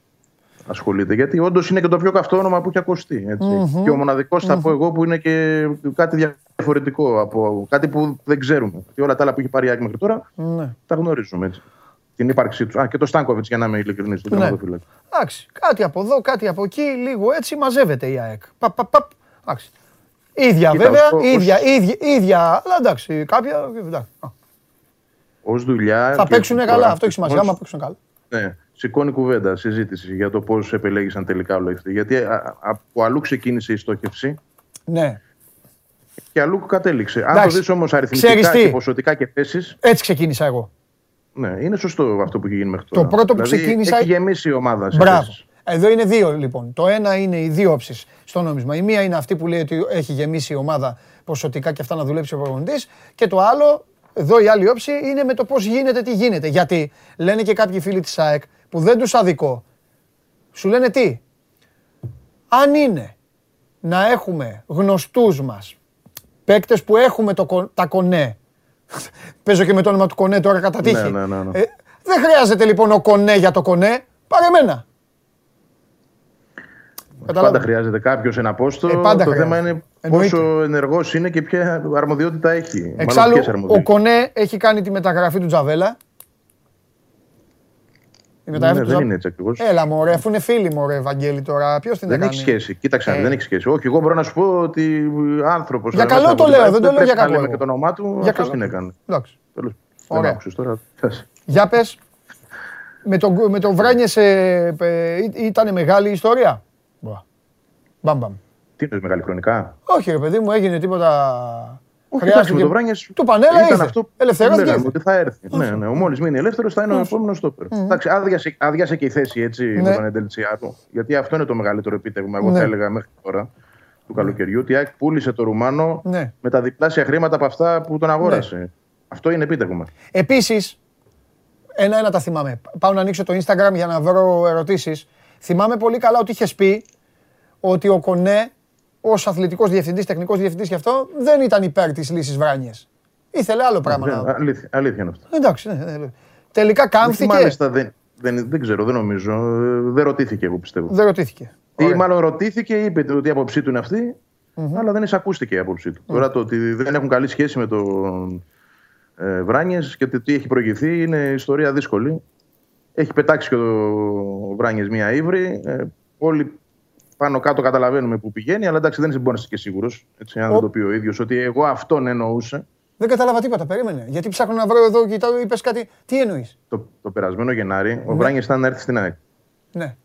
Ασχολείται. Γιατί όντως είναι και το πιο καυτό όνομα που έχει ακουστεί. έτσι. Και ο μοναδικός, θα πω εγώ, που είναι και κάτι διαφορετικό από κάτι που δεν ξέρουμε. Και όλα τα άλλα που έχει πάρει η Άκη μέχρι τώρα ναι. τα γνωρίζουμε. Έτσι. στην ύπαρξή τους. Α, και το Στάνκοβιτς για να είμαι ειλικρινής, τον Ναι. τερματοφύλακα. Εντάξει, κάτι από εδώ, κάτι από εκεί, λίγο έτσι μαζεύεται η ΑΕΚ. Παπ, παπ, παπ. Εντάξει. Ίδια Κοίτα, βέβαια, ως- ίδια, ίδια, ίδια, αλλά εντάξει, κάποια, εντάξει. Α, Ω δουλειά. Θα και παίξουν τώρα καλά, αυτό έχει σημασία, ως- άμα παίξουν καλά. Ναι, σηκώνει κουβέντα, συζήτηση για το πώς επελέγησαν τελικά όλοι αυτοί. Γιατί α, α, από αλλού ξεκίνησε η στόχευση Ναι, και αλλού κατέληξε. Αν Εντάξει, το δεις όμως ξέρεις αριθμητικά τι; και ποσοτικά και θέσει, έτσι ξεκίνησα εγώ. ναι, είναι σωστό αυτό που έχει γίνει μέχρι τώρα. Το πρώτο που δηλαδή, ξεκίνησα- Έχει γεμίσει η ομάδα. σε Μπράβο. θέσεις. Εδώ είναι δύο λοιπόν. Το ένα είναι οι δύο όψεις στο νόμισμα. Η μία είναι αυτή που λέει ότι έχει γεμίσει η ομάδα ποσοτικά και αυτά να δουλέψει ο προπονητής. Και το άλλο, εδώ η άλλη όψη είναι με το πώς γίνεται, τι γίνεται. Γιατί λένε και κάποιοι φίλοι της ΑΕΚ που δεν τους αδικό. Σου λένε τι; Αν είναι να έχουμε γνωστούς μας παίκτες που έχουμε το, κο- τα κονέ. *laughs* Παίζω και με το όνομα του κονέ τώρα κατά τύχη. Ναι, ναι, ναι, ναι. Ε, δεν χρειάζεται λοιπόν ο κονέ για το κονέ. Πάρε εμένα. Πάντα Καταλάβατε. χρειάζεται κάποιος ένα πόστο. Ε, πάντα το χρειάζεται. θέμα είναι Εννοείται. πόσο ενεργός είναι και ποια αρμοδιότητα έχει. Μάλλον Εξάλλου, ποιες ο αρμοδιότητες. Κονέ έχει κάνει τη μεταγραφή του Τζαβέλα. Η Ναι, μεταγραφή του δεν Τζα- είναι έτσι ακριβώς. Έλα μωρέ, αφού είναι φίλοι μωρέ, Ευαγγέλη τώρα. Ποιος την Δεν έκανε; έχει σχέση. Κοίταξε, Ε. δεν έχει σχέση. Όχι, εγώ μπορώ να σου πω ότι άνθρωπος. Για καλό το λέω, δεν το λέω για κακό Να λέμε εγώ. και το όνομά του, Για αυτός καλό. την έκανε. Εντάξει. Τέλος. Ωραία. Δεν άκουσες τώρα. Θες. Για πες. Με τον, με τον Βράνιες ε, ε, ήταν μεγάλη η ιστορία; Μπα. Μπαμ, μπαμ. Τι είναι μεγάλη χρονικά. Όχι ρε παιδί μου, έγινε τίποτα. Όχι, εντάξει, με τον Βράνιες Του Πανέλα ήταν ήρθε. αυτό που Ελευθερώθηκε. λέγαμε, ήρθε. ότι θα έρθει. Ναι, ναι. Ο μόλις μείνει ελεύθερος θα είναι ο επόμενος στόπερ. Εντάξει, άδειασε, άδειασε και η θέση έτσι Ναι. με τον Εντελτσιάτο. Γιατί αυτό είναι το μεγαλύτερο επίτευγμα, εγώ Ναι. θα έλεγα μέχρι τώρα του καλοκαιριού. Ότι η ΑΕΚ πούλησε το Ρουμάνο Ναι. με τα διπλάσια χρήματα από αυτά που τον αγόρασε. Αυτό είναι επίτευγμα. Επίσης, ένα-ένα τα θυμάμαι. Πάω να ανοίξω το Instagram για να βρω ερωτήσεις. Θυμάμαι πολύ καλά ότι είχες πει ότι ο Κονέ ως αθλητικός διευθυντής, τεχνικός διευθυντής και αυτό δεν ήταν υπέρ της λύσης Βράνιε. Ήθελε άλλο πράγμα Δεν- να. αλήθεια, αλήθεια είναι αυτό. Εντάξει, ναι, ναι, ναι. Τελικά Όχι, κάμφθηκε. Μάλιστα δεν, δεν, δεν ξέρω, δεν νομίζω. Ε, Δεν ρωτήθηκε, εγώ πιστεύω. Δεν ρωτήθηκε. Ή Ωραία. μάλλον ρωτήθηκε, είπε ότι η άποψή του είναι αυτή, αλλά δεν εισακούστηκε η άποψή του. Τώρα το ότι δεν έχουν καλή σχέση με τον ε, Βράνιες και το τι έχει προηγηθεί είναι ιστορία δύσκολη. Έχει πετάξει και ο Βράνιες μία ύβρη. Ε, όλοι πάνω κάτω καταλαβαίνουμε που πηγαίνει, αλλά εντάξει δεν είσαι και σίγουρος. Αν Ο- δεν το πει ο ίδιος, ότι εγώ αυτόν εννοούσα. Δεν κατάλαβα τίποτα, περίμενε. Γιατί ψάχνω να βρω εδώ και είπες κάτι. Τι εννοείς; Το, το περασμένο Γενάρη, ο Βράνιες ήταν να έρθει στην ΑΕΚ. Ναι.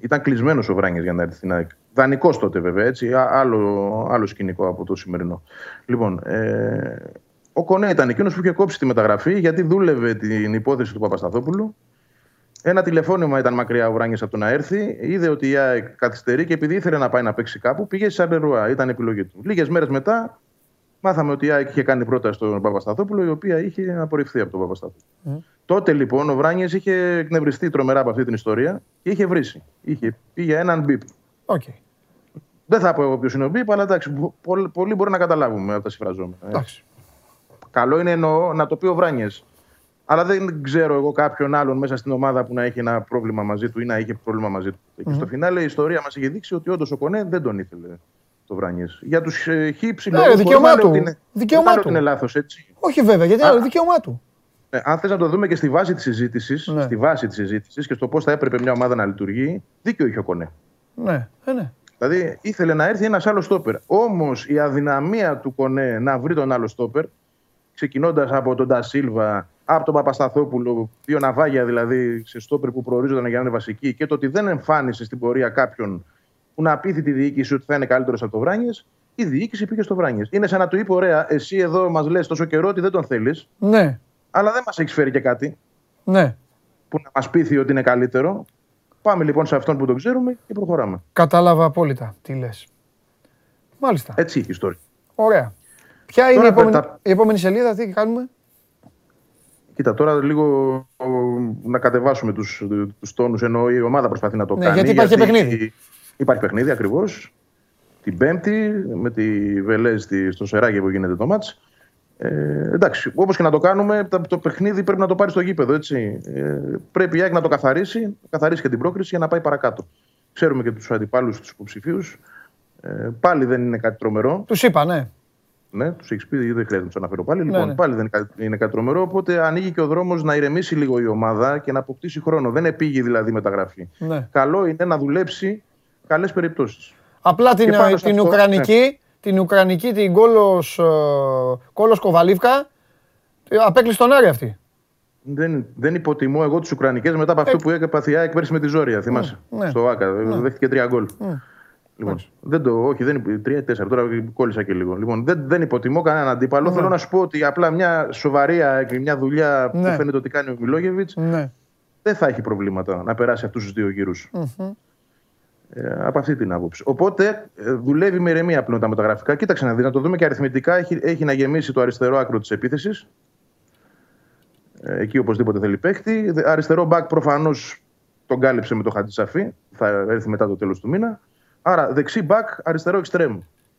Ήταν κλεισμένος ο Βράνιε για να έρθει στην ΑΕΚ. Δανεικός τότε βέβαια, έτσι. Α- Άλλο, άλλο σκηνικό από το σημερινό. Λοιπόν, ε, ο Κονέ ήταν εκείνος που είχε κόψει τη μεταγραφή γιατί δούλευε την υπόθεση του Παπασταθόπουλου. Ένα τηλεφώνημα ήταν μακριά ο Βράνιε από το να έρθει. Είδε ότι η ΑΕΚ καθυστερεί και επειδή ήθελε να πάει να παίξει κάπου, πήγε σε Σαρλερουά. Ήταν επιλογή του. Λίγες μέρες μετά, μάθαμε ότι η ΑΕΚ είχε κάνει πρόταση στον Παπασταθόπουλο, η οποία είχε απορριφθεί από τον Παπασταθόπουλο. Τότε λοιπόν ο Βράνιε είχε εκνευριστεί τρομερά από αυτή την ιστορία και είχε βρίσει. Είχε πει για έναν μπιπ. Οκ. Δεν θα πω εγώ ποιος είναι ο μπιπ, αλλά εντάξει, πο- πολλοί, πολλοί μπορεί να καταλάβουμε από τα συμφραζόμενα. ε. Εντάξει. Καλό είναι εννοώ να το πει ο Βράνιε. Αλλά δεν ξέρω εγώ κάποιον άλλον μέσα στην ομάδα που να έχει ένα πρόβλημα μαζί του ή να είχε πρόβλημα μαζί του. Και στο φινάλε η ιστορία μας είχε δείξει ότι όντως ο Κονέ δεν τον ήθελε το Βράνιε. Για τους ε, χύψη Ναι, δικαίωμά του. Δικαίωμά του. ότι είναι λάθος έτσι. Όχι βέβαια, γιατί Α. είναι δικαίωμά του. Ε, αν θες να το δούμε και στη βάση της συζήτησης, Ναι. στη βάση της συζήτησης και στο πώς θα έπρεπε μια ομάδα να λειτουργεί, δίκιο είχε ο Κονέ. Ναι, ε, ναι. Δηλαδή ήθελε να έρθει ένας άλλος στόπερ. Όμως η αδυναμία του Κονέ να βρει τον άλλο στόπερ, ξεκινώντας από τον Ντασίλβα, από τον Παπασταθόπουλο, δύο ναυάγια δηλαδή σε στόπερ που προορίζονταν για να είναι βασική, και το ότι δεν εμφάνισε στην πορεία κάποιον που να πείθει τη διοίκηση ότι θα είναι καλύτερος από το Βράνιες, η διοίκηση πήγε στο Βράνιες. Είναι σαν να του είπε: Ωραία, εσύ εδώ μας λες τόσο καιρό ότι δεν τον θέλεις, Ναι, αλλά δεν μας έχεις φέρει και κάτι ναι. που να μας πείθει ότι είναι καλύτερο. Πάμε λοιπόν σε αυτόν που τον ξέρουμε και προχωράμε. Κατάλαβα απόλυτα τι λες. Μάλιστα. Έτσι είχε η ιστορία. Ωραία. Ποια είναι η Τώρα, επόμενη, τα- η επόμενη σελίδα, τι κάνουμε; Κοίτα, τώρα λίγο ο, να κατεβάσουμε τους, τους τόνους, ενώ η ομάδα προσπαθεί να το Ναι, κάνει. γιατί υπάρχει παιχνίδι. Υπάρχει παιχνίδι, ακριβώς. Την Πέμπτη, με τη Βελέζ στη- στο Σεράγιο που γίνεται το μάτς. Ε, εντάξει, όπως και να το κάνουμε, τα- το παιχνίδι πρέπει να το πάρει στο γήπεδο, έτσι. Ε, πρέπει η ΑΕΚ να το καθαρίσει, να καθαρίσει και την πρόκριση για να πάει παρακάτω. Ξέρουμε και τους αντιπάλους, τους υποψηφίους. Ε, πάλι δεν είναι κάτι τρομερό. Τους είπα, ναι. Ναι, του έχει πει, δεν χρειάζεται να τους αναφέρω πάλι. Ναι, λοιπόν, ναι. πάλι δεν είναι, κάτι- είναι κάτι τρομερό. Οπότε ανοίγει και ο δρόμος να ηρεμήσει λίγο η ομάδα και να αποκτήσει χρόνο. Δεν επήγει δηλαδή η μεταγραφή. Ναι. Καλό είναι να δουλέψει καλές περιπτώσεις. Απλά την, Και πάνω σε την αυτό, Ουκρανική, την Ουκρανική, την Κόλος, ε, Κόλος Κοβαλίβκα, ε, απέκλεισε τον Άρη αυτή. Δεν, δεν υποτιμώ εγώ του Ουκρανικές μετά από αυτό που έκανε παθιά εκπέρσι με τη Ζόρια. Θυμάσαι. ναι. Στο ΑΚΑ. Δέχτηκε τρία γκολ. Λοιπόν, δεν το, όχι, δεν είναι τρία ή τέσσερα. Τώρα κόλλησα και λίγο. Λοιπόν, δεν, δεν υποτιμώ κανέναν αντίπαλο. Θέλω να σου πω ότι απλά μια σοβαρή ΑΕΚ, μια δουλειά Ναι. που φαίνεται ότι κάνει ο Μιλόγεβιτς Ναι. δεν θα έχει προβλήματα να περάσει αυτούς τους δύο γύρους. Ε, από αυτή την άποψη. Οπότε ε, δουλεύει με ηρεμία πλέον τα μεταγραφικά. Κοίταξε να δεις, να το δούμε και αριθμητικά. Έχει, έχει να γεμίσει το αριστερό άκρο της επίθεσης. Ε, εκεί οπωσδήποτε θέλει παίκτη. Δε- Αριστερό μπακ προφανώς τον κάλυψε με το Χατζησαφή. Θα έρθει μετά το τέλος του μήνα. Άρα δεξί μπακ, αριστερό εξτρέμ.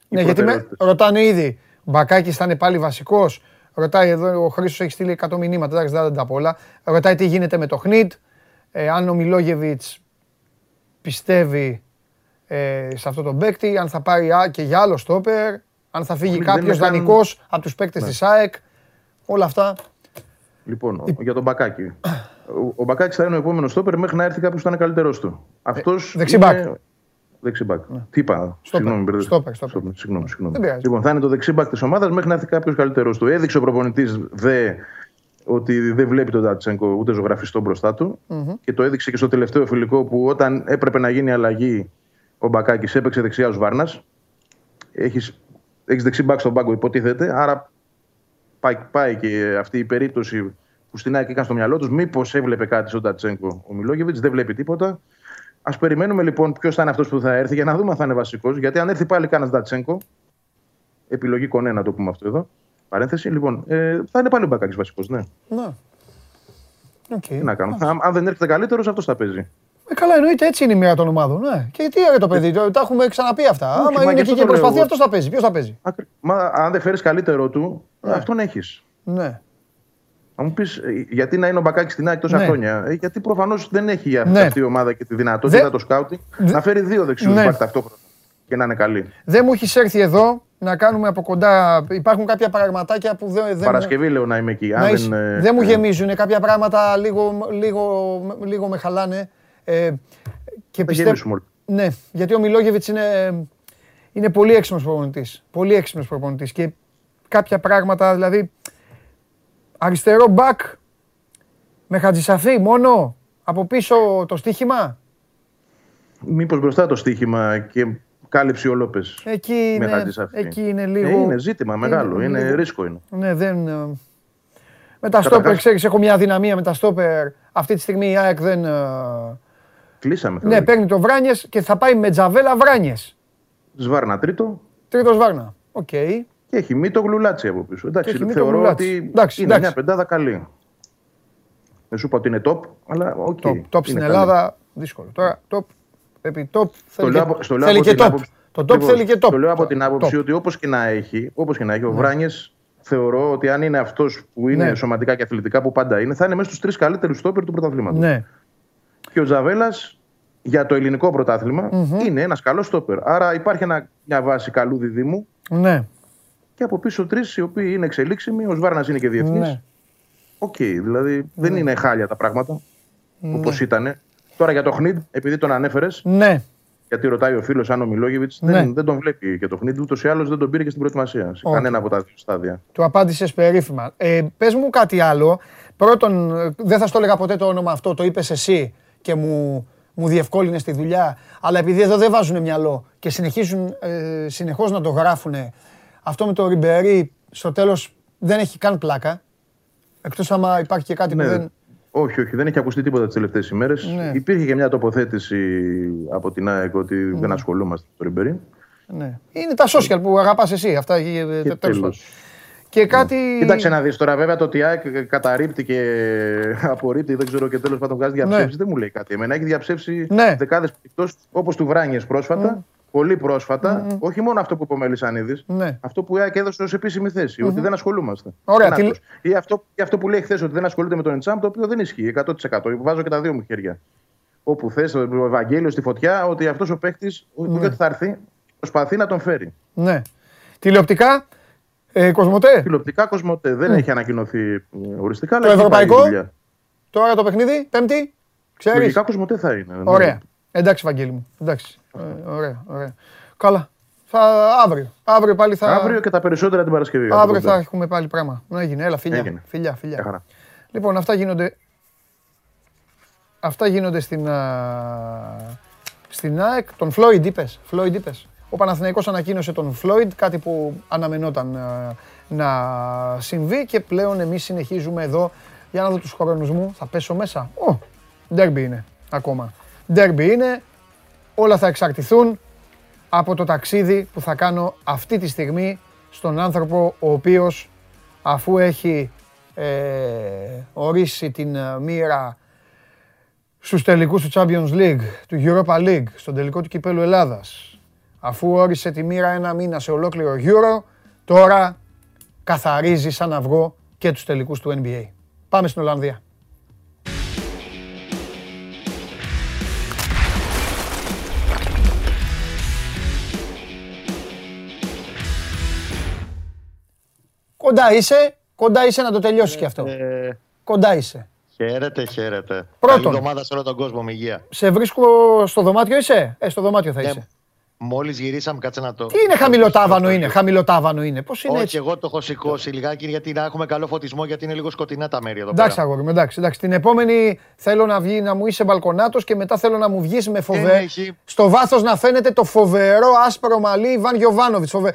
Ναι, γιατί με, ρωτάνε ήδη. Μπακάκη θα είναι πάλι βασικός; Ρωτάει εδώ, ο Χρήστος έχει στείλει 100 μηνύματα, εντάξει, δεν θα τα πω όλα. Ρωτάει τι γίνεται με το Χνίτ. Ε, αν ο Μιλόγεβιτς πιστεύει ε, σε αυτό τον παίκτη, αν θα πάρει α- και για άλλο στόπερ, αν θα φύγει Χνίτ δεν κάποιος είναι καν- δανεικός από τους παίκτες της ΑΕΚ. Όλα αυτά. Λοιπόν, για τον Μπακάκη. Ο, ο Μπακάκης θα είναι ο επόμενος στόπερ μέχρι να έρθει κάποιος που θα είναι καλύτερός του. Αυτός. δεξί μπακ. Δεξί μπακ. Τι είπα, συγγνώμη, μπερδε- Στόπερ, στόπερ. Στόπερ, Συγγνώμη, συγγνώμη. Δεν πειράζει. Λοιπόν, θα είναι το δεξί μπακ της ομάδας μέχρι να έρθει κάποιος καλύτερό του. Έδειξε ο προπονητής δε ότι δεν βλέπει τον Τατσέγκο ούτε ζωγραφιστό μπροστά του. Και το έδειξε και στο τελευταίο φιλικό που όταν έπρεπε να γίνει αλλαγή ο Μπακάκης έπαιξε δεξιά ως Βάρνας. Έχεις έχεις δεξί μπακ στον πάγκο, υποτίθεται. Άρα πάει, πάει και αυτή η περίπτωση που στην ΑΕΚ έκανε στο μυαλό τους. Μήπως έβλεπε κάτι στον Τατσέγκο ο Μιλόγεβιτς, δεν βλέπει τίποτα. Α περιμένουμε λοιπόν ποιος θα είναι αυτός που θα έρθει για να δούμε αν θα είναι βασικός. Γιατί αν έρθει πάλι κανένας Τατσέγκο, επιλογή Κονέ να το πούμε αυτό εδώ. Παρένθεση, λοιπόν, ε, θα είναι πάλι ο Μπακάκης βασικός, ναι. Ναι. Οκ. Τι να κάνουμε. Αν, αν δεν έρχεται καλύτερος, αυτός θα παίζει. Ε, καλά, εννοείται έτσι είναι η μοίρα των ομάδων. Ναι. Και τι ρε το παιδί, το- τα έχουμε ξαναπεί αυτά. Όχι, Άμα μα είναι γι' εκεί αυτό και το λέω προσπαθεί, εγώ. αυτός θα παίζει. Ποιος θα παίζει; Άκρη- Μα αν δεν φέρεις καλύτερο του, αυτόν έχεις. Ναι. Θα μου πεις, γιατί να είναι ο Μπακάκης στην ΑΕΚ τόσα Ναι. χρόνια. Ε, γιατί προφανώς δεν έχει αυτή, Ναι. αυτή η ομάδα και τη δυνατότητα Δε- το scouting να φέρει δύο δεξιούς Ναι. μπακ ταυτόχρονα και να είναι καλοί. Δεν μου έχεις έρθει εδώ να κάνουμε από κοντά. Υπάρχουν κάποια πραγματάκια που δεν. δεν Παρασκευή λέω να είμαι εκεί. να Αν είσαι- δεν, ε, δεν μου ε, γεμίζουν κάποια πράγματα, λίγο, λίγο, λίγο με χαλάνε. Ε, και Θα γεμίσουμε όλοι. Ναι, γιατί ο Μιλόγεβιτς είναι, είναι πολύ έξυπνος προπονητής. Πολύ έξυπνος προπονητής. Και κάποια πράγματα, δηλαδή. Αριστερό μπακ με χατζησαφή μόνο από πίσω το στοίχημα. Μήπως μπροστά το στοίχημα και κάλυψη ο Λόπες. Εκεί Με είναι, Χατζησαφή. εκεί είναι Ε, λίγο. είναι ζήτημα μεγάλο. Είναι, λίγο- ρίσκο είναι. Ναι, δεν. ε, Με τα στόπερ, Καταρχάς- ξέρεις, έχω μια αδυναμία με τα στόπερ. Αυτή τη στιγμή η ΑΕΚ δεν. ε, Κλείσαμε. Ναι, παίρνει το Βράνιες και θα πάει με τζαβέλα Βράνιες. Σβάρνα τρίτο Τρίτος Βάρνα. Οκ. Και έχει μη το γλουλάτσι από πίσω. Εντάξει, έχει μη το θεωρώ γλουλάτσι. ότι Εντάξει, είναι εντάξει. μια πεντάδα καλή. Δεν σου είπα ότι είναι top, αλλά OK. Top, top στην είναι Ελλάδα, δύσκολο. Τώρα, top, πρέπει top, Το θέλει λέω και, από, στο λέω θέλει από και την top. άποψη- Το top Ακριβώς. θέλει και top. Το λέω από την άποψη Top. ότι όπως και να έχει, όπως και να έχει ο Βράνιες θεωρώ ότι αν είναι αυτός που είναι Ναι. σωματικά και αθλητικά που πάντα είναι, θα είναι μέσα στους τρεις καλύτερους στόπερ του πρωταθλήματος. Ναι. Και ο Τζαβέλλας για το ελληνικό πρωτάθλημα είναι ένας καλός στόπερ. Άρα υπάρχει ένα, μια βάση καλού διδύμου Ναι. Και από πίσω τρεις οι οποίοι είναι εξελίξιμοι. Ο Σβάρνας είναι και διεθνής. Ναι. Οκ, δηλαδή δεν είναι χάλια τα πράγματα όπως ήταν. Τώρα για το Χνιντ, επειδή τον ανέφερες, Ναι. γιατί ρωτάει ο φίλος αν ο Μιλόγεβιτς Ναι. δεν, δεν τον βλέπει και το Χνιντ, ούτως ή άλλως δεν τον πήρε και στην προετοιμασία. Σε Όχι. κανένα από τα δύο στάδια. Του απάντησες περίφημα. Ε, Πες μου κάτι άλλο. Πρώτον, ε, δεν θα στο έλεγα ποτέ το όνομα αυτό, το είπες εσύ και μου, μου διευκόλυνες τη δουλειά. Αλλά επειδή εδώ δεν βάζουν μυαλό και συνεχίζουν ε, συνεχώς να το γράφουν, αυτό με το Ριμπερί στο τέλος δεν έχει καν πλάκα. Εκτός άμα υπάρχει και κάτι Ναι, που δεν. Όχι, όχι, δεν έχει ακουστεί τίποτα τις τελευταίες ημέρες. Ναι. Υπήρχε και μια τοποθέτηση από την ΑΕΚ ότι δεν ασχολούμαστε με το Ριμπερί. Ναι. Είναι τα social που αγαπάς εσύ. Αυτά ε, Και τέλος πάντων. τέλος. Και κάτι. Κοίταξε να δεις τώρα, βέβαια το ότι η ΑΕΚ καταρρύπτει και απορρίπτει, δεν ξέρω και τέλος πάντων βγάζει διαψεύσεις, δεν μου λέει κάτι. Εμένα έχει διαψεύσει Ναι. δεκάδες περιπτώσεις όπως του Βράνιες πρόσφατα, πολύ πρόσφατα. Όχι μόνο αυτό που είπε ο Μελισανίδης, Ναι. αυτό που η ΑΕΚ έδωσε ως επίσημη θέση, ότι δεν ασχολούμαστε. Ωραία, Είναι τι- αυτός. Ή αυτό, ή αυτό που λέει χθες ότι δεν ασχολείται με τον Εντσάμ, το οποίο δεν ισχύει 100%. Βάζω και τα δύο μου χέρια. Όπου θες, ο Ευαγγέλιος στη φωτιά, ότι αυτός ο παίχτη, Ναι. δεν θα έρθει, προσπαθεί να τον φέρει. Ναι. Τηλεοπτικά, Ε, Κοσμοτέ, Τηλεοπτικά Κοσμοτέ. Δεν έχει ανακοινωθεί ε, οριστικά. αλλά Το έχει ευρωπαϊκό; πάει η δουλειά. τώρα το παιχνίδι, Πέμπτη. Ξέρεις; Λογικά Κοσμοτέ θα είναι. ναι. Ωραία. Εντάξει, Βαγγέλη μου. Εντάξει. Ε, ωραία, ωραία. Καλά. Θα, αύριο. Αύριο πάλι θα. Αύριο και τα περισσότερα την Παρασκευή. αύριο από θα κοντά. έχουμε πάλι πράγμα. Να έγινε. Έλα, φιλιά. Έγινε. Φιλιά, Μια φιλιά. χαρά. Λοιπόν, αυτά γίνονται. Αυτά γίνονται στην, α, στην ΑΕΚ. Τον Φλόιντ είπες. Φλόιντ είπες. Ο Παναθηναϊκός ανακοίνωσε τον Φλόιντ, κάτι που αναμενόταν α, να συμβεί και πλέον εμείς συνεχίζουμε εδώ. Για να δω τους χρόνους μου. Θα πέσω μέσα. Ω, ντέρμπι είναι ακόμα. Ντέρμπι είναι. Όλα θα εξαρτηθούν από το ταξίδι που θα κάνω αυτή τη στιγμή στον άνθρωπο ο οποίος αφού έχει ε, ορίσει την ε, μοίρα στους τελικούς του Champions League, του Europa League, στον τελικό του Κυπέλου Ελλάδας, αφού όρισε τη μοίρα ένα μήνα σε ολόκληρο Euro, τώρα καθαρίζει σαν αυγό και τους τελικούς του NBA. Πάμε στην Ολλανδία. Κοντά είσαι, κοντά είσαι να το τελειώσεις και αυτό. Ε, Κοντά είσαι. χαίρετε, χαίρετε. Πρώτον. Καλή εβδομάδα σε όλο τον κόσμο με υγεία. Σε βρίσκω στο δωμάτιο είσαι; Ε, στο δωμάτιο θα είσαι. Μόλις γυρίσαμε, κάτσε να το. Τι είναι χαμηλοτάβανο είναι, χαμηλοτάβανο είναι. Πώς είναι Όχι, έτσι; εγώ το έχω σηκώσει λιγάκι γιατί να έχουμε καλό φωτισμό γιατί είναι λίγο σκοτεινά τα μέρη εδώ Εντάξει, πέρα. αγόρι μου, εντάξει, εντάξει. Την επόμενη θέλω να, βγει, να μου είσαι μπαλκονάτος και μετά θέλω να μου βγεις με φοβε... έχει. Στο βάθος να φαίνεται το φοβερό άσπρο μαλλί Ιβάν Γιοβάνοβιτς. Φοβε...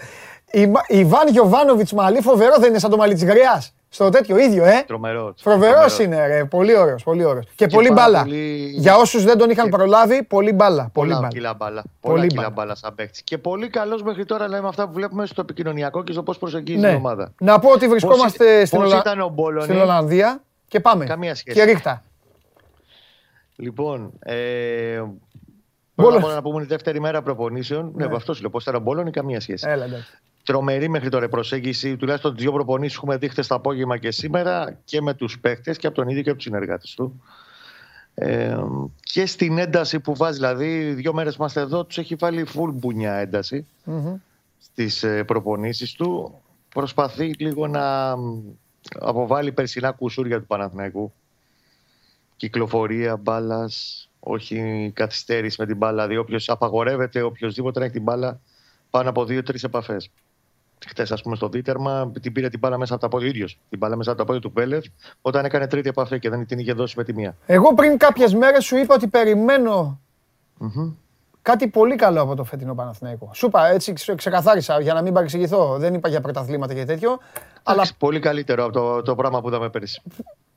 Ιβα- Ιβάν Γιοβάνοβιτς μαλλί φοβερό δεν είναι σαν το μαλλί της Γριάς. Στο τέτοιο ίδιο, ε. Τρομερό. Φοβερός τρομερό. είναι, ρε. Πολύ ωραίος, πολύ ωραίος. Και, πολύ πάρα μπάλα. πολύ- Για όσους δεν τον είχαν προλάβει, πολύ μπάλα. Πολύ Πολλά μπάλα. κιλά μπάλα. Πολύ Πολλά κιλά μπάλα. μπάλα σαν παίκτης. Και πολύ καλός μέχρι τώρα λέμε αυτά που βλέπουμε στο επικοινωνιακό και στο πώς προσεγγίζει Ναι. την ομάδα. Να πω ότι βρισκόμαστε Πώς- στην, πώς Ολλα- ήταν ο Μπόλωνη; στην Ολλανδία και πάμε. Καμία σχέση. Και ρίχτα. Λοιπόν, ε, Μπόλο. πρώτα απ' όλα να πούμε τη δεύτερη μέρα προπονήσεων. Ναι, αυτό σου λέω. Πώς ήταν ο Μπόλωνη, καμία σχέση. Έλα, εντάξει. Τρομερή μέχρι τώρα η προσέγγιση. Τουλάχιστον τις δύο προπονήσεις έχουμε δει χθες το απόγευμα και σήμερα και με τους παίχτε και από τον ίδιο και από τους συνεργάτες του. Ε, και στην ένταση που βάζει, δηλαδή, δύο μέρες που είμαστε εδώ, τους έχει βάλει full μπουνιά ένταση Μμμ. στις ε, προπονήσεις του. Προσπαθεί λίγο να μ, αποβάλει περσινά κουσούρια του Παναθηναϊκού. Κυκλοφορία μπάλας, όχι καθυστέρηση με την μπάλα. Δηλαδή, όποιος απαγορεύεται, οποιοδήποτε να έχει την μπάλα πάνω από δύο-τρεις επαφές. Χθες, ας πούμε, στο δίτερμα, την πήρε την μπάλα μέσα από τα πόδια ο ίδιος. Την μπάλα μέσα από τα πόδια του Πέλεφ, όταν έκανε τρίτη επαφή και δεν την είχε δώσει με τη μία. Εγώ πριν κάποιες μέρες σου είπα ότι περιμένω Μμμ. κάτι πολύ καλό από το φετινό Παναθηναϊκό. Σου είπα έτσι, ξε- ξεκαθάρισα για να μην παρεξηγηθώ. Δεν είπα για πρωταθλήματα και τέτοιο. Αλλά Εντάξει, Πολύ καλύτερο από το, το πράγμα που είδαμε πέρυσι.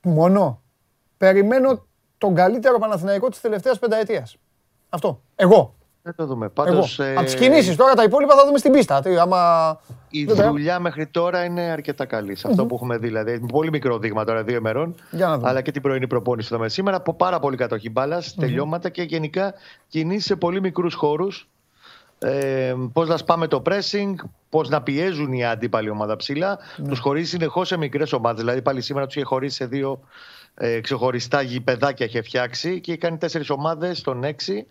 μόνο περιμένω τον καλύτερο Παναθηναϊκό της τελευταίας πενταετίας. Αυτό. Εγώ. Δεν το δούμε. Εγώ. Πάντως, ε, Από τις κινήσεις τώρα τα υπόλοιπα θα δούμε στην πίστα. Τι, άμα... Η Δεν πέρα- δουλειά μέχρι τώρα είναι αρκετά καλή. Σε αυτό που έχουμε δει. Δηλαδή, με πολύ μικρό δείγμα τώρα δύο ημερών. Για να δούμε. Αλλά και την πρωινή προπόνηση που είδαμε σήμερα. Από πάρα πολύ κατοχή μπάλας, τελειώματα και γενικά κινήσεις σε πολύ μικρούς χώρους. Ε, πώς να σπάμε το pressing, πώς να πιέζουν οι αντίπαλοι ομάδα ψηλά. Ναι. Τους χωρίζει συνεχώς σε μικρές ομάδες. Δηλαδή, πάλι σήμερα τους είχε χωρίσει σε δύο ε, ξεχωριστά γηπεδάκια είχε φτιάξει και είχε κάνει τέσσερις ομάδες των έξι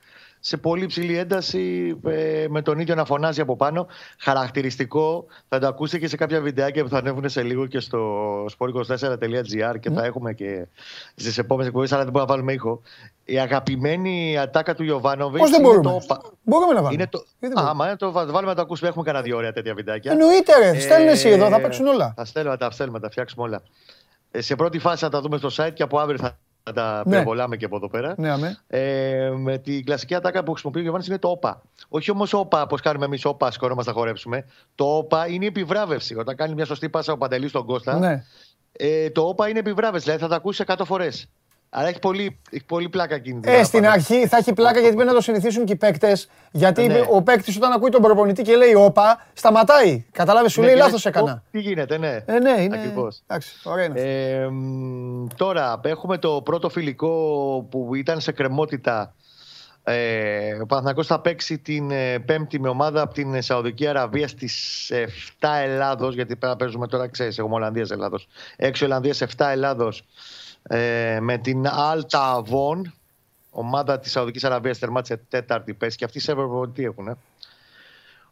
σε πολύ ψηλή ένταση ε, με τον ίδιο να φωνάζει από πάνω. Χαρακτηριστικό, θα το ακούσετε και σε κάποια βιντεάκια που θα ανέβουν σε λίγο και στο sport24.gr και θα έχουμε και στις επόμενες εκπομπές, αλλά δεν μπορούμε να βάλουμε ήχο. Η αγαπημένη ατάκα του Ιωβάνοβιτς. Πώς δεν είναι μπορούμε; το όπα. Μπορούμε να βάλουμε. Είναι το... Γιατί Α, μπορούμε; άμα είναι το βα- βάλουμε να το ακούσουμε, έχουμε κανένα δύο ωραία τέτοια βιντεάκια. Εννοείται ρε, στέλνε εσύ εδώ, θα Ε, παίξουν όλα. Θα στέλνουμε, τα στέλνουμε, τα φτιάξουμε όλα. Ε, σε πρώτη φάση θα τα δούμε στο site και από αύριο θα θα τα Ναι. πυροβολάμε και από εδώ πέρα. Ναι, αμέ. Ε, με την κλασική ατάκα που χρησιμοποιεί ο Γιωβάνης είναι το όπα. Όχι όμως όπα, όπω κάνουμε εμείς όπα, σκορόμαστε να χορέψουμε. Το όπα είναι η επιβράβευση. Όταν κάνει μια σωστή πάσα ο Παντελής στον Κώστα, Ναι. ε, το όπα είναι επιβράβευση. Δηλαδή θα τα ακούσει 100 φορές. Αλλά έχει πολύ, έχει πολύ πλάκα εκείνη την Ε, ώρα στην πάνω. αρχή θα έχει πλάκα γιατί πρέπει να το συνηθίσουν και οι παίκτες. Γιατί Ναι. ο παίκτης όταν ακούει τον προπονητή και λέει όπα, σταματάει. Κατάλαβε, σου Ναι, λέει και λάθος λες, έκανα. «Ω, Τι γίνεται, ναι. Ε, ναι, είναι. Ακριβώς. Εντάξει, ωραία είναι. αυτό. Ε, μ, τώρα έχουμε το πρώτο φιλικό που ήταν σε κρεμότητα. Ε, ο Παναθηναϊκός θα παίξει την ε, Πέμπτη με ομάδα από την Σαουδική Αραβία στις 7 Ελλάδος γιατί πέρα παίζουμε τώρα ξέρεις έχουμε Ολλανδίας Ελλάδος 6 Ολλανδίας 7 Ελλάδος ε, με την Alta Avon ομάδα της Σαουδικής Αραβίας τερμάτισε τέταρτη πέση και αυτοί σε τι έχουν ε.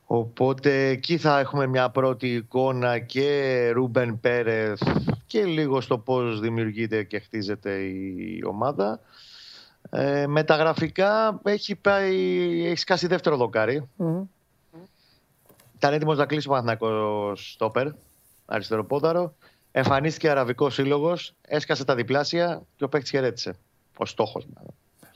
Οπότε εκεί θα έχουμε μια πρώτη εικόνα και Ρούμπεν Πέρεθ και λίγο στο πώς δημιουργείται και χτίζεται η ομάδα. Ε, με τα γραφικά έχει, πάει, έχει σκάσει δεύτερο δοκάρι. Ήταν έτοιμος να κλείσει ο Παναθηναϊκός στόπερ, αριστερό πόδαρο. Εμφανίστηκε αραβικός σύλλογος, έσκασε τα διπλάσια και ο παίκτης χαιρέτησε. Ο στόχος.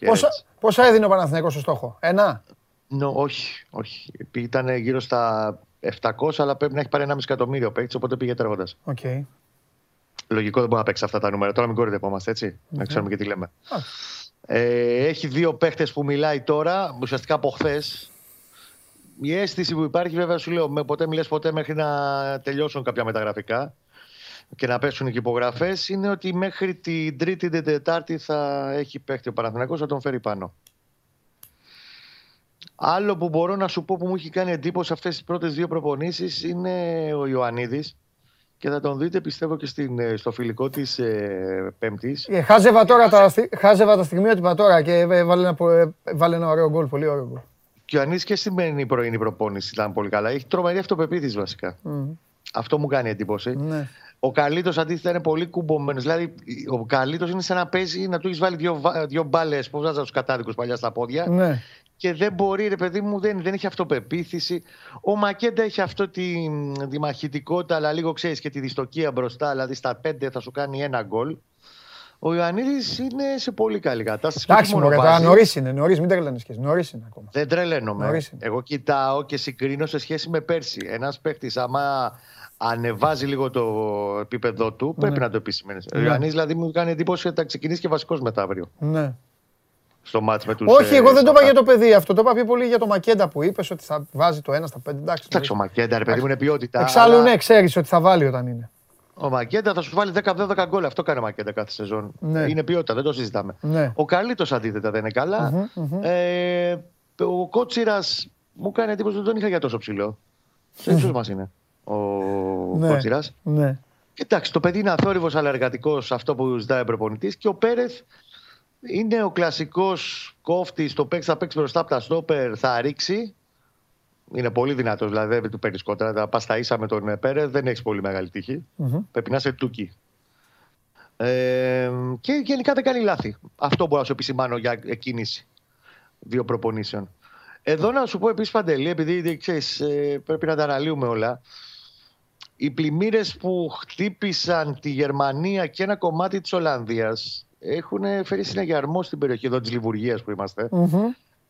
Πόσα, πόσα έδινε ο Παναθηναϊκός στο στόχο, ένα; No, όχι, όχι. Ήταν γύρω στα 700, αλλά πρέπει να έχει πάρει 1,5 εκατομμύριο παίκτης, οπότε πήγε τρέχοντας. Okay. Λογικό δεν μπορεί να παίξει αυτά τα νούμερα. Τώρα μην κορυδευόμαστε, έτσι. Να ξέρουμε και τι λέμε. Ε, έχει δύο παίχτε που μιλάει τώρα, ουσιαστικά από χθες. Η αίσθηση που υπάρχει, βέβαια, σου λέω, με ποτέ μιλές ποτέ μέχρι να τελειώσουν κάποια μεταγραφικά και να πέσουν και υπογραφές, είναι ότι μέχρι την Τρίτη την Τετάρτη θα έχει παίχτη ο Παναθηναϊκός, θα τον φέρει πάνω. Άλλο που μπορώ να σου πω που μου έχει κάνει εντύπωση αυτές τις πρώτες δύο προπονήσεις είναι ο Ιωαννίδης και θα τον δείτε πιστεύω και στην, ε, στο φιλικό της ε, Πέμπτης. Ε, χάζευα, τώρα τα, χάζευα τα στιγμιότυπα τώρα και βάλε ένα, βάλε ένα ωραίο γκολ, πολύ ωραίο γκολ. Και ο Ιωαννίδης και στην πρωινή προπόνηση ήταν πολύ καλά. Έχει τρομερή αυτοπεποίθηση βασικά. Mm. Αυτό μου κάνει εντύπωση. Ναι. Ο Καλύτο αντίθετα είναι πολύ κουμπωμένος. Δηλαδή, ο Καλύτο είναι σαν να παίζει να του έχεις βάλει δύο, δύο μπάλες που βάζα τους κατάδικους παλιά στα πόδια. Ναι. Και δεν μπορεί, ρε παιδί μου, δεν, δεν έχει αυτοπεποίθηση. Ο Μακέντα έχει αυτό τη, τη μαχητικότητα, αλλά λίγο ξέρεις και τη δυστοκία μπροστά. Δηλαδή, στα πέντε θα σου κάνει ένα γκολ. Ο Ιωαννίδης είναι σε πολύ καλή κατάσταση. Εντάξει, μου τώρα νωρίς είναι, νωρίς, μην τρελαίνε και νωρίς είναι ακόμα. Δεν τρελαίνομαι. Εγώ κοιτάω και συγκρίνω σε σχέση με πέρσι. Ένας παίχτης, άμα ανεβάζει λίγο το επίπεδό του, ναι. πρέπει να το επισημαίνεις. Ναι. Ο Ιωαννίδη δηλαδή μου κάνει εντύπωση ότι θα ξεκινήσει και βασικός μετά αύριο. Ναι. Στο μάτς με τους, Όχι, εγώ δεν το είπα για το παιδί αυτό. Το είπα πιο πολύ για το Μακέντα που είπες ότι θα βάζει το ένα στα πέντε. Εντάξει, Εντάξει ο Μακέντα, ρε παιδί μου, είναι ποιότητα. Εξάλλου, αλλά... ναι, ξέρεις ότι θα βάλει όταν είναι. Ο Μακέντα θα σου βάλει 10-12 γκολ. Αυτό κάνει ο Μακέντα κάθε σεζόν. Ναι. Είναι ποιότητα, δεν το συζητάμε. Ναι. Ο Καλίτο αντίθετα δεν είναι καλά. Mm-hmm, mm-hmm. Ε, ο Κότσιρας μου κάνει εντύπωση ότι δεν τον είχα για τόσο ψηλό. Σε ύψο μας είναι; Ο ναι. Κότσιρας. Ναι. Εντάξει, το παιδί είναι αθόρυβος αλλά εργατικός αυτό που ζητάει ο προπονητής και ο Πέρεθ είναι ο κλασικός κόφτη. Το παίξει, θα παίξει μπροστά από τα στόπερ, θα ρίξει. Είναι πολύ δυνατός, δηλαδή δεν του παίρνεις κόντρα. Θα πας τα ίσα με τον Πέρεθ, δεν έχεις πολύ μεγάλη τύχη. Mm-hmm. Πρέπει να είσαι τούκι. Ε, και γενικά δεν κάνει λάθη. Αυτό μπορώ να σου επισημάνω για εκκίνηση δύο προπονήσεων. Εδώ να σου πω επίσης Παντελή, επειδή ξέρεις, ε, πρέπει να τα αναλύουμε όλα. Οι πλημμύρες που χτύπησαν τη Γερμανία και ένα κομμάτι της Ολλανδίας έχουν φέρει συναγερμό στην περιοχή εδώ της Λιβουργίας που ειμαστε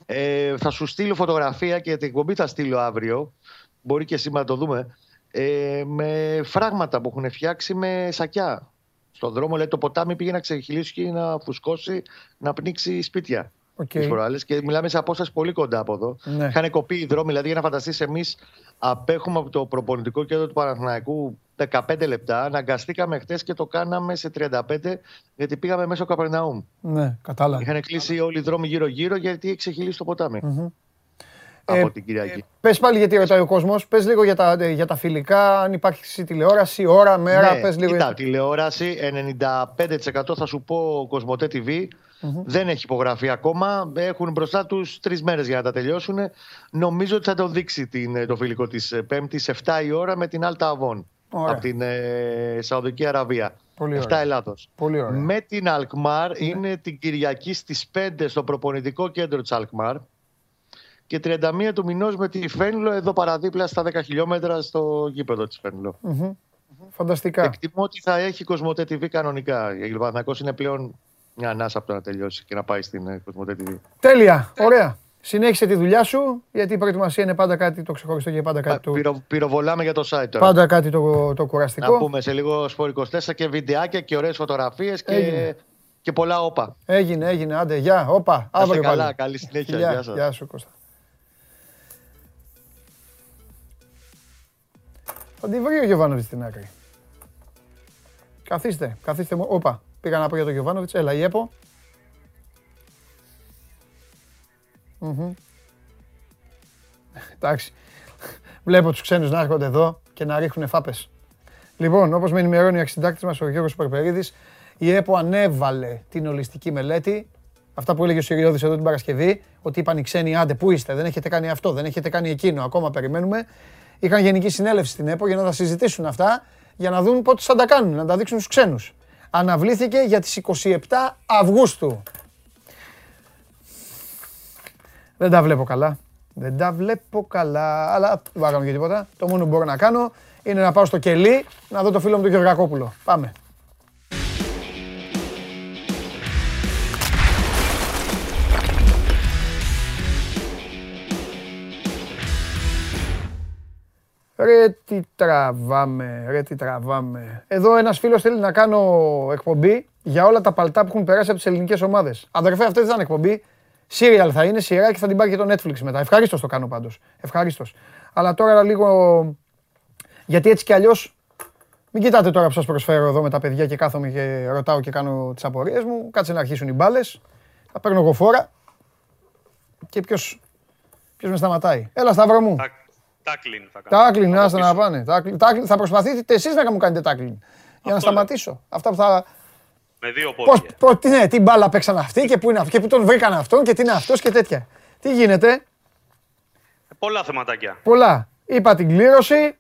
Ε, θα σου στείλω φωτογραφία και την εκπομπή θα στείλω αύριο. Μπορεί και σήμερα να το δούμε. Ε, με φράγματα που έχουν φτιάξει με σακιά. Στον δρόμο λέει το ποτάμι πήγε να ξεχυλήσει και να φουσκώσει, να πνίξει σπίτια. Okay. Προάλλες, και μιλάμε σε απόσταση πολύ κοντά από εδώ. Ναι. Είχαν κοπεί οι δρόμοι, δηλαδή για να φανταστείς, εμείς απέχουμε από το προπονητικό κέντρο του Παναθηναϊκού 15 λεπτά. Αναγκαστήκαμε χτες και το κάναμε σε 35 γιατί πήγαμε μέσω Καπερναούμ. Ναι, κατάλαβα. Είχαν κλείσει όλοι οι δρόμοι γύρω-γύρω γιατί έχει ξεχυλήσει το ποτάμι. Mm-hmm. Από ε, την Κυριακή. Ε, πες πάλι γιατί ρωτάει ο κόσμος, πες λίγο για τα, για τα φιλικά, αν υπάρχει τηλεόραση, ώρα, μέρα. Ναι, πες λίγο κοίτα, τηλεόραση 95% θα σου πω Κοσμοτέ TV. Δεν έχει υπογραφεί ακόμα. Έχουν μπροστά τους τρεις μέρες για να τα τελειώσουν. Νομίζω ότι θα το δείξει την, το φιλικό της Πέμπτη 7 η ώρα με την Alta Avon από την ε, Σαουδική Αραβία. Πολύ 7 Ελλάδος. Πολύ Με την Αλκμάρ ναι. είναι την Κυριακή στις 5 στο προπονητικό κέντρο της Αλκμάρ. Και 31 του μηνός με τη Φένλο εδώ παραδίπλα στα 10 χιλιόμετρα στο γήπεδο της Φένλο. Φανταστικά. Εκτιμώ ότι θα έχει Κοσμοτέ TV κανονικά. Η Λιβανακό είναι πλέον μια ανάσα από το να τελειώσει και να πάει στην Κοσμοτέ TV. Τέλεια. Ωραία. Συνέχισε τη δουλειά σου, γιατί η προετοιμασία είναι πάντα κάτι το ξεχωριστό και πάντα κάτι το. Πυρο, πυροβολάμε για το site τώρα. Πάντα κάτι το, το κουραστικό. Να πούμε σε λίγο σπορ 24 και βιντεάκια και ωραίες φωτογραφίες και, και πολλά όπα. Έγινε, έγινε. Άντε, γεια, όπα. Αύριο καλά, πάλι. καλή συνέχεια. Γεια, γεια, γεια σου, Κώστα. Θα τη βρει ο Γιωβάνοβιτς στην άκρη. Καθίστε, καθίστε μου. Όπα, πήγα να πω για τον Γιωβάνοβιτς. Έλα, η ΕΠΟ. Εντάξει. Βλέπω τους ξένους να έρχονται εδώ και να ρίχνουν φάπες. Λοιπόν, όπως με ενημερώνει ο αξιντάκτης μας ο Γιώργος Περπερίδης, η ΕΠΟ ανέβαλε την ολιστική μελέτη Αυτά που έλεγε ο Σιριώδης εδώ την Παρασκευή, ότι είπαν οι ξένοι, άντε, πού είστε, δεν έχετε κάνει αυτό, δεν έχετε κάνει εκείνο, ακόμα περιμένουμε. Είχαν γενική συνέλευση στην ΕΠΟ για να τα συζητήσουν αυτά, για να δουν πότε θα τα κάνουν, να τα δείξουν στους ξένους. Αναβλήθηκε για τις 27 Αυγούστου. Δεν τα βλέπω καλά. Δεν τα βλέπω καλά, αλλά δεν μπορώ να κάνω και τίποτα. Το μόνο που μπορώ να κάνω είναι να πάω στο κελί να δω το φίλο μου τον Γεωργακόπουλο. Πάμε. Ρε τι τραβάμε, ρε τι τραβάμε. Εδώ ένας φίλος θέλει να κάνω εκπομπή για όλα τα παλτά που έχουν περάσει από τις ελληνικές ομάδες. Αδερφέ, αυτό δεν θα είναι εκπομπή. Serial θα είναι, σειρά και θα την πάρει και το Netflix μετά. Ευχαρίστως το κάνω πάντως. Ευχαρίστως. Αλλά τώρα λίγο... Γιατί έτσι κι αλλιώς μην κοιτάτε τώρα που σας προσφέρω εδώ με τα παιδιά και κάθομαι και ρωτάω και κάνω τις απορίες μου. Κάτσε να αρχίσουν οι μπάλες. Θα παίρνω εγώ φόρα. Και ποιος, ποιος με σταματάει. Έλα Σταύρο μου. Τάκλιν θα κάνω. Τάκλιν, άστα να πάνε. Τάκλιν, τάκλιν. Θα προσπαθείτε εσείς να μου κάνετε τάκλιν. Για να σταματήσω. Αυτά που θα... Με δύο Πώς, πόδια. πώς, τι, ναι, τι μπάλα παίξαν αυτοί και πού είναι αυτοί και πού τον βρήκαν αυτόν και τι είναι αυτός και τέτοια. Τι γίνεται; Πολλά θεματάκια. Πολλά. Είπα την κλήρωση.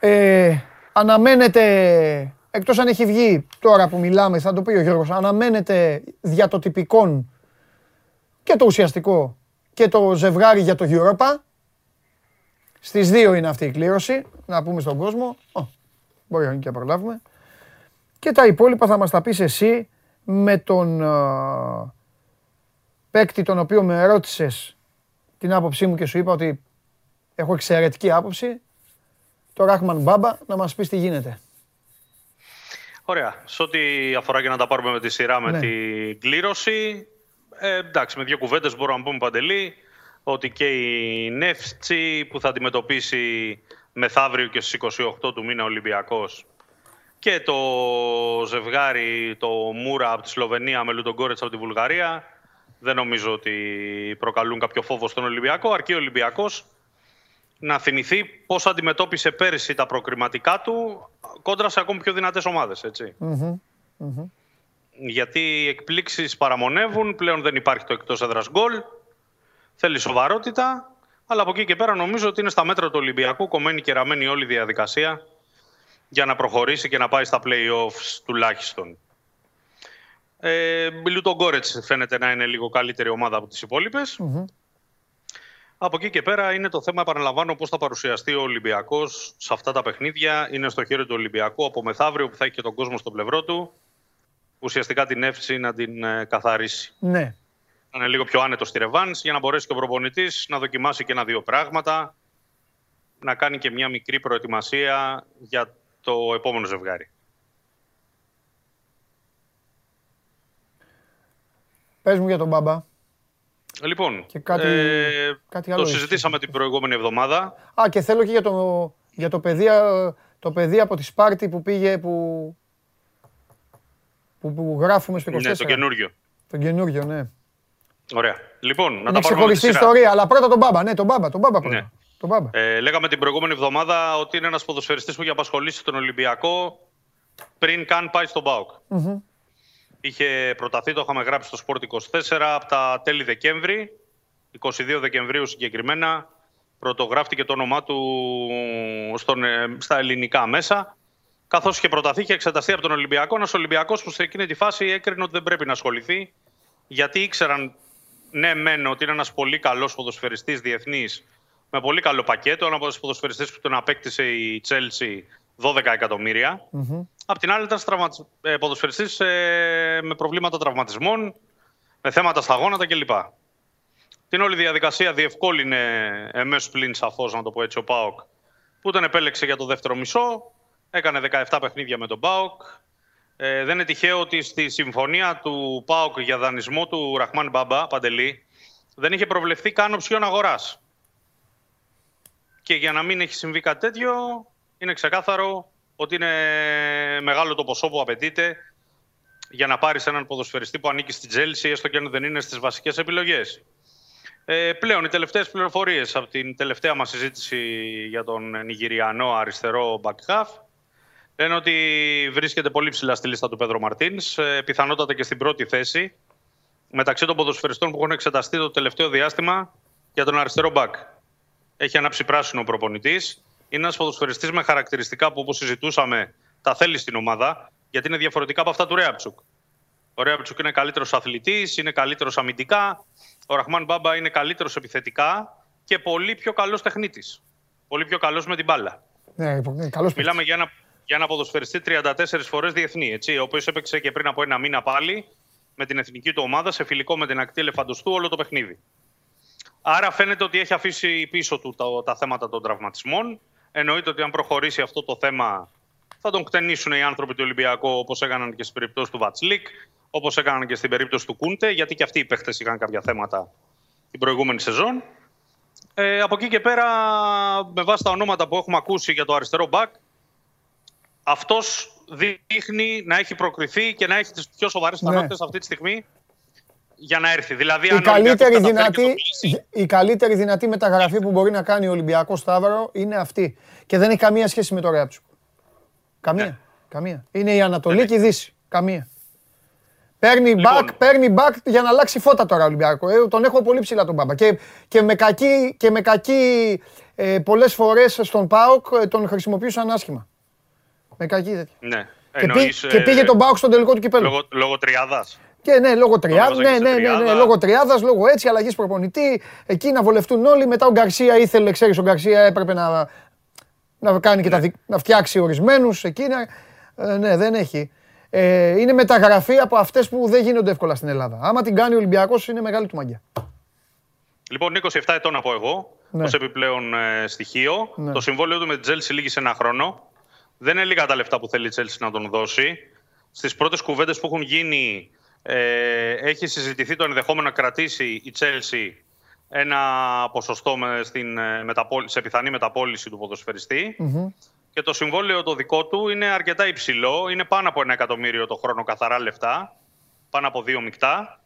Ε, αναμένεται, εκτός αν έχει βγει τώρα που μιλάμε, θα το πει ο Γιώργος, αναμένεται δια το τυπικόν και το ουσιαστικό και το ζευγάρι για το Europa. Στις δύο είναι αυτή η κλήρωση, να πούμε στον κόσμο. Ω, μπορεί και να προλάβουμε. Και τα υπόλοιπα θα μας τα πεις εσύ με τον α, παίκτη τον οποίο με ρώτησες την άποψή μου και σου είπα ότι έχω εξαιρετική άποψη. Το Ράχμαν Μπάμπα να μας πεις τι γίνεται. Ωραία. Σε ό,τι αφορά και να τα πάρουμε με τη σειρά με Ναι. την κλήρωση. Ε, εντάξει, με δύο κουβέντες μπορούμε να πούμε παντελή ότι και η Νεύτσι που θα αντιμετωπίσει μεθαύριο και στις 28 του μήνα ο Ολυμπιακός και το ζευγάρι, το Μούρα από τη Σλοβενία με Λουτογκόρετς από τη Βουλγαρία δεν νομίζω ότι προκαλούν κάποιο φόβο στον Ολυμπιακό, αρκεί ο Ολυμπιακός να θυμηθεί πώς αντιμετώπισε πέρυσι τα προκριματικά του κόντρα σε ακόμη πιο δυνατές ομάδες, έτσι. Γιατί οι εκπλήξεις παραμονεύουν, πλέον δεν υπάρχει το εκτός έδρας γκολ, θέλει σοβαρότητα, αλλά από εκεί και πέρα νομίζω ότι είναι στα μέτρα του Ολυμπιακού κομμένη και ραμμένη όλη η διαδικασία για να προχωρήσει και να πάει στα play-offs τουλάχιστον. Ε, Λούτον Γκόρετς φαίνεται να είναι λίγο καλύτερη ομάδα από τις υπόλοιπες. Από εκεί και πέρα είναι το θέμα, επαναλαμβάνω, πώς θα παρουσιαστεί ο Ολυμπιακός σε αυτά τα παιχνίδια. Είναι στο χέρι του Ολυμπιακού από μεθαύριο που θα έχει και τον κόσμο στο πλευρό του. Ουσιαστικά την εύση να την ε, καθαρίσει. Ναι. Να είναι λίγο πιο άνετος στη ρεβάνς για να μπορέσει και ο προπονητής να δοκιμάσει και ένα-δύο πράγματα. Να κάνει και μια μικρή προετοιμασία για το επόμενο ζευγάρι. Πες μου για τον Μπάμπα. Λοιπόν, Και κάτι- ε, κάτι άλλο το έχεις. συζητήσαμε την προηγούμενη εβδομάδα. Α, και θέλω και για το, για το παιδί, α, το παιδί από τη Σπάρτη που πήγε, που, που, που γράφουμε στο 24. Ναι, το καινούριο. Τον καινούριο, ναι. Ωραία. Λοιπόν, να Είναι τα πάρουμε με τη ξεχωριστή σειρά. ιστορία, αλλά πρώτα τον Μπάμπα, ναι, τον Μπάμπα, τον Μπάμπα πρώτα. Ναι. Τον Μπάμπα. Ε, λέγαμε την προηγούμενη εβδομάδα ότι είναι ένας ποδοσφαιριστής που είχε απασχολήσει τον Ολυμπιακό πριν καν πάει στον ΠΑΟΚ. Είχε προταθεί, το είχαμε γράψει στο Sport 24 από τα τέλη Δεκέμβρη, 22 Δεκεμβρίου συγκεκριμένα, πρωτογράφτηκε το όνομά του στον, ε, στα ελληνικά μέσα. Καθώς είχε προταθεί και εξεταστεί από τον Ολυμπιακό, ένας Ολυμπιακός που σε εκείνη τη φάση έκρινε ότι δεν πρέπει να ασχοληθεί, γιατί ήξεραν ναι, μεν ότι είναι ένας πολύ καλός ποδοσφαιριστής διεθνής, με πολύ καλό πακέτο. Ένα ποδοσφαιριστή που τον απέκτησε η Chelsea 12 εκατομμύρια. Απ' την άλλη, ήταν τραυματι... ε, ποδοσφαιριστής ε, με προβλήματα τραυματισμών, με θέματα στα γόνατα κλπ. Την όλη διαδικασία διευκόλυνε εμέσω πλην σαφώς, να το πω έτσι, ο Πάοκ, που τον επέλεξε για το δεύτερο μισό. Έκανε 17 παιχνίδια με τον ΠΑΟΚ. Ε, δεν είναι τυχαίο ότι στη συμφωνία του ΠΑΟΚ για δανεισμό του Ραχμάν Μπαμπά, Παντελή, δεν είχε προβλεφθεί καν οψιόν αγοράς. Και για να μην έχει συμβεί κάτι τέτοιο, είναι ξεκάθαρο ότι είναι μεγάλο το ποσό που απαιτείται για να πάρεις έναν ποδοσφαιριστή που ανήκει στην Τσέλσι, έστω και αν δεν είναι στις βασικές επιλογές. Ε, πλέον οι τελευταίες πληροφορίες από την τελευταία μας συζήτηση για τον Νιγηριανό αριστερό back half Λένε ότι βρίσκεται πολύ ψηλά στη λίστα του Πέδρο Μαρτίνς, πιθανότατα και στην πρώτη θέση μεταξύ των ποδοσφαιριστών που έχουν εξεταστεί το τελευταίο διάστημα για τον αριστερό μπακ. Έχει ανάψει πράσινο προπονητής. Είναι ένας ποδοσφαιριστής με χαρακτηριστικά που, όπως συζητούσαμε, τα θέλει στην ομάδα, γιατί είναι διαφορετικά από αυτά του Ρέαπτσουκ. Ο Ρέαπτσουκ είναι καλύτερος αθλητής, είναι καλύτερος αμυντικά. Ο Ραχμάν Μπάμπα είναι καλύτερος επιθετικά και πολύ πιο καλός τεχνίτης. Πολύ πιο καλός με την μπάλα. Ναι, καλός Μιλάμε για ένα, για ένα ποδοσφαιριστή 34 φορές διεθνή, έτσι, ο οποίος έπαιξε και πριν από ένα μήνα πάλι με την εθνική του ομάδα σε φιλικό με την ακτή Ελεφαντοστού όλο το παιχνίδι. Άρα φαίνεται ότι έχει αφήσει πίσω του τα, τα θέματα των τραυματισμών. Εννοείται ότι αν προχωρήσει αυτό το θέμα θα τον κτενήσουν οι άνθρωποι του Ολυμπιακού όπως έκαναν και στην περίπτωση του Βατσλίκ, όπως έκαναν και στην περίπτωση του Κούντε, γιατί και αυτοί οι παίχτες είχαν κάποια θέματα την προηγούμενη σεζόν. Ε, από εκεί και πέρα, με βάση τα ονόματα που έχουμε ακούσει για το αριστερό μπακ, αυτός δείχνει να έχει προκριθεί και να έχει τις πιο σοβαρές Ναι. πιθανότητε αυτή τη στιγμή για να έρθει. Δηλαδή, η αν ο καλύτερη, Ολυμπιακός καταφέρει και δυνατή, το κλείσει, η καλύτερη δυνατή μεταγραφή που μπορεί να κάνει ο Ολυμπιακός Σταύρο είναι αυτή. Και δεν έχει καμία σχέση με το Ρέαψου. Καμία. Ναι. Καμία. Είναι η Ανατολή και η Δύση. Καμία. Παίρνει Λοιπόν. back, παίρνει back για να αλλάξει φώτα τώρα ο Ολυμπιακός. Ε, τον έχω πολύ ψηλά τον Μπάμπα. Και, και με κακή, και με κακή ε, πολλές φορές στον ΠΑΟΚ ε, τον χρησιμοποιούσαν άσχημα. Με κακή τέτοια. Ναι. Και, πή- Εννοείς, και ε, πήγε τον ΠΑΟΚ στον τελικό του κυπέλου. Λόγω, λόγω τριάδας. Και ναι, λόγω τριάδα. έβαζα Ναι, και σε ναι, ναι, ναι, τριάδα. λόγω τριάδας, λόγω έτσι, αλλαγής προπονητή. Εκεί να βολευτούν όλοι. Μετά ο Γκαρσία ήθελε, ξέρεις, ο Γκαρσία έπρεπε να, να κάνει και τα δι- να φτιάξει ορισμένους εκεί. να- ε, ναι, δεν έχει. Ε, είναι μεταγραφή από αυτές που δεν γίνονται εύκολα στην Ελλάδα. Άμα την κάνει ο Ολυμπιακός, είναι μεγάλη του μαγιά. Λοιπόν, 27 ετών να πω εγώ, Ναι. ως επιπλέον ε, στοιχείο. Ναι. Το συμβόλαιο του με την Τσέλσι λήγει σε ένα χρόνο. Δεν είναι λίγα τα λεφτά που θέλει η Τσέλσι να τον δώσει. Στις πρώτες κουβέντες που έχουν γίνει, ε, έχει συζητηθεί το ενδεχόμενο να κρατήσει η Τσέλσι ένα ποσοστό με, στην, ε, μεταπόλη- σε πιθανή μεταπόληση του ποδοσφαιριστή. Και το συμβόλαιο το δικό του είναι αρκετά υψηλό. Είναι πάνω από ένα εκατομμύριο το χρόνο καθαρά λεφτά. Πάνω από δύο μεικτά.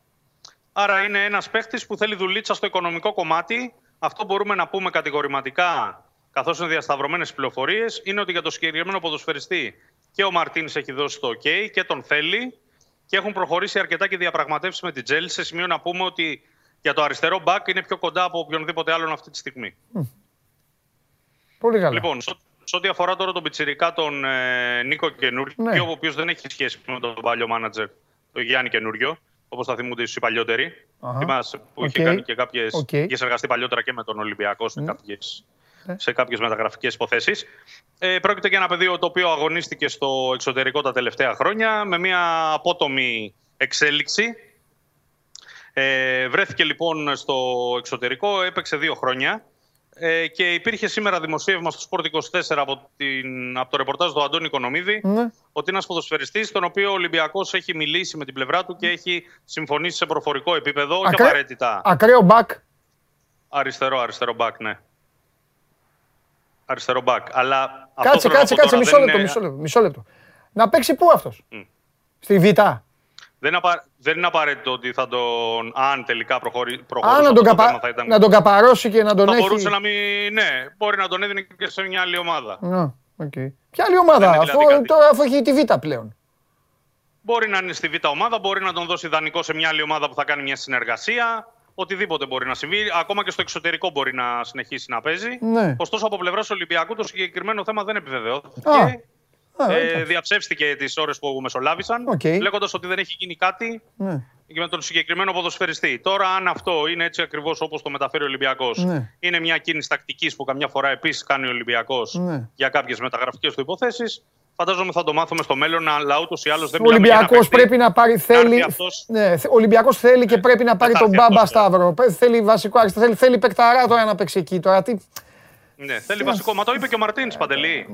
Άρα είναι ένας παίχτης που θέλει δουλίτσα στο οικονομικό κομμάτι. Αυτό μπορούμε να πούμε κατηγορηματικά, καθώς είναι διασταυρωμένες πληροφορίες, είναι ότι για το συγκεκριμένο ποδοσφαιριστή και ο Μαρτίνης έχει δώσει το OK και τον θέλει και έχουν προχωρήσει αρκετά και διαπραγματεύσεις με την Τσέλσι σε σημείο να πούμε ότι για το αριστερό μπακ είναι πιο κοντά από οποιονδήποτε άλλον αυτή τη στιγμή. Πολύ καλά. Λοιπόν, σε- σε ό,τι αφορά τώρα τον πιτσιρικά, τον ε, Νίκο Καινούριο, Ναι. ο οποίος δεν έχει σχέση με τον παλιό μάνατζερ, τον Γιάννη Καινούριο, όπως θα θυμούνται οι παλιότεροι. Αχα. Θυμάσαι που Οκ. είχε κάνει και κάποιες, Οκ. είχε συνεργαστεί παλιότερα και με τον Ολυμπιακό σε κάποιες, Ναι. Σε κάποιες μεταγραφικές υποθέσεις. Ε, πρόκειται για ένα παιδί το οποίο αγωνίστηκε στο εξωτερικό τα τελευταία χρόνια με μια απότομη εξέλιξη. Ε, βρέθηκε λοιπόν στο εξωτερικό, έπαιξε δύο χρόνια ε, και υπήρχε σήμερα δημοσίευμα στο Sport 24 από, την, από το ρεπορτάζ του Αντώνη Οικονομίδη Ναι. ότι είναι ένας ποδοσφαιριστής τον οποίο ο Ολυμπιακός έχει μιλήσει με την πλευρά του και έχει συμφωνήσει σε προφορικό επίπεδο, όχι Ακραίο- απαραίτητα Ακραίο μπακ. αριστερό, αριστερό μπακ, ναι. Αριστερό μπακ. Αλλά αυτό Κάτσε, θέλω να κάτσε, πω κάτσε. τώρα Μισό δεν λεπτό, είναι- μισό λεπτό, μισό λεπτό. Να παίξει πού αυτός; Μμ. Στη Β. Δεν, είναι απα- δεν είναι απαραίτητο ότι θα τον. Αν τελικά προχωρεί, Α, προχωρούσε να αυτό τον, το καπα... θέμα, θα ήταν. να τον καπαρώσει και να τον θα έχει. μπορούσε να μην. Ναι, μπορεί να τον έδινε και σε μια άλλη ομάδα. Να, οκ. Ποια άλλη ομάδα, Δεν είναι αφού, δηλαδή κάτι. τώρα, αφού έχει τη Β πλέον. Μπορεί να είναι στη Β' ομάδα, μπορεί να τον δώσει δανεικό σε μια άλλη ομάδα που θα κάνει μια συνεργασία. Οτιδήποτε μπορεί να συμβεί. Ακόμα και στο εξωτερικό μπορεί να συνεχίσει να παίζει. Ναι. Ωστόσο, από πλευράς Ολυμπιακού το συγκεκριμένο θέμα δεν επιβεβαιώθηκε. Α. Α, Ε, εντάξει. διαψεύστηκε τις ώρες που μεσολάβησαν, Οκ. λέγοντας ότι δεν έχει γίνει κάτι Ναι. και με τον συγκεκριμένο ποδοσφαιριστή. Τώρα, αν αυτό είναι έτσι ακριβώς όπως το μεταφέρει ο Ολυμπιακός, Ναι. είναι μια κίνηση τακτικής που καμιά φορά επίσης κάνει ο Ολυμπιακός Ναι. για κάποιες μεταγραφικές του υποθέσεις, φαντάζομαι θα το μάθουμε στο μέλλον, αλλά ούτως ή άλλως δεν Ο μιλάμε για ένα Ολυμπιακός παίκτη. πρέπει να πάρει. Θέλει, αυτός. ναι, θε- ο Ολυμπιακός θέλει και πρέπει να πάρει θα τον έρθει Μπάμπα αυτός, ναι. Σταύρο. Πε- Θέλει βασικό αριστερό. Θέλει, θέλει παικταρά τώρα να παίξει εκεί. Τώρα, τι... Ναι, θέλει βασικό. Μα το είπε και ο Μαρτίνη Παντελή.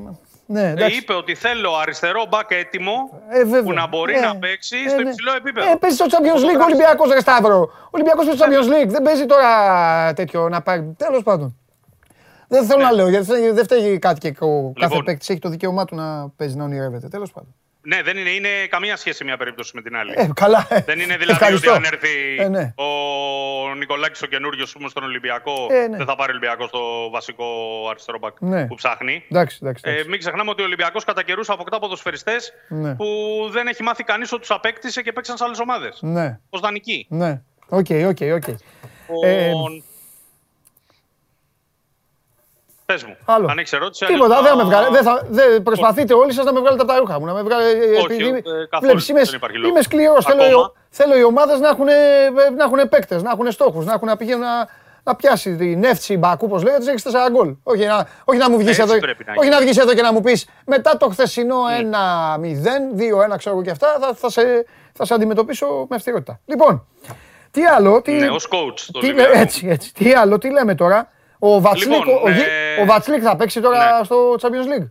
Ναι, Ε, εντάξει. είπε ότι θέλω αριστερό μπακ έτοιμο Ε, βέβαια. που να μπορεί Ναι. να παίξει Ε, στο ναι. υψηλό επίπεδο. Ε, παίζει στο Champions League ο Ολυμπιακός, ρε Σταύρο. Ο Ολυμπιακός παίζει στο Champions League. Δεν παίζει τώρα τέτοιο να πάρει. Τέλος πάντων. Δεν θέλω να λέω γιατί δεν- δεν φταίει κάτι και ο κάθε Λοιπόν. παίκτης έχει το δικαίωμά του να παίζει να ονειρεύεται. Τέλος πάντων. Ναι, δεν είναι, είναι καμία σχέση μια περίπτωση με την άλλη. Ε, καλά. Δεν είναι δηλαδή Ευχαριστώ. ότι αν έρθει Ε, ναι. ο Νικολάκης ο καινούριος στον Ολυμπιακό, Ε, ναι. δεν θα πάρει ο Ολυμπιακό το βασικό αριστερό μπακ Ναι. που ψάχνει. Εντάξει, εντάξει. Ε, εντάξει. μην ξεχνάμε ότι ο Ολυμπιακός κατά καιρούς αποκτά ποδοσφαιριστές Ναι. που δεν έχει μάθει κανείς ότι τους απέκτησε και παίξαν σε άλλες ομάδες. Ναι, Ω δανεική. ναι. OK, OK, OK. Ε, Λοιπόν, Πες μου, Άλλο. αν έχεις ερώτηση. Τίποτα, αλλιώς δεν θα με θα- βγάλε. Δεν θα, δεν προσπαθείτε όλοι σας να με βγάλετε από τα ρούχα μου. Να με βγάλε, Όχι, επειδή, ε, καθόλου. βλέπεις, είμαι, Δεν υπάρχει λόγος. είμαι σκληρός. Θέλω, Ακόμα. οι- θέλω οι ομάδες να έχουν, να έχουν παίκτες, να έχουν στόχους, να έχουν να πηγαίνουν να, να πιάσει την εύτσι μπακού, όπως λέγεται, έχεις 4 γκολ. Όχι να, όχι να μου βγεις Έτσι εδώ, πρέπει να όχι γίνει. να βγεις εδώ και να μου πεις μετά το χθεσινό 1-0, 2-1 ξέρω εγώ και αυτά, θα, θα, σε, θα σε αντιμετωπίσω με αυστηρότητα. Λοιπόν, τι άλλο, τι, Ναι, ως coach το τι, Ολυμπιακό. έτσι, έτσι. Τι άλλο, τι λέμε τώρα; Ο Βατσλίκ, Λοιπόν, ο, ο, Γη- ε, ο Βατσλίκ θα παίξει τώρα ναι. στο Champions League;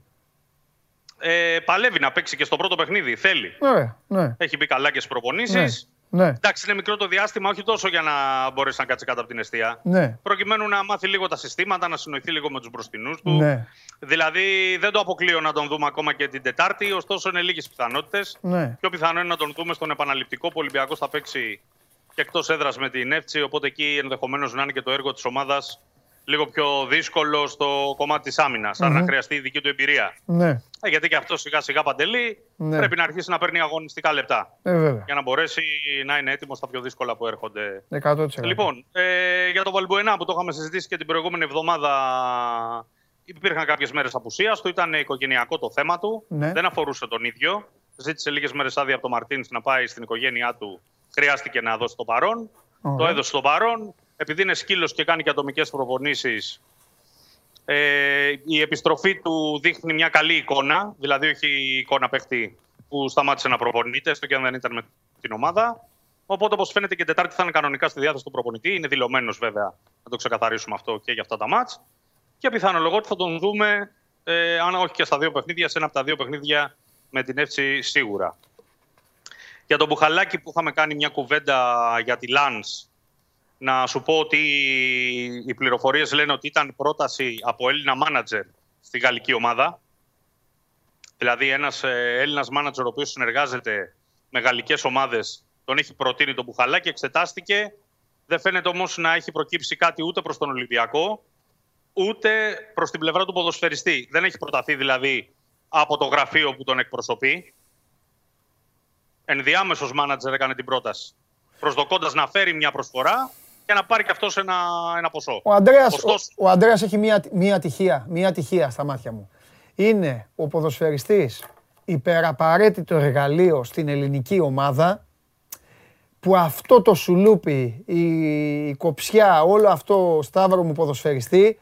Ε, παλεύει να παίξει και στο πρώτο παιχνίδι. Θέλει. Ωραία, ναι. Έχει μπει καλά και στις προπονήσεις. Ναι. Ναι, Εντάξει, είναι μικρό το διάστημα, όχι τόσο για να μπορέσει να κάτσει κάτω από την αιστεία. ναι, Προκειμένου να μάθει λίγο τα συστήματα, να συνοηθεί λίγο με τους μπροστινούς του. ναι, Δηλαδή, δεν το αποκλείω να τον δούμε ακόμα και την Τετάρτη, ωστόσο είναι λίγες πιθανότητες. ναι. Πιο πιθανό είναι να τον δούμε στον επαναληπτικό που ο Ολυμπιακός θα παίξει και εκτός έδρας με την Εύτσι. Οπότε εκεί ενδεχομένως να είναι και το έργο της ομάδας λίγο πιο δύσκολο στο κομμάτι της άμυνας. άρα να χρειαστεί η δική του εμπειρία. ναι. Ε, γιατί και αυτό σιγά σιγά παντελή Ναι. πρέπει να αρχίσει να παίρνει αγωνιστικά λεπτά. Ε, βέβαια. Για να μπορέσει να είναι έτοιμος στα πιο δύσκολα που έρχονται. 100%. Λοιπόν, ε, για τον Βαλμπουενά που το είχαμε συζητήσει και την προηγούμενη εβδομάδα, υπήρχαν κάποιες μέρες απουσίας του. Ήταν οικογενειακό το θέμα του. Ναι. Δεν αφορούσε τον ίδιο. Ζήτησε λίγες μέρες άδεια από τον Μαρτίνς να πάει στην οικογένειά του. Χρειάστηκε να δώσει το παρόν. Ωραία. Το έδωσε το παρόν. Επειδή είναι σκύλος και κάνει και ατομικές προπονήσεις, ε, η επιστροφή του δείχνει μια καλή εικόνα. Δηλαδή, όχι εικόνα παίχτη που σταμάτησε να προπονείται, έστω και αν δεν ήταν με την ομάδα. Οπότε, όπως φαίνεται, και την Τετάρτη θα είναι κανονικά στη διάθεση του προπονητή. Είναι δηλωμένος, βέβαια, να το ξεκαθαρίσουμε αυτό και για αυτά τα μάτς. Και πιθανολογώ ότι θα τον δούμε, ε, αν όχι και στα δύο παιχνίδια, σε ένα από τα δύο παιχνίδια με την Εύση σίγουρα. Για τον Μπουχαλάκη που είχαμε κάνει μια κουβέντα για τη Λάνς, να σου πω ότι οι πληροφορίες λένε ότι ήταν πρόταση από Έλληνα μάνατζερ στη γαλλική ομάδα. Δηλαδή ένας ε, Έλληνας μάνατζερ ο οποίος συνεργάζεται με γαλλικές ομάδες τον έχει προτείνει τον Μπουχαλάκη, εξετάστηκε. Δεν φαίνεται όμως να έχει προκύψει κάτι ούτε προς τον Ολυμπιακό, ούτε προς την πλευρά του ποδοσφαιριστή. Δεν έχει προταθεί δηλαδή από το γραφείο που τον εκπροσωπεί. Ενδιάμεσος μάνατζερ έκανε την πρόταση. Προσδοκώντας να φέρει μια προσφορά και να πάρει και αυτός ένα, ένα ποσό. Ο Ανδρέας, ο, Ωστόσο, ο Ανδρέας έχει μία, μία τυχεία, μία τυχεία στα μάτια μου. Είναι ο ποδοσφαιριστής υπεραπαραίτητο εργαλείο στην ελληνική ομάδα που αυτό το σουλούπι, η, η κοψιά, όλο αυτό σταύρο μου ποδοσφαιριστή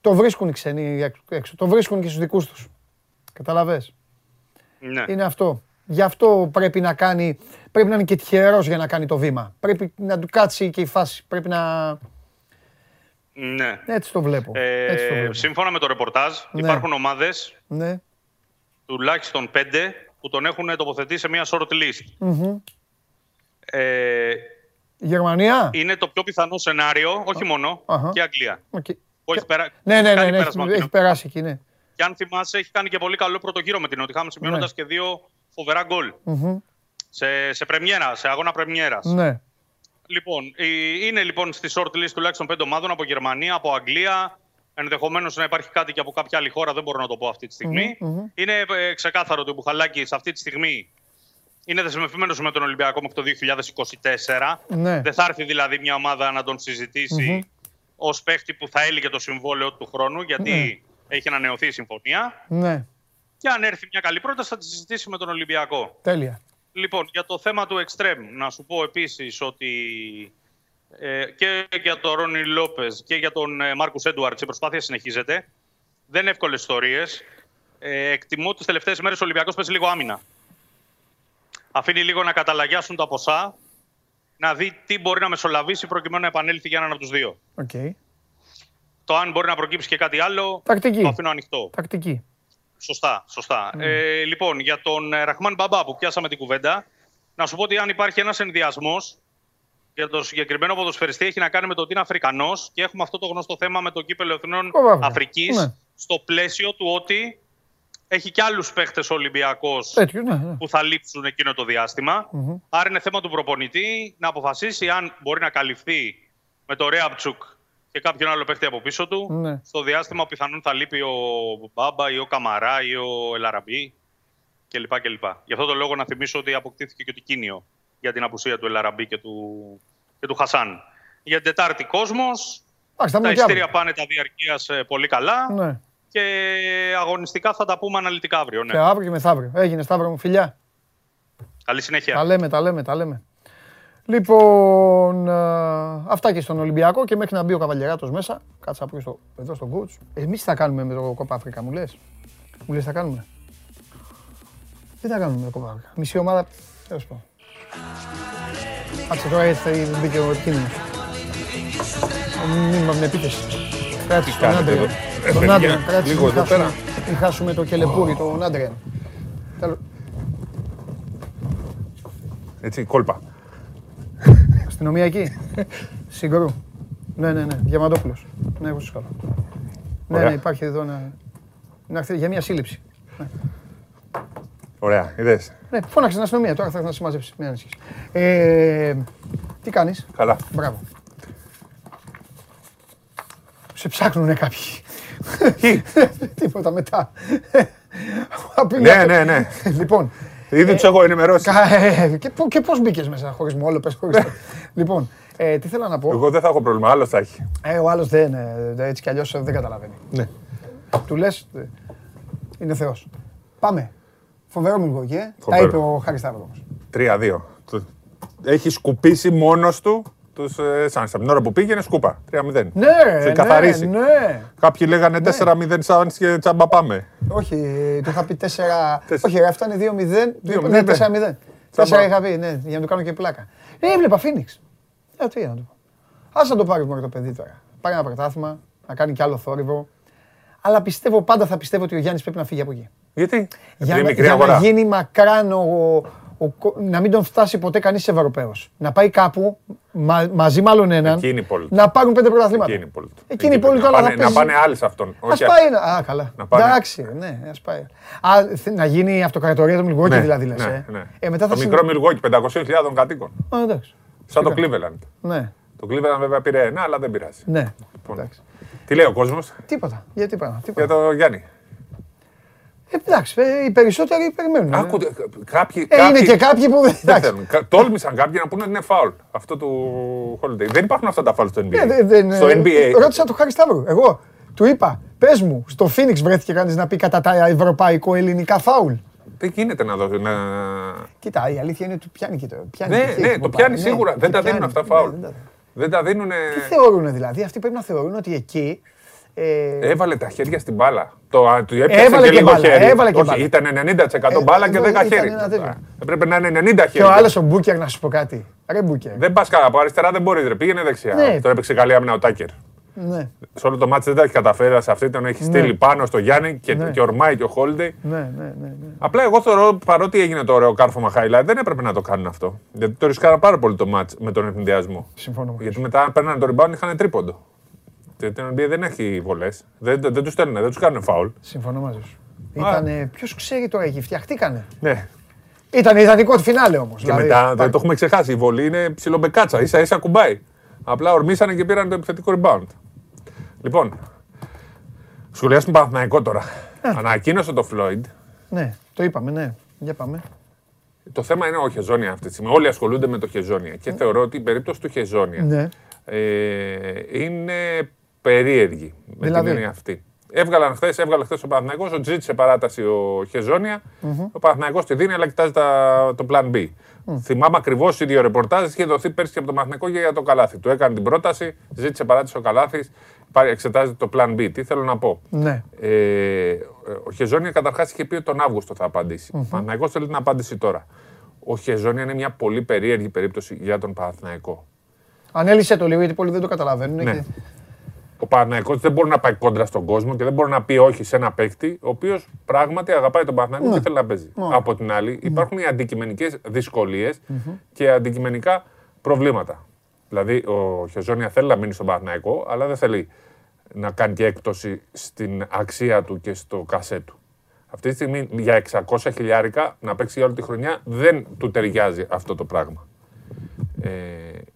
το βρίσκουν οι ξένοι έξω- έξω. Το βρίσκουν και στους δικούς τους. Καταλαβες; ναι. Είναι αυτό. Γι' αυτό πρέπει να κάνει, πρέπει να είναι και τυχερός για να κάνει το βήμα. Πρέπει να του κάτσει και η φάση. Πρέπει να... ναι. Έτσι το βλέπω. Έτσι το Ε, βλέπω. σύμφωνα με το ρεπορτάζ, Ναι. υπάρχουν ομάδες, Ναι. τουλάχιστον πέντε, που τον έχουν τοποθετήσει σε μια short list. Μμμ. Ε, Η Γερμανία; είναι το πιο πιθανό σενάριο, όχι μόνο, Αχα. και η Αγγλία. Οκ. Που έχει περα... Ναι, ναι, ναι, κάνει ναι, πέρασμα έχει, από έχει την- περάσει εκεί, ναι. Και αν θυμάσαι, έχει κάνει και πολύ καλό πρώτο γύρο με την Νότιγχαμ, σημειώνοντας Ναι. και δύο φοβερά γκολ. Μμμ. Σε, σε πρεμιέρα, σε αγώνα πρεμιέρας. Ναι. Λοιπόν, η- είναι λοιπόν στη short list τουλάχιστον πέντε ομάδων από Γερμανία, από Αγγλία. Ενδεχομένως να υπάρχει κάτι και από κάποια άλλη χώρα, δεν μπορώ να το πω αυτή τη στιγμη Μμμ, μμμ. Είναι ε, ξεκάθαρο ότι ο Μπουχαλάκης αυτή τη στιγμή είναι δεσμευμένος με τον Ολυμπιακό μέχρι το 2024. Ναι. Δεν θα έρθει δηλαδή μια ομάδα να τον συζητήσει ως παίχτη που θα έλυγε το συμβόλαιο του χρόνου, γιατί έχει ανανεωθεί η συμφωνία. Ναι. Και αν έρθει μια καλή πρόταση, θα τη συζητήσει με τον Ολυμπιακό. Τέλεια. Λοιπόν, για το θέμα του εξτρέμ, να σου πω επίσης ότι ε, και για τον Ρόνι Λόπες και για τον ε, Μάρκους Έντουαρτς η προσπάθεια συνεχίζεται. Δεν είναι εύκολες ιστορίες. Ε, εκτιμώ τις τελευταίες μέρες ο Ολυμπιακός παίζει λίγο άμυνα. Αφήνει λίγο να καταλαγιάσουν τα ποσά, να δει τι μπορεί να μεσολαβήσει προκειμένου να επανέλθει για έναν από τους δύο. Οκ. Το αν μπορεί να προκύψει και κάτι άλλο, Τακτική. το αφήνω ανοιχτό. Τακτική. Σωστά, σωστά. Ε, λοιπόν, για τον ε, Ραχμάν Μπαμπά που πιάσαμε την κουβέντα, να σου πω ότι αν υπάρχει ένας ενδιασμός για τον συγκεκριμένο ποδοσφαιριστή έχει να κάνει με το ότι είναι Αφρικανός και έχουμε αυτό το γνωστό θέμα με το κύπελο Εθνών Ω, βέβαια. Αφρικής Ναι. στο πλαίσιο του ότι έχει και άλλους παίχτες ο Ολυμπιακός Τέτοιο, ναι, ναι. που θα λείψουν εκείνο το διαστημα Άρα είναι θέμα του προπονητή να αποφασίσει αν μπορεί να καλυφθεί με το Ρέαπτσουκ και κάποιον άλλο παίχτη από πίσω του. Ναι. Στο διάστημα πιθανόν θα λείπει ο Μπάμπα ή ο Καμαρά ή ο Ελαραμπή κλπ. κλπ. Γι' αυτό το λόγο να θυμίσω ότι αποκτήθηκε και το κίνιο για την απουσία του Ελαραμπή και του, και του Χασάν. Για την Τετάρτη κόσμος, Εντάξει, θα τα μείνει και ειστήρια αύριο. πάνε τα διαρκείας ε, πολύ καλά Ναι. και αγωνιστικά θα τα πούμε αναλυτικά αύριο. Ναι. Και αύριο και μεθαύριο. Έγινε Σταύρο μου, φιλιά. Καλή συνέχεια. Τα λέμε, τα λέμε, τα λέμε. Λοιπόν, α, αυτά και στον Ολυμπιακό και μέχρι να μπει ο Καβαλιεράτος μέσα. Κάτσα να στο, εδώ στον coach. Εμείς τι θα κάνουμε με το Κόπα Αφρικα, μου λες; Μου λες τι θα κάνουμε; Τι θα κάνουμε με το Κόπα Αφρικα. Μισή ομάδα, τέλος πάντων. Κάτσε τώρα έτσι θα μπήκε ο κίνδυνος. Μην με επίθεση. Κράτησε τον κάνετε Άντρε. εδώ; Ε, Τον παιδιά, Άντρε, κράτησε. λίγο μην εδώ χάσουμε- πέρα. Μην χάσουμε το κελεπούρι, τον Άντρε. Τέλος. Έτσι, κόλπα. Αστυνομία εκεί; Συγκρού. Ναι, ναι, ναι. Διαμαντόπουλος. Ναι, εγώ σας καλώ. Ναι, Ωραία. ναι, υπάρχει εδώ να... να έρθει για μια σύλληψη. Ωραία, είδες. Ναι, φώναξε την αστυνομία, τώρα θα έρθει να συμμαζέψει. Μην ανησυχείς. Ε, τι κάνεις; Καλά. Μπράβο. Σε ψάχνουνε κάποιοι. *laughs* Τίποτα μετά. Ναι, ναι, ναι. Λοιπόν, Ήδη τους έχω ενημερώσει. κα- ε, και, πο- και πώς μπήκες μέσα χωρίς μου, όλο πες χωρίς το. *laughs* Λοιπόν, ε, τι θέλω να πω; Εγώ δεν θα έχω πρόβλημα, άλλος θα έχει. Ε, ο άλλος δεν, ε, έτσι κι αλλιώς ε, δεν καταλαβαίνει. Ναι. Του λες, ε, είναι θεός. Πάμε. Φοβερό Μιλγόκι, ε. Τα Φοβερό. είπε ο Χάρης Σταύρο όμως. 3-2. Το- Έχει σκουπίσει μόνος του τους ε, Suns. Από την ώρα που πήγαινε, σκούπα. 3-0. Ναι, Σε ναι, καθαρίσει. ναι. Κάποιοι λέγανε 4-0 Suns και τσάμπα πάμε. Όχι, του είχα πει 4. Τέσσερα. Όχι, ρε, αυτά είναι 2-0. του είπα- 2-0, Ναι, ναι. 4-0. Τσάμπα. 4 είχα πει, ναι, για να του κάνω και πλάκα. Ε, έβλεπα Phoenix. Ε, τι να του πω. Ας να το πάρεις μόνο το παιδί τώρα. Πάρει ένα πρωτάθλημα, να κάνει κι άλλο θόρυβο. Αλλά πιστεύω, πάντα θα πιστεύω ότι ο Γιάννης πρέπει να φύγει από εκεί. Γιατί; Για, Επειδή να, μικρή για να αγορά. γίνει μακράν ο, ο, κο- να μην τον φτάσει ποτέ κανείς Ευρωπαίος. Να πάει κάπου μα- μαζί με άλλον έναν. Εκεί είναι η πόλη του. Να πάρουν πέντε πρωταθλήματα. Εκεί είναι η πόλη του. Εκείνη η πόλη του, να αλλά θα πάνε- Να παίζει. πάνε άλλοι σε αυτόν. Ας όχι πάει ένα. Α, καλά. Να πάνε- Εντάξει, ναι, ας πάει. Α, θε- να γίνει η αυτοκρατορία του Μιλγόκι Ναι, δηλαδή λες, ναι, ε. ναι. Ε, μετά θα Το συν- μικρό Μιλγόκι, 500.000 κατοίκων. Α, εντάξει. Σαν το Σιγά. Cleveland. Ναι, Το Cleveland βέβαια πήρε ένα, αλλά δεν πειράζει. ναι. Λοιπόν, Εντάξει. Τι λέει ο κόσμος; Τίποτα. Γιατί πράγμα. για Τίποτα. το Γιάννη. Ε, εντάξει, ε, οι περισσότεροι περιμένουν. ε. Άκουτε, κάποιοι, Ε, είναι κάποιοι- και κάποιοι που δεν. Δεν εντάξει. θέλουν. Κα- Τόλμησαν κάποιοι να πούνε ότι είναι φάουλ αυτό του Holiday. Δεν υπάρχουν αυτά τα φάουλ στο NBA. Ε, δεν- δεν- στο ε, NBA. Ρώτησα τον Χάρη Σταύρου. Εγώ του είπα, πες μου, στο Phoenix βρέθηκε κανείς να πει κατά τα ευρωπαϊκό-ελληνικά φάουλ; Δεν γίνεται να δώσει. Να... Κοίτα, η αλήθεια είναι ότι πιάνει και το. Πιάνει Ναι, και ναι, εκεί το που πιάνει πάει. σίγουρα. Ναι, Δεν και τα δίνουν πιάνει. αυτά φάουλ. Ναι, δεν τα- Δεν τα δίνουν. Τι θεωρούν δηλαδή, αυτοί πρέπει να θεωρούν ότι εκεί. Ε, Έβαλε τα χέρια στην μπάλα. Το, α, του έπιασε Έβαλε και και λίγο μπάλα, χέρι. έβαλε και Όχι, μπάλα. ήταν 90% Ε, μπάλα και εδώ 10 ήταν χέρι. ένα τέτοιο. Α, Έπρεπε να είναι 90 χέρι. Και ο άλλος ο Μπούκερ, να σου πω κάτι. Ρε Μπούκερ. Δεν πας καλά από αριστερά, δεν μπορεί. Ρε. Πήγαινε δεξιά. Ναι. Τον έπαιξε καλή άμυνα ο Τάκερ. Ναι, Σε όλο το μάτι δεν τα έχει καταφέρει. Σε αυτή τον έχει στείλει πάνω στο Γιάννη και, Ναι. και ορμάει και ο Χόλντεϊ. ναι, ναι, ναι. ναι. Απλά εγώ θεωρώ παρότι έγινε το ωραίο κάρφωμα highlight, δεν έπρεπε να το κάνουν αυτό. Γιατί το ρισκάραν πάρα πολύ το match με τον ευνηδιασμό. Συμφωνώ. μαζί Γιατί σου. μετά παίρνανε το rebound είχαν τρίποντο. Και το NBA δεν έχει βολές. Δεν, δεν, δεν τους στέλνουν, δεν τους κάνουν foul. Συμφωνώ μαζί σου. Ήτανε, ποιος ξέρει τώρα εκεί, φτιαχτήκανε; Ναι. Ήταν ιδανικό το φινάλε όμως. Και μετά δεν το έχουμε ξεχάσει. Η βολή είναι ψιλομπεκάτσα. σα ίσα κουμπάει. Απλά ορμήσανε και πήραν το επιθετικό rebound. Λοιπόν, σχολιάσουμε Παναθηναϊκό τώρα. Ανακοίνωσε το Floyd. Ναι, το είπαμε, ναι. Για πάμε. Το θέμα είναι ο Χεζόνια αυτή τη στιγμή. Όλοι ασχολούνται με το Χεζόνια. Και θεωρώ ότι η περίπτωση του Χεζόνια Ναι. ε, είναι περίεργη με Δηλαδή; την έννοια αυτή. Έβγαλαν χθες, έβγαλε χθες ο Παναθηναϊκός, ότι ζήτησε παράταση ο χεζονια Ο Παναθηναϊκός τη δίνει, αλλά κοιτάζει τα, το plan B. Θυμάμαι ακριβώς ίδιο ρεπορτάζ είχε δοθεί πέρσι και από το Παναθηναϊκό για, για το καλάθι. Του έκανε την πρόταση, ζήτησε παράταση ο καλάθις, εξετάζει το plan B. Τι θέλω να πω; Ναι. Ε, ο Χεζόνια καταρχάς είχε πει ότι τον Αύγουστο θα απαντήσει. Ο Παναθηναϊκός θέλει την απάντηση τώρα. Ο Χεζόνια είναι μια πολύ περίεργη περίπτωση για τον Παναθηναϊκό. Ανέλησε το λίγο γιατί πολλοί δεν το καταλαβαίνουν. Ναι. και- Ο Παναθηναϊκός δεν μπορεί να πάει κόντρα στον κόσμο και δεν μπορεί να πει όχι σε ένα παίκτη ο οποίος πράγματι αγαπάει τον Παναθηναϊκό και θέλει να παίζει. Από την άλλη, υπάρχουν οι αντικειμενικές δυσκολίες και αντικειμενικά προβλήματα. Δηλαδή, ο Χεζόνια θέλει να μείνει στον Παναθηναϊκό, αλλά δεν θέλει να κάνει και έκπτωση στην αξία του και στο κασέ του. Αυτή τη στιγμή για 600 χιλιάρικα να παίξει για όλη τη χρονιά δεν του ταιριάζει αυτό το πράγμα. Ε,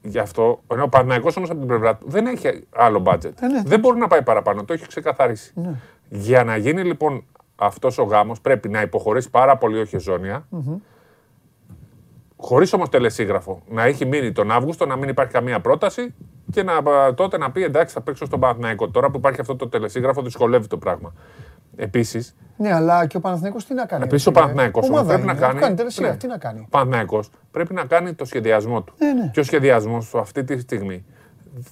γι' αυτό, ενώ ο Παναθηναϊκός όμως από την πλευρά του δεν έχει άλλο budget. ναι. Δεν μπορεί να πάει παραπάνω, το έχει ξεκαθαρίσει. Ναι. Για να γίνει λοιπόν αυτός ο γάμος πρέπει να υποχωρήσει πάρα πολύ ο χεζονια Χωρίς όμως τελεσίγραφο. Να έχει μείνει τον Αύγουστο, να μην υπάρχει καμία πρόταση και να, τότε να πει εντάξει, θα παίξω στον Παναθηναϊκό. Τώρα που υπάρχει αυτό το τελεσίγραφο, δυσκολεύει το πράγμα. Επίσης, Ναι, αλλά και ο Παναθηναϊκός τι να κάνει. επίσης ο ρε φίλε. Παναθηναϊκός όμως Ομάδα πρέπει να είναι, κάνει. του κάνει τελεσίγραφο, ναι. τι να κάνει. Ο Παναθηναϊκός πρέπει να κάνει το σχεδιασμό του. Ναι, ναι. Και ο σχεδιασμός του αυτή τη στιγμή.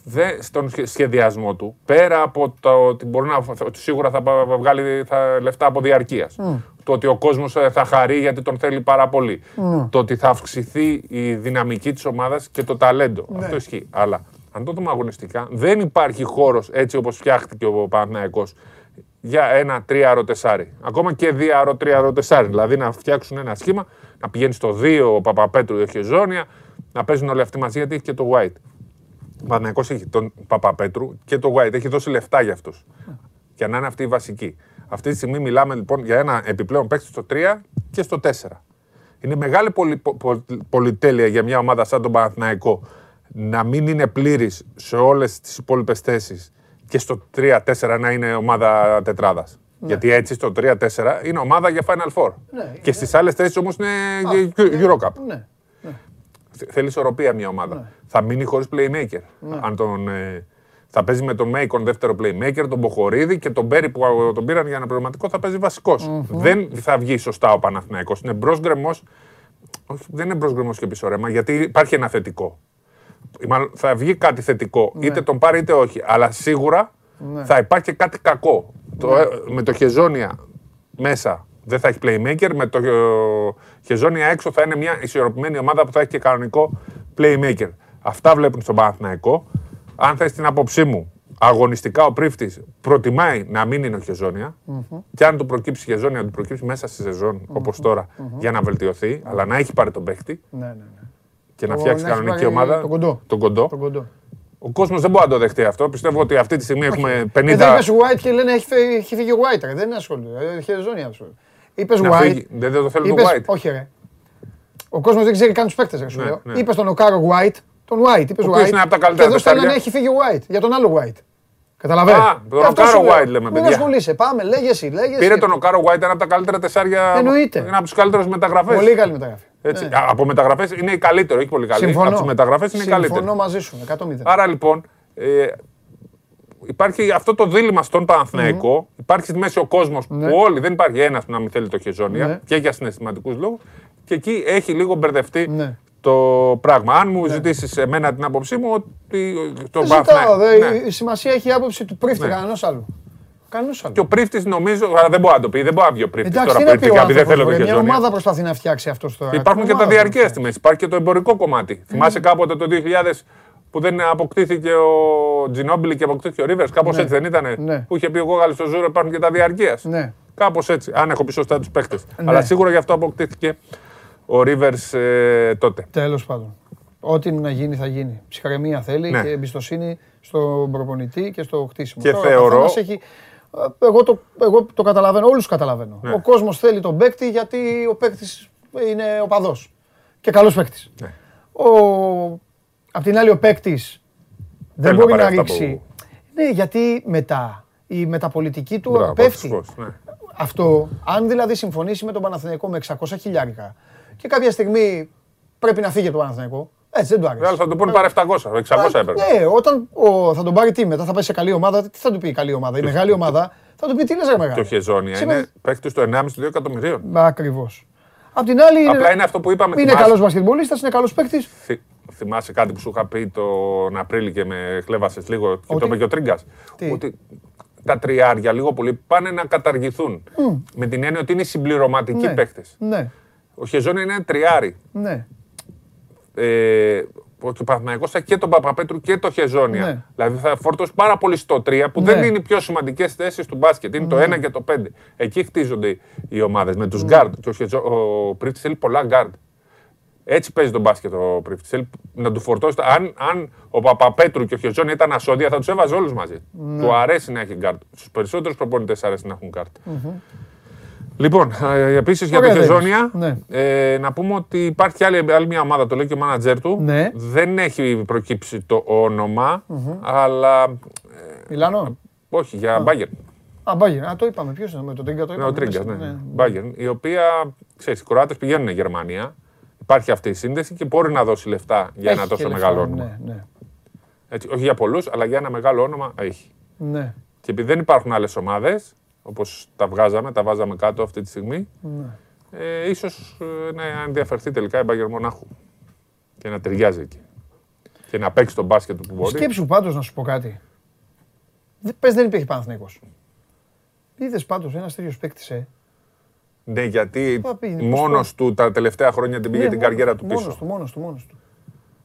Δε, στον σχε- σχεδιασμό του, πέρα από το ότι μπορεί να, ότι σίγουρα θα πα- βγάλει θα, λεφτά από διαρκείας. Το ότι ο κόσμος θα χαρεί γιατί τον θέλει πάρα πολύ. Το ότι θα αυξηθεί η δυναμική της ομάδας και το ταλέντο. Ναι. Αυτό ισχύει. Αλλά αν το δούμε αγωνιστικά, δεν υπάρχει χώρος έτσι όπως φτιάχτηκε ο Παναθηναϊκός για ένα τρίαρο τεσάρι. Ακόμα και διάρο τρίαρο τεσάρι. Δηλαδή να φτιάξουν ένα σχήμα, να πηγαίνει στο 2 ο Παπαπέτρου ή ο Χεζόνια, να παίζουν όλοι αυτοί μαζί γιατί έχει και το White. Ο Παναθηναϊκός έχει τον Παπαπέτρου και το White. Έχει δώσει λεφτά για αυτούς. Για να είναι αυτή η βασική. Αυτή τη στιγμή μιλάμε λοιπόν για ένα επιπλέον παίκτη στο 3 και στο 4. Είναι μεγάλη πολυ, πο- πο- πολυτέλεια για μια ομάδα σαν τον Παναθηναϊκό να μην είναι πλήρης σε όλες τις υπόλοιπες θέσεις και στο 3-4 να είναι ομάδα τετράδας. Γιατί έτσι στο 3-4 είναι ομάδα για Final Four. Ναι, και στις άλλες θέσει όμως είναι Eurocup. Ναι. Θε- Θέλεις ισορροπία μια ομάδα. Θα μείνει χωρίς playmaker. Αν τον, ε, θα παίζει με τον Μέικον δεύτερο playmaker, τον Μποχορίδη και τον Μπέρι που α, τον πήραν για ένα πληρωματικό θα παίζει βασικός. Δεν θα βγει σωστά ο Παναθηναϊκός. Είναι μπρος γκρεμός. Όχι, δεν είναι μπρος γκρεμός και πίσω ρέμα, γιατί υπάρχει ένα θετικό. Ή Μάλλον θα βγει κάτι θετικό. Είτε τον πάρει είτε όχι. Αλλά σίγουρα θα υπάρχει και κάτι κακό. Το, ε, με το Χεζόνια μέσα δεν θα έχει playmaker. Με το ε, Χεζόνια έξω θα είναι μια ισορροπημένη ομάδα που θα έχει και κανονικό playmaker. Αυτά βλέπουν στον Παναθηναϊκό. Αν θες την άποψή μου, αγωνιστικά ο πρίφτη προτιμάει να μην είναι ο χεζονια Και αν του προκύψει χεζόνια, να του προκύψει μέσα στη σεζόν όπως τώρα για να βελτιωθεί, αλλά να έχει πάρει τον παίχτη Ναι, ναι, ναι. Και να Το- φτιάξει να έχει κανονική πάρει ομάδα. τον κοντό. Τον κοντό. Τον κοντό. Ο κόσμος δεν μπορεί να το δεχτεί αυτό. Πιστεύω ότι αυτή τη στιγμή έχουμε 50. Εδώ είπες White και λένε έχει, φε- έχει φύγει ο White. ρε. Δεν ασχολούνται. Ε, Έχει ζώνη ασχολούνται. Είπες Να White. φύγει. Δεν, δεν το θέλει το είπες- White. Όχι ρε. Ο κόσμος δεν ξέρει καν τους παίκτες, ρε, σου Ναι, λέω. ναι. Είπες τον Οκάρο White. Τον White. Είπες Ο οποίος White. είναι από τα Και καλύτερα εδώ στέλνανε τεσσάρια. έχει φύγει ο White. Για τον άλλο White. Καταλαβαίνεις; Α, τον Ε, αυτό Οκάρο σου λέω. White λέμε, Μην παιδιά. ασχολείσαι. Πάμε. Λέγε εσύ. Λέγε Πήρε εσύ. τον Οκάρο White, ένα από τα καλύτερα τεσσάρια. Εννοείται. Είναι από τους καλύτερους μεταγραφές. Πολύ καλή μεταγραφή. Έτσι. Ναι. Α, Από μεταγραφές είναι η καλύτερη, όχι πολύ καλή. Συμφωνώ. Από τις μεταγραφές είναι η καλύτερη. Συμφωνώ μαζί σου. 100%. Άρα λοιπόν, ε, υπάρχει αυτό το δίλημα στον Παναθηναϊκό. Υπάρχει στη μέση ο κόσμος Ναι. που όλοι, δεν υπάρχει ένας που να μην θέλει το χεζόνια Ναι. και για συναισθηματικούς λόγους. Και εκεί έχει λίγο μπερδευτεί Ναι. το πράγμα. Αν μου ζητήσεις εμένα την άποψή μου, ότι το Δεν ζητάω. Παναθηναϊκό. δε, Ναι. Η σημασία έχει η άποψη του πρίφτη Ναι. κανένα άλλου. Κανένα άλλου. Και ο πρίφτης νομίζω, αλλά δεν μπορεί να το πει, δεν μπορεί να βγει ο πρίφτης Εντάξει, τώρα τι που να πει ήρθε ο γιατί δεν θέλω άνθρωπος, το βρε, Μια χεζόνια. ομάδα προσπαθεί να φτιάξει αυτό τώρα. Υπάρχουν Τι και τα ομάδα διαρκεία προσπαθεί. στη μέση. Υπάρχει και το εμπορικό κομμάτι. Θυμάσαι κάποτε το 2000 που δεν αποκτήθηκε ο Τζινόμπιλι και αποκτήθηκε ο Ρίβερς. Κάπως Ναι. έτσι δεν ήταν. Ναι. Που είχε πει ο Κόκκαλης στο Ζούρο υπάρχουν και τα διαρκεία. Ναι. Κάπως έτσι. Αν έχω πει σωστά τους παίκτες. Ναι. Αλλά σίγουρα γι' αυτό αποκτήθηκε ο Ρίβερς τότε. Τέλος πάντων. Ό,τι να γίνει θα γίνει. Ψυχραιμία θέλει Ναι. και εμπιστοσύνη στον προπονητή και στο χτίσιμο. Και Τώρα, ο θεωρώ- καθένας Έχει... ε, Εγώ, το, εγώ το καταλαβαίνω, όλους καταλαβαίνω. Ναι. Ο κόσμος θέλει τον παίκτη γιατί ο παίκτης είναι οπαδό. Και καλός παίκτης. Ναι. Ο... Απ' την άλλη, ο παίκτης δεν Θέλει μπορεί να να, πάρει αυτά ρίξει. Ναι, γιατί μετά η μεταπολιτική του Μπράβο, πέφτει. δυστυχώς, ναι. Αυτό, αν δηλαδή συμφωνήσει με τον Παναθηναϊκό με 600 χιλιάρικα και κάποια στιγμή πρέπει να φύγει από το Παναθηναϊκό, έτσι δεν του άρεσε. Άλλοι θα του πούνε πάρε 700, 600 έπρεπε. Ναι, όταν ο, θα τον πάρει τι μετά, θα πάει σε καλή ομάδα, τι θα του πει η καλή ομάδα. Η μεγάλη ομάδα θα του πει τι λες ρε Και ο μεγάλη. Χεζόνια Σήμερα- είναι παίκτης του 1,5-2 εκατομμυρίων. Ακριβώς. Απ' την άλλη Απλά είναι αυτό που είπαμε. είναι θυμάσαι- καλός μπασκετμπολίστας, είναι καλός παίκτης. Θυ- Θυμάσαι κάτι που σου είχα πει τον Απρίλη και με χλέβασες λίγο και Ότι; το είπε και ο Τρίγκας; Τι; Ότι τα τριάρια λίγο πολύ πάνε να καταργηθούν. Με την έννοια ότι είναι συμπληρωματικοί Ναι. παίχτες. Ναι, Ο Χεζόνι είναι ένα τριάρι. ναι. Ε, ο Παναθηναϊκός θα έχει και τον Παπαπέτρου και το Χεζόνια. Ναι. Δηλαδή θα φορτώσει πάρα πολύ στο 3 που Ναι. δεν είναι οι πιο σημαντικές θέσεις του μπάσκετ. Είναι το 1 και το 5. Εκεί χτίζονται οι ομάδες με Ναι. τους γκάρντ. Και ο, Χεζό, ο Πρίφτη θέλει πολλά γκάρντ. Έτσι παίζει τον μπάσκετ ο Πρίφτη. Θέλει να του φορτώσει. τα- Αν, αν ο Παπαπέτρου και ο Χεζόνια ήταν ασώδια, θα τους έβαζε όλους μαζί. Ναι. Του αρέσει να έχει γκάρντ. Στους περισσότερους προπονητές αρέσει να έχουν γκάρντ. Λοιπόν, επίσης για Ωραία, το Ντέβις. Χεζόνια, Ναι. ε, να πούμε ότι υπάρχει και άλλη, άλλη μια ομάδα, το λέει και ο μάνατζερ του. Ναι. Δεν έχει προκύψει το ονομα αλλά Μιλάνο; όχι, για Bayern. Α, Μπάγκερ. Α, το είπαμε. Ποιος είναι με τον Τρίγκα το Ναι, είπαμε. ο Τρίγκα, μέσα. ναι. Bayern, η οποία, ξέρεις, οι Κροάτες πηγαίνουν Γερμανία. Υπάρχει αυτή η σύνδεση και μπορεί να δώσει λεφτά για Έχει ένα τόσο και μεγάλο λεφτά, όνομα. Ναι, ναι. Έτσι, όχι για πολλούς, αλλά για ένα μεγάλο όνομα έχει. ναι. Και επειδή δεν υπάρχουν άλλες ομάδες, όπως τα βγάζαμε, τα βάζαμε κάτω αυτή τη στιγμή, Ναι. ε, ίσως να ενδιαφερθεί τελικά η Bayern Μονάχου. Και να ταιριάζει εκεί. Και να παίξει τον μπάσκετ του που μπορεί. Σκέψου πάντως να σου πω κάτι. Πες δεν υπήρχε Παναθηναϊκός. Είδες πάντως ένας τέτοιος παίκτης. Ε. Ναι, γιατί Πού θα πήγαινε, πώς μόνος πάει. του τα τελευταία χρόνια την πήγε Ναι, την μόνο- καριέρα του πίσω. Μόνος του, μόνος του, μόνος του.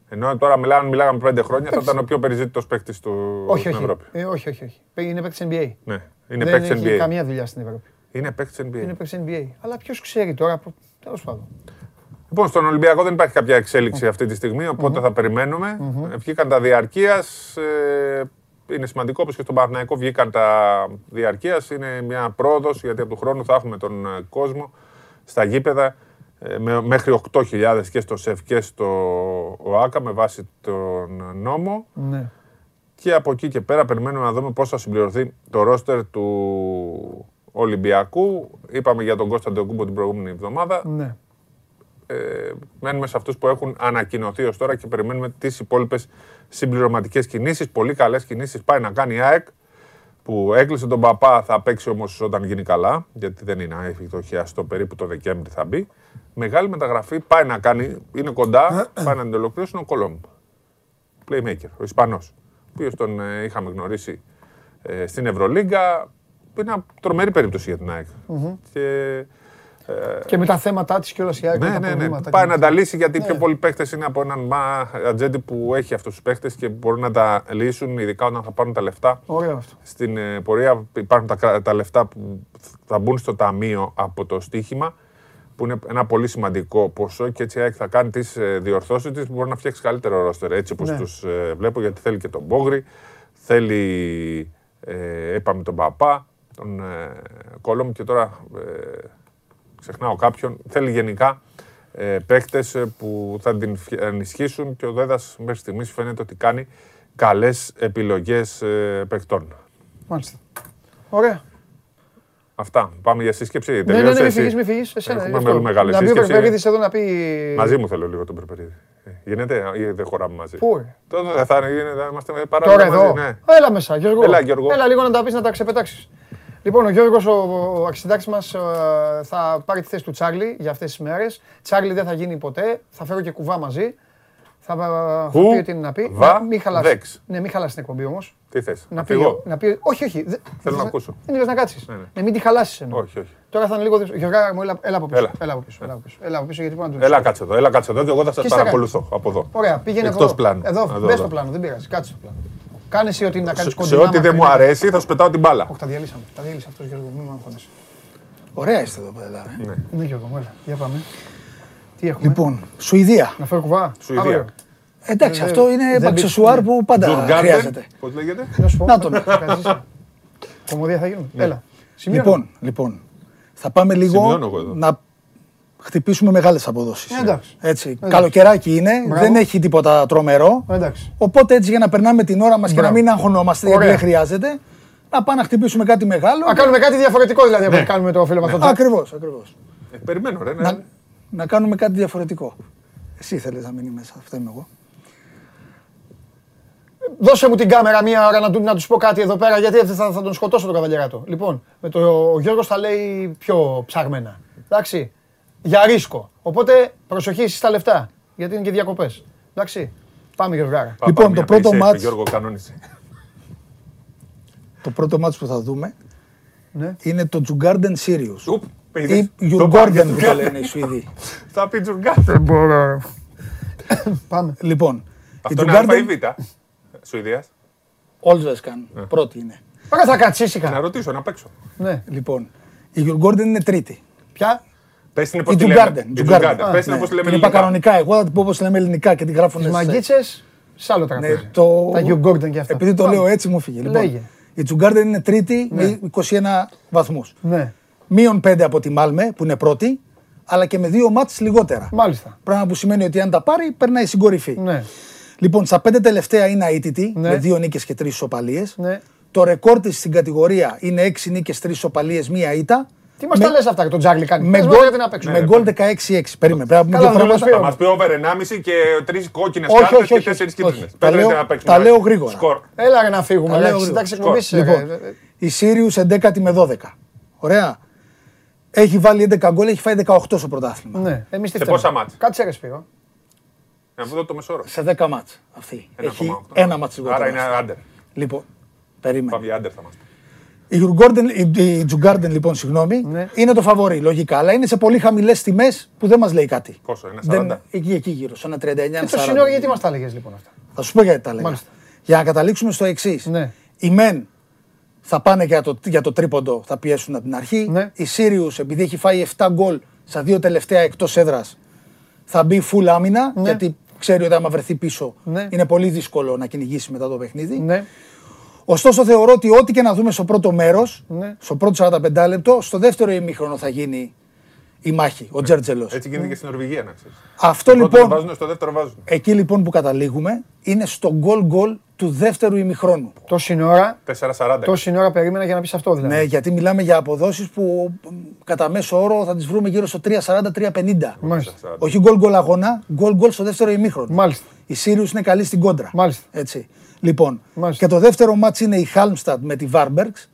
Ενώ τώρα μιλάμε, μιλάγαμε πέντε χρόνια, θα ήταν ο πιο περιζήτητος παίκτης του Όχι, στην όχι. Ευρώπη. Ε, όχι, όχι, όχι. Είναι παίκτης NBA. Ναι, είναι δεν παίκτης έχει NBA. καμία δουλειά στην Ευρώπη. Είναι παίκτης NBA. Είναι παίκτης NBA. Αλλά ποιος ξέρει τώρα. Τέλος πάντων. Λοιπόν, στον Ολυμπιακό δεν υπάρχει κάποια εξέλιξη αυτή τη στιγμή, οπότε θα περιμένουμε. Ε, Βγήκαν τα διαρκείας. είναι σημαντικό όπως και στον Παναθηναϊκό βγήκαν τα διαρκείας. Είναι μια πρόοδος γιατί από του χρόνου θα έχουμε τον ε, κόσμο στα γήπεδα ε, με, μέχρι 8.000 και στο ΣΕΦ και στο ΟΑΚΑ με βάση τον νόμο. Ναι. Και από εκεί και πέρα περιμένουμε να δούμε πώς θα συμπληρωθεί το ρόστερ του Ολυμπιακού. Είπαμε για τον Κώστα Ντεοκούμπο την προηγούμενη εβδομάδα. ναι. Ε, μένουμε σε αυτούς που έχουν ανακοινωθεί ως τώρα και περιμένουμε τις υπόλοιπες συμπληρωματικές κινήσεις. Πολύ καλές κινήσεις πάει να κάνει η ΑΕΚ που έκλεισε τον Παπά, θα παίξει όμως όταν γίνει καλά, γιατί δεν είναι αέφικτο χιαστό, περίπου το Δεκέμβρη θα μπει. Μεγάλη μεταγραφή πάει να κάνει, είναι κοντά, πάει να την ολοκληρώσει είναι ο Κολόμb. Playmaker, ο Ισπανός, ο οποίος τον ε, είχαμε γνωρίσει ε, στην Ευρωλίγκα. Είναι μια τρομερή περίπτωση για την ΑΕΚ. Και Και με τα θέματα της και όλας η ΑΕΚ. με ναι, τα ναι, ναι. προβλήματα Πάει και- να τα λύσει γιατί Ναι. πιο πολλοί παίχτε είναι από έναν μα ατζέντη που έχει αυτούς τους παίχτε και μπορούν να τα λύσουν, ειδικά όταν θα πάρουν τα λεφτά. Ωραίο αυτό. Στην ε, πορεία υπάρχουν τα, κρα- τα λεφτά που θα μπουν στο ταμείο από το στοίχημα, που είναι ένα πολύ σημαντικό ποσό και έτσι η ΑΕΚ θα κάνει τις διορθώσεις της. Μπορεί να φτιάξει καλύτερο ρόστερ έτσι όπως Ναι. τους βλέπω, γιατί θέλει και τον Μπόγρι, θέλει, ε, είπαμε τον Παπά, τον ε, Κόλομ και τώρα ε, ξεχνάω κάποιον. Θέλει γενικά ε, παίκτες που θα την φι- ενισχύσουν και ο Δέδας μέχρι στιγμής φαίνεται ότι κάνει καλές επιλογές ε, παικτών. Μάλιστα. Ωραία. Αυτά. Πάμε για σύσκεψη. Ναι, ναι, Τελείωσε ναι, μην εσύ. φύγεις, μην φύγεις. Εσένα, Έχουμε γι' αυτό. πολύ μεγάλη Να μπει ο σύσκεψη. Περπερίδης εδώ να πει... Μαζί μου θέλω λίγο τον Περπερίδη. Ε, Γίνεται ή δεν χωράμε μαζί; Πού, ρε; Τότε δεν θα είναι, γίνεται, θα είμαστε παράλληλα Τώρα μαζί. εδώ. Ναι. Έλα μέσα, Γιώργο. Έλα, Γιώργο. Έλα λίγο να τα πεις, να τα ξεπετάξεις. Λοιπόν, ο Γιώργος, ο, ο αξιντάξης μας, ε, θα πάρει τη θέση του Τσάρλι για αυτές τις μέρες. Τσάρλι δεν θα γίνει ποτέ. Θα φέρω και κουβά μαζί. Θα, θα Κου, πει ό,τι είναι να πει. βα, Να- Μην χαλάσει. δέξ. Ναι, μην χαλάσει την εκπομπή όμως. Τι θες, Να να πει, φύγω; να πει, όχι, όχι. δε- Θέλω θες να ακούσω. Δεν ήθελες να κάτσεις. Ναι, ναι. Ναι, μην τη χαλάσεις εννοώ. Όχι, όχι. Τώρα θα είναι λίγο δύσκολο. Γιώργα μου, έλα, έλα από πίσω. Έλα. Έλα από πίσω. Έλα από πίσω. Έλα από πίσω γιατί μπορεί να του Έλα κάτσε εδώ, έλα κάτσε εδώ και εγώ θα σας Τι σε παρακολουθώ από εδώ. Ωραία, πήγαινε Εκτός εδώ. πλάνου. Εδώ, Εδώ, μπες εδώ. στο πλάνο, δεν πειράζει. Κάτσε στο πλάνο. Κάνε εσύ ότι να κάνεις Σε, κοντινά. σε ό,τι δεν μου μακρινά. αρέσει θα σου πετάω την μπάλα. Όχι, τα διαλύσαμε. Τα διαλύσα αυτός Γιώργο, μην με αγχώνεσαι. Ωραία είστε εδώ πέρα. ε. Ναι, Γιώργο, μου, έλα. Για πάμε. Τι έχουμε; Λοιπόν, Σουηδία. Να φέρω κουβά. Σουηδία. Αύριο. Εντάξει, Ε, αυτό είναι δεν αξεσουάρ μπει- που πάντα Τζουργκάρντεν, χρειάζεται. πώς λέγεται; Να σου πω. Να τον. Κρατήσεις. Κομμωδία θα γίνουν. Έλα. Σημειώνω. Λοιπόν, λοιπόν, θα πάμε λίγο Σημειώνω εγώ εδώ. να χτυπήσουμε μεγάλες αποδόσεις. Ε, εντάξει. Έτσι, Εντάξει. καλοκαιράκι είναι, Μπράβο. δεν έχει τίποτα τρομερό. Εντάξει. Οπότε έτσι για να περνάμε την ώρα μας και να Μπράβο. μην αγχωνόμαστε γιατί Ωραία. δεν χρειάζεται, να πάμε να χτυπήσουμε κάτι μεγάλο. Να κάνουμε κάτι διαφορετικό δηλαδή από ό,τι κάνουμε το φίλο μας τον Τζακ. Ακριβώς, ακριβώς. Ε, περιμένω ρε. ναι. Να, να κάνουμε κάτι διαφορετικό. Εσύ θέλεις να μείνεις μέσα, αυτό είμαι εγώ. Δώσε μου την κάμερα μία ώρα να, του, να τους πω κάτι εδώ πέρα, γιατί θα, θα τον σκοτώσω τον καβαλιαράτο. Λοιπόν, με το, ο Γιώργος τα λέει πιο ψαγμένα. Εντάξει, για ρίσκο. Οπότε προσοχή εσείς στα λεφτά, γιατί είναι και διακοπές. Εντάξει, πάμε Γιώργαρα. Πά, Λοιπόν, πάμε, το μια πρώτο pace, μάτς- Γιώργο, κανόνισε. Το πρώτο μάτς που θα δούμε Ναι. είναι το Τζουγκάρντεν Sirius. Ουπ, Ή είδες. Το Γιουργκόρντεν πάμε. που το λένε οι Σουηδοί. Θα πει Τζουργκάρντεν. μπορώ. πάμε. Λοιπόν, η Αυτό είναι α ή Τζουγκάρντεν, β. Σουηδίας. Όλσβεσκαν, Ε. πρώτη είναι. Τώρα θα κάτσεις Να ήσυχα. ρωτήσω, να παίξω. Ναι. Λοιπόν, η Γιουργκόρντεν είναι τρίτη. Ποια; Πες την Η πώς τη Τζουγκάρντεν. λέμε. Η Τζουγκάρντεν. Πες την Ναι, πώς τη λέμε Την είπα ελληνικά. κανονικά. Εγώ θα την πω όπως λέμε ελληνικά και την γράφουν Τις σε- μαγκίτσες, σ' άλλο Ναι, τραπέζι. το... Τα Γιουγκόρντεν και αυτά. Επειδή το Πάμε. λέω έτσι μου φύγε. Λοιπόν, Λέγε. η Τζουγκάρντεν είναι τρίτη με 21 βαθμούς. Ναι. Μείον 5 από τη Μάλμε που είναι πρώτη, αλλά και με δύο μάτς λιγότερα. Μάλιστα. Πράγμα που σημαίνει ότι αν τα πάρει, περνάει στην κορυφή. Ναι. Λοιπόν, στα πέντε τελευταία είναι αίτητη, Ναι. με δύο νίκες και τρεις ισοπαλίες. Ναι. Το ρεκόρ της στην κατηγορία είναι έξι νίκες, τρεις ισοπαλίες, μία ήττα. Τι μας τα λες αυτά και τον Τζάγλι κάνει. Με Πες μου, γκολ, γιατί να παίξουμε; με γκολ 16-6. Περίμενε, πρέπει να πούμε Καλά, δύο δεν μας πράγματα. Θα μας πει over 1,5 και τρεις κόκκινες Όχι, κάρτες όχι, και όχι, τέσσερις όχι. κίτρινες. Τα λέω- τα λέω γρήγορα. Σκορ. Έλα ρε να φύγουμε. Τα λέω ρε, γρήγορα. Συντάξει εκπομπής. Λοιπόν, η Sirius 11η με 12. Ωραία. Έχει βάλει 11 γκολ, έχει φάει 18 στο πρωτάθλημα. Ναι, εμείς τι Σε φταίμε. πόσα μάτς; Κάτσε ρε Σπύρο. Να μου δω το μεσόρο. Σε 10 μάτς αυτή. 1,8. Έχει ένα μάτς λιγότερο. Άρα είναι άντερ. Λοιπόν, περίμενε. Πάμε για άντερ θα μα πει. Η Djurgården- η- η Τζουγκάρντεν, λοιπόν, συγγνώμη, Ναι. είναι το φαβορή, λογικά. Αλλά είναι σε πολύ χαμηλές τιμές που δεν μας λέει κάτι. Πόσο, ένα Δεν, 40. εκεί, εκεί γύρω, σε ένα 39 Και το 40. σύνορο γιατί μας τα έλεγε λοιπόν αυτά; Θα σου πω γιατί τα λέγα. Μάλιστα. Για να καταλήξουμε στο εξής. Ναι. Οι μεν θα πάνε για το, για το τρίποντο, θα πιέσουν από την αρχή. Ναι. Η Sirius, επειδή έχει φάει 7 γκολ στα δύο τελευταία εκτός έδρας, θα μπει full άμυνα. Ναι. Γιατί ξέρει ότι άμα βρεθεί πίσω Ναι. είναι πολύ δύσκολο να κυνηγήσει μετά το παιχνίδι. Ναι. Ωστόσο, θεωρώ ότι ό,τι και να δούμε στο πρώτο μέρος, Ναι. στο πρώτο 45 λεπτό, στο δεύτερο ημίχρονο θα γίνει η μάχη, ο Τζέρτζελος. Έτσι γίνεται και στην Νορβηγία να ξέρεις. Αυτό Στο πρώτο δεν λοιπόν, βάζουν, στο δεύτερο βάζουν. εκεί λοιπόν που καταλήγουμε, είναι στο γκολ γκολ του δεύτερου ημιχρόνου. Τόση ώρα, 4-40. τόση ώρα περίμενα για να πεις αυτό δηλαδή. Ναι, γιατί μιλάμε για αποδόσεις που μ, κατά μέσο όρο θα τις βρούμε γύρω στο 3-40-3-50. Μάλιστα. Όχι γκολ γκολ αγώνα, γκολ γκολ στο δεύτερο ημίχρονο. Μάλιστα. Η Sirius είναι καλή στην κόντρα. Μάλιστα. Έτσι. Λοιπόν, Μάλιστα. και το δεύτερο μάτς είναι η Halmstad με τη Varbergs,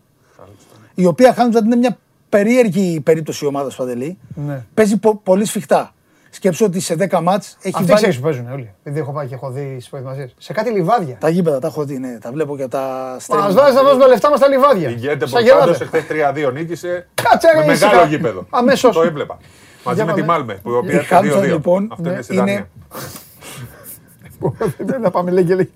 η οποία Halmstad είναι μια περίεργη περίπτωση ομάδα Παντελή. Ναι. Παίζει πο- πολύ σφιχτά. Σκέψω ότι σε 10 μάτς έχει Αυτοί βάλει... ξέρεις που παίζουν όλοι. Επειδή έχω πάει και έχω δει στι προετοιμασίε. Σε κάτι λιβάδια. Τα γήπεδα τα έχω δει, ναι, τα βλέπω και τα Μας streaming. βάζεις να βάζουμε λεφτά μας στα λιβάδια. Η Γκέντε Σαν πάντω γελάτε. εχθές 3-2 νίκησε. Κάτσε, ρε, Με ήσυχα. μεγάλο γήπεδο. Αμέσως. Το έβλεπα. Μαζί Για με τη πάμε. Μάλμε που η Η οποία έρχεται Halmstad 2-2. λοιπόν Αυτό ναι, είναι στη *laughs* Δανία. Δεν θα πάμε λέει και λέει.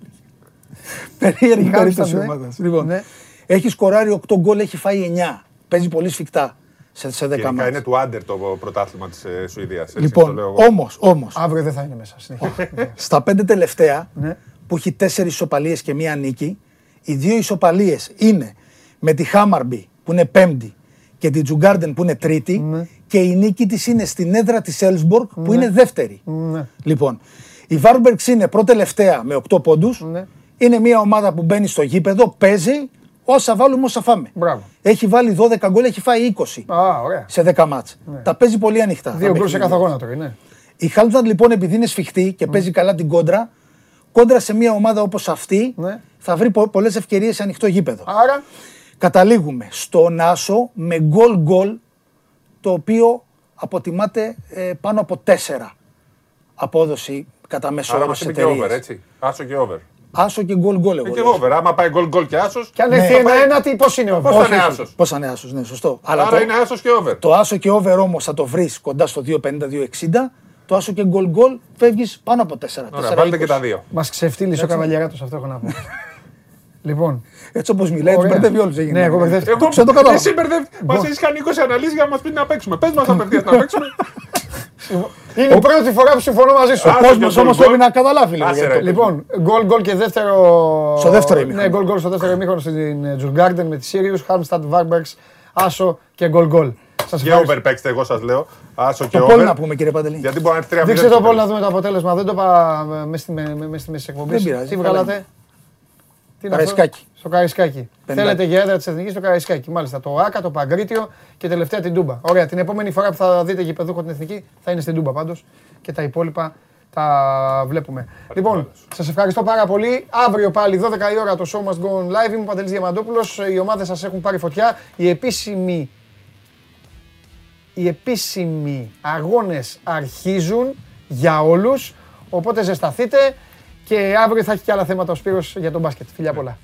Περίεργη Η περίπτωση Halmstad, ναι. ομάδας. Λοιπόν, Ναι. έχει σκοράρει 8 γκολ, έχει φάει 9. Παίζει πολύ σφιχτά σε, σε 10 Γενικά μάτς. είναι του άντερ το πρωτάθλημα της Σουηδίας. Λοιπόν, όμως, όμως, Αύριο δεν θα είναι μέσα. συνέχεια. στα πέντε τελευταία Ναι. που έχει τέσσερις ισοπαλίες και μία νίκη, οι δύο ισοπαλίες είναι με τη Χάμαρμπι που είναι πέμπτη και τη Τζουγκάρντεν που είναι τρίτη Ναι. και η νίκη της είναι στην έδρα της Έλσμπορκ που είναι δεύτερη. Ναι. Λοιπόν, η Βάρμπεργκς είναι πρώτη-τελευταία με 8 πόντους. Ναι. Είναι μια ομάδα που μπαίνει στο γήπεδο, παίζει, όσα βάλουμε όσα φάμε. Μπράβο. Έχει βάλει 12 γκολ, έχει φάει 20 Α, ωραία. σε 10 μάτς. Τα παίζει πολύ ανοιχτά. Δύο τα γκολ σε παιχνίδια. κάθε αγώνα τώρα, ναι. Η Χάλμσταντ λοιπόν επειδή είναι σφιχτή και παίζει καλά την κόντρα, κόντρα σε μια ομάδα όπως αυτή Ναι. θα βρει πο- πολλές ευκαιρίες σε ανοιχτό γήπεδο. Άρα, Καταλήγουμε στον Άσο με γκολ γκολ το οποίο αποτιμάται ε, πάνω από 4 απόδοση κατά μέσο Άρα όρος μας στις είπε και over, εταιρείες. έτσι. Άσο και over. Άσο και γκολ γκολ εγώ Ε, και λέω. over. Άμα πάει γκολ γκολ και άσος. και αν Ναι. έρθει Θα ένα-ένα, τι πώς είναι ο Πώς θα είναι άσος; Πώς θα είναι άσος, ναι, σωστό. Αλλά Άρα το, είναι άσος και over. το άσο και over όμως θα το βρεις κοντά στο 2.50-2.60. Το άσο και γκολ γκολ φεύγεις πάνω από 4. Ωραία, βάλτε και τα δύο. Μας ξεφτύλισε ο καβαλιαράτος, αυτό έχω να πω. *laughs* Λοιπόν. Έτσι όπως μιλάει, τους Ωραία. μπερδεύει όλους. έγινε. Ναι, εγώ μπερδεύτηκα. Εγώ Σε το κατάλαβα. Εσύ μπερδεύει. Μας έχεις κάνει 20 αναλύσεις για να μας πεις να παίξουμε. Πες μας απευθεία *laughs* να παίξουμε. *laughs* Είναι η πρώτη φορά που συμφωνώ μαζί σου. Α, Ο κόσμος γκολ όμως γκολ. πρέπει να καταλάβει λίγο. Άσε, γιατί ρε. το- Λοιπόν, γκολ γκολ και δεύτερο. Στο δεύτερο ημίχρονο. Ναι, γκολ γκολ στο δεύτερο ημίχρονο στην Τζουργκάρντεν με τη Σίριου, Χάρμσταντ, Βάρμπεργκ, Άσο και γκολ γκολ. Σας Και ευχαριστώ. over παίξτε, εγώ σας λέω. Άσο και Το poll να over. πούμε κύριε Παντελή. Γιατί μπορεί να έρθει 3 Δείξτε το poll να δούμε το αποτέλεσμα. Δεν το είπα ε, μέσα στη, με- με- μέσα στη μέση τη εκπομπή. Δεν πειράζει, Τι καλά βγάλατε; Είναι. Τι είναι αυτό; Καραϊσκάκι. Στο Καραϊσκάκι. Πεντάκι. Θέλετε για έδρα της Εθνικής στο Καραϊσκάκι. Μάλιστα. Το ΟΑΚΑ, το Παγκρίτιο και τελευταία την Τούμπα. Ωραία. Την επόμενη φορά που θα δείτε γηπεδούχο την Εθνική θα είναι στην Τούμπα πάντως. Και τα υπόλοιπα τα βλέπουμε. Λοιπόν, σας ευχαριστώ πάρα πολύ. Αύριο πάλι 12 η ώρα το show must go on live. Είμαι ο Παντελής Διαμαντόπουλος. Οι ομάδες σας έχουν πάρει φωτιά. Οι επίσημοι, οι επίσημοι αγώνες αρχίζουν για όλους. Οπότε ζεσταθείτε και αύριο θα έχει και άλλα θέματα ο Σπύρος για τον μπάσκετ. Φιλιά πολλά.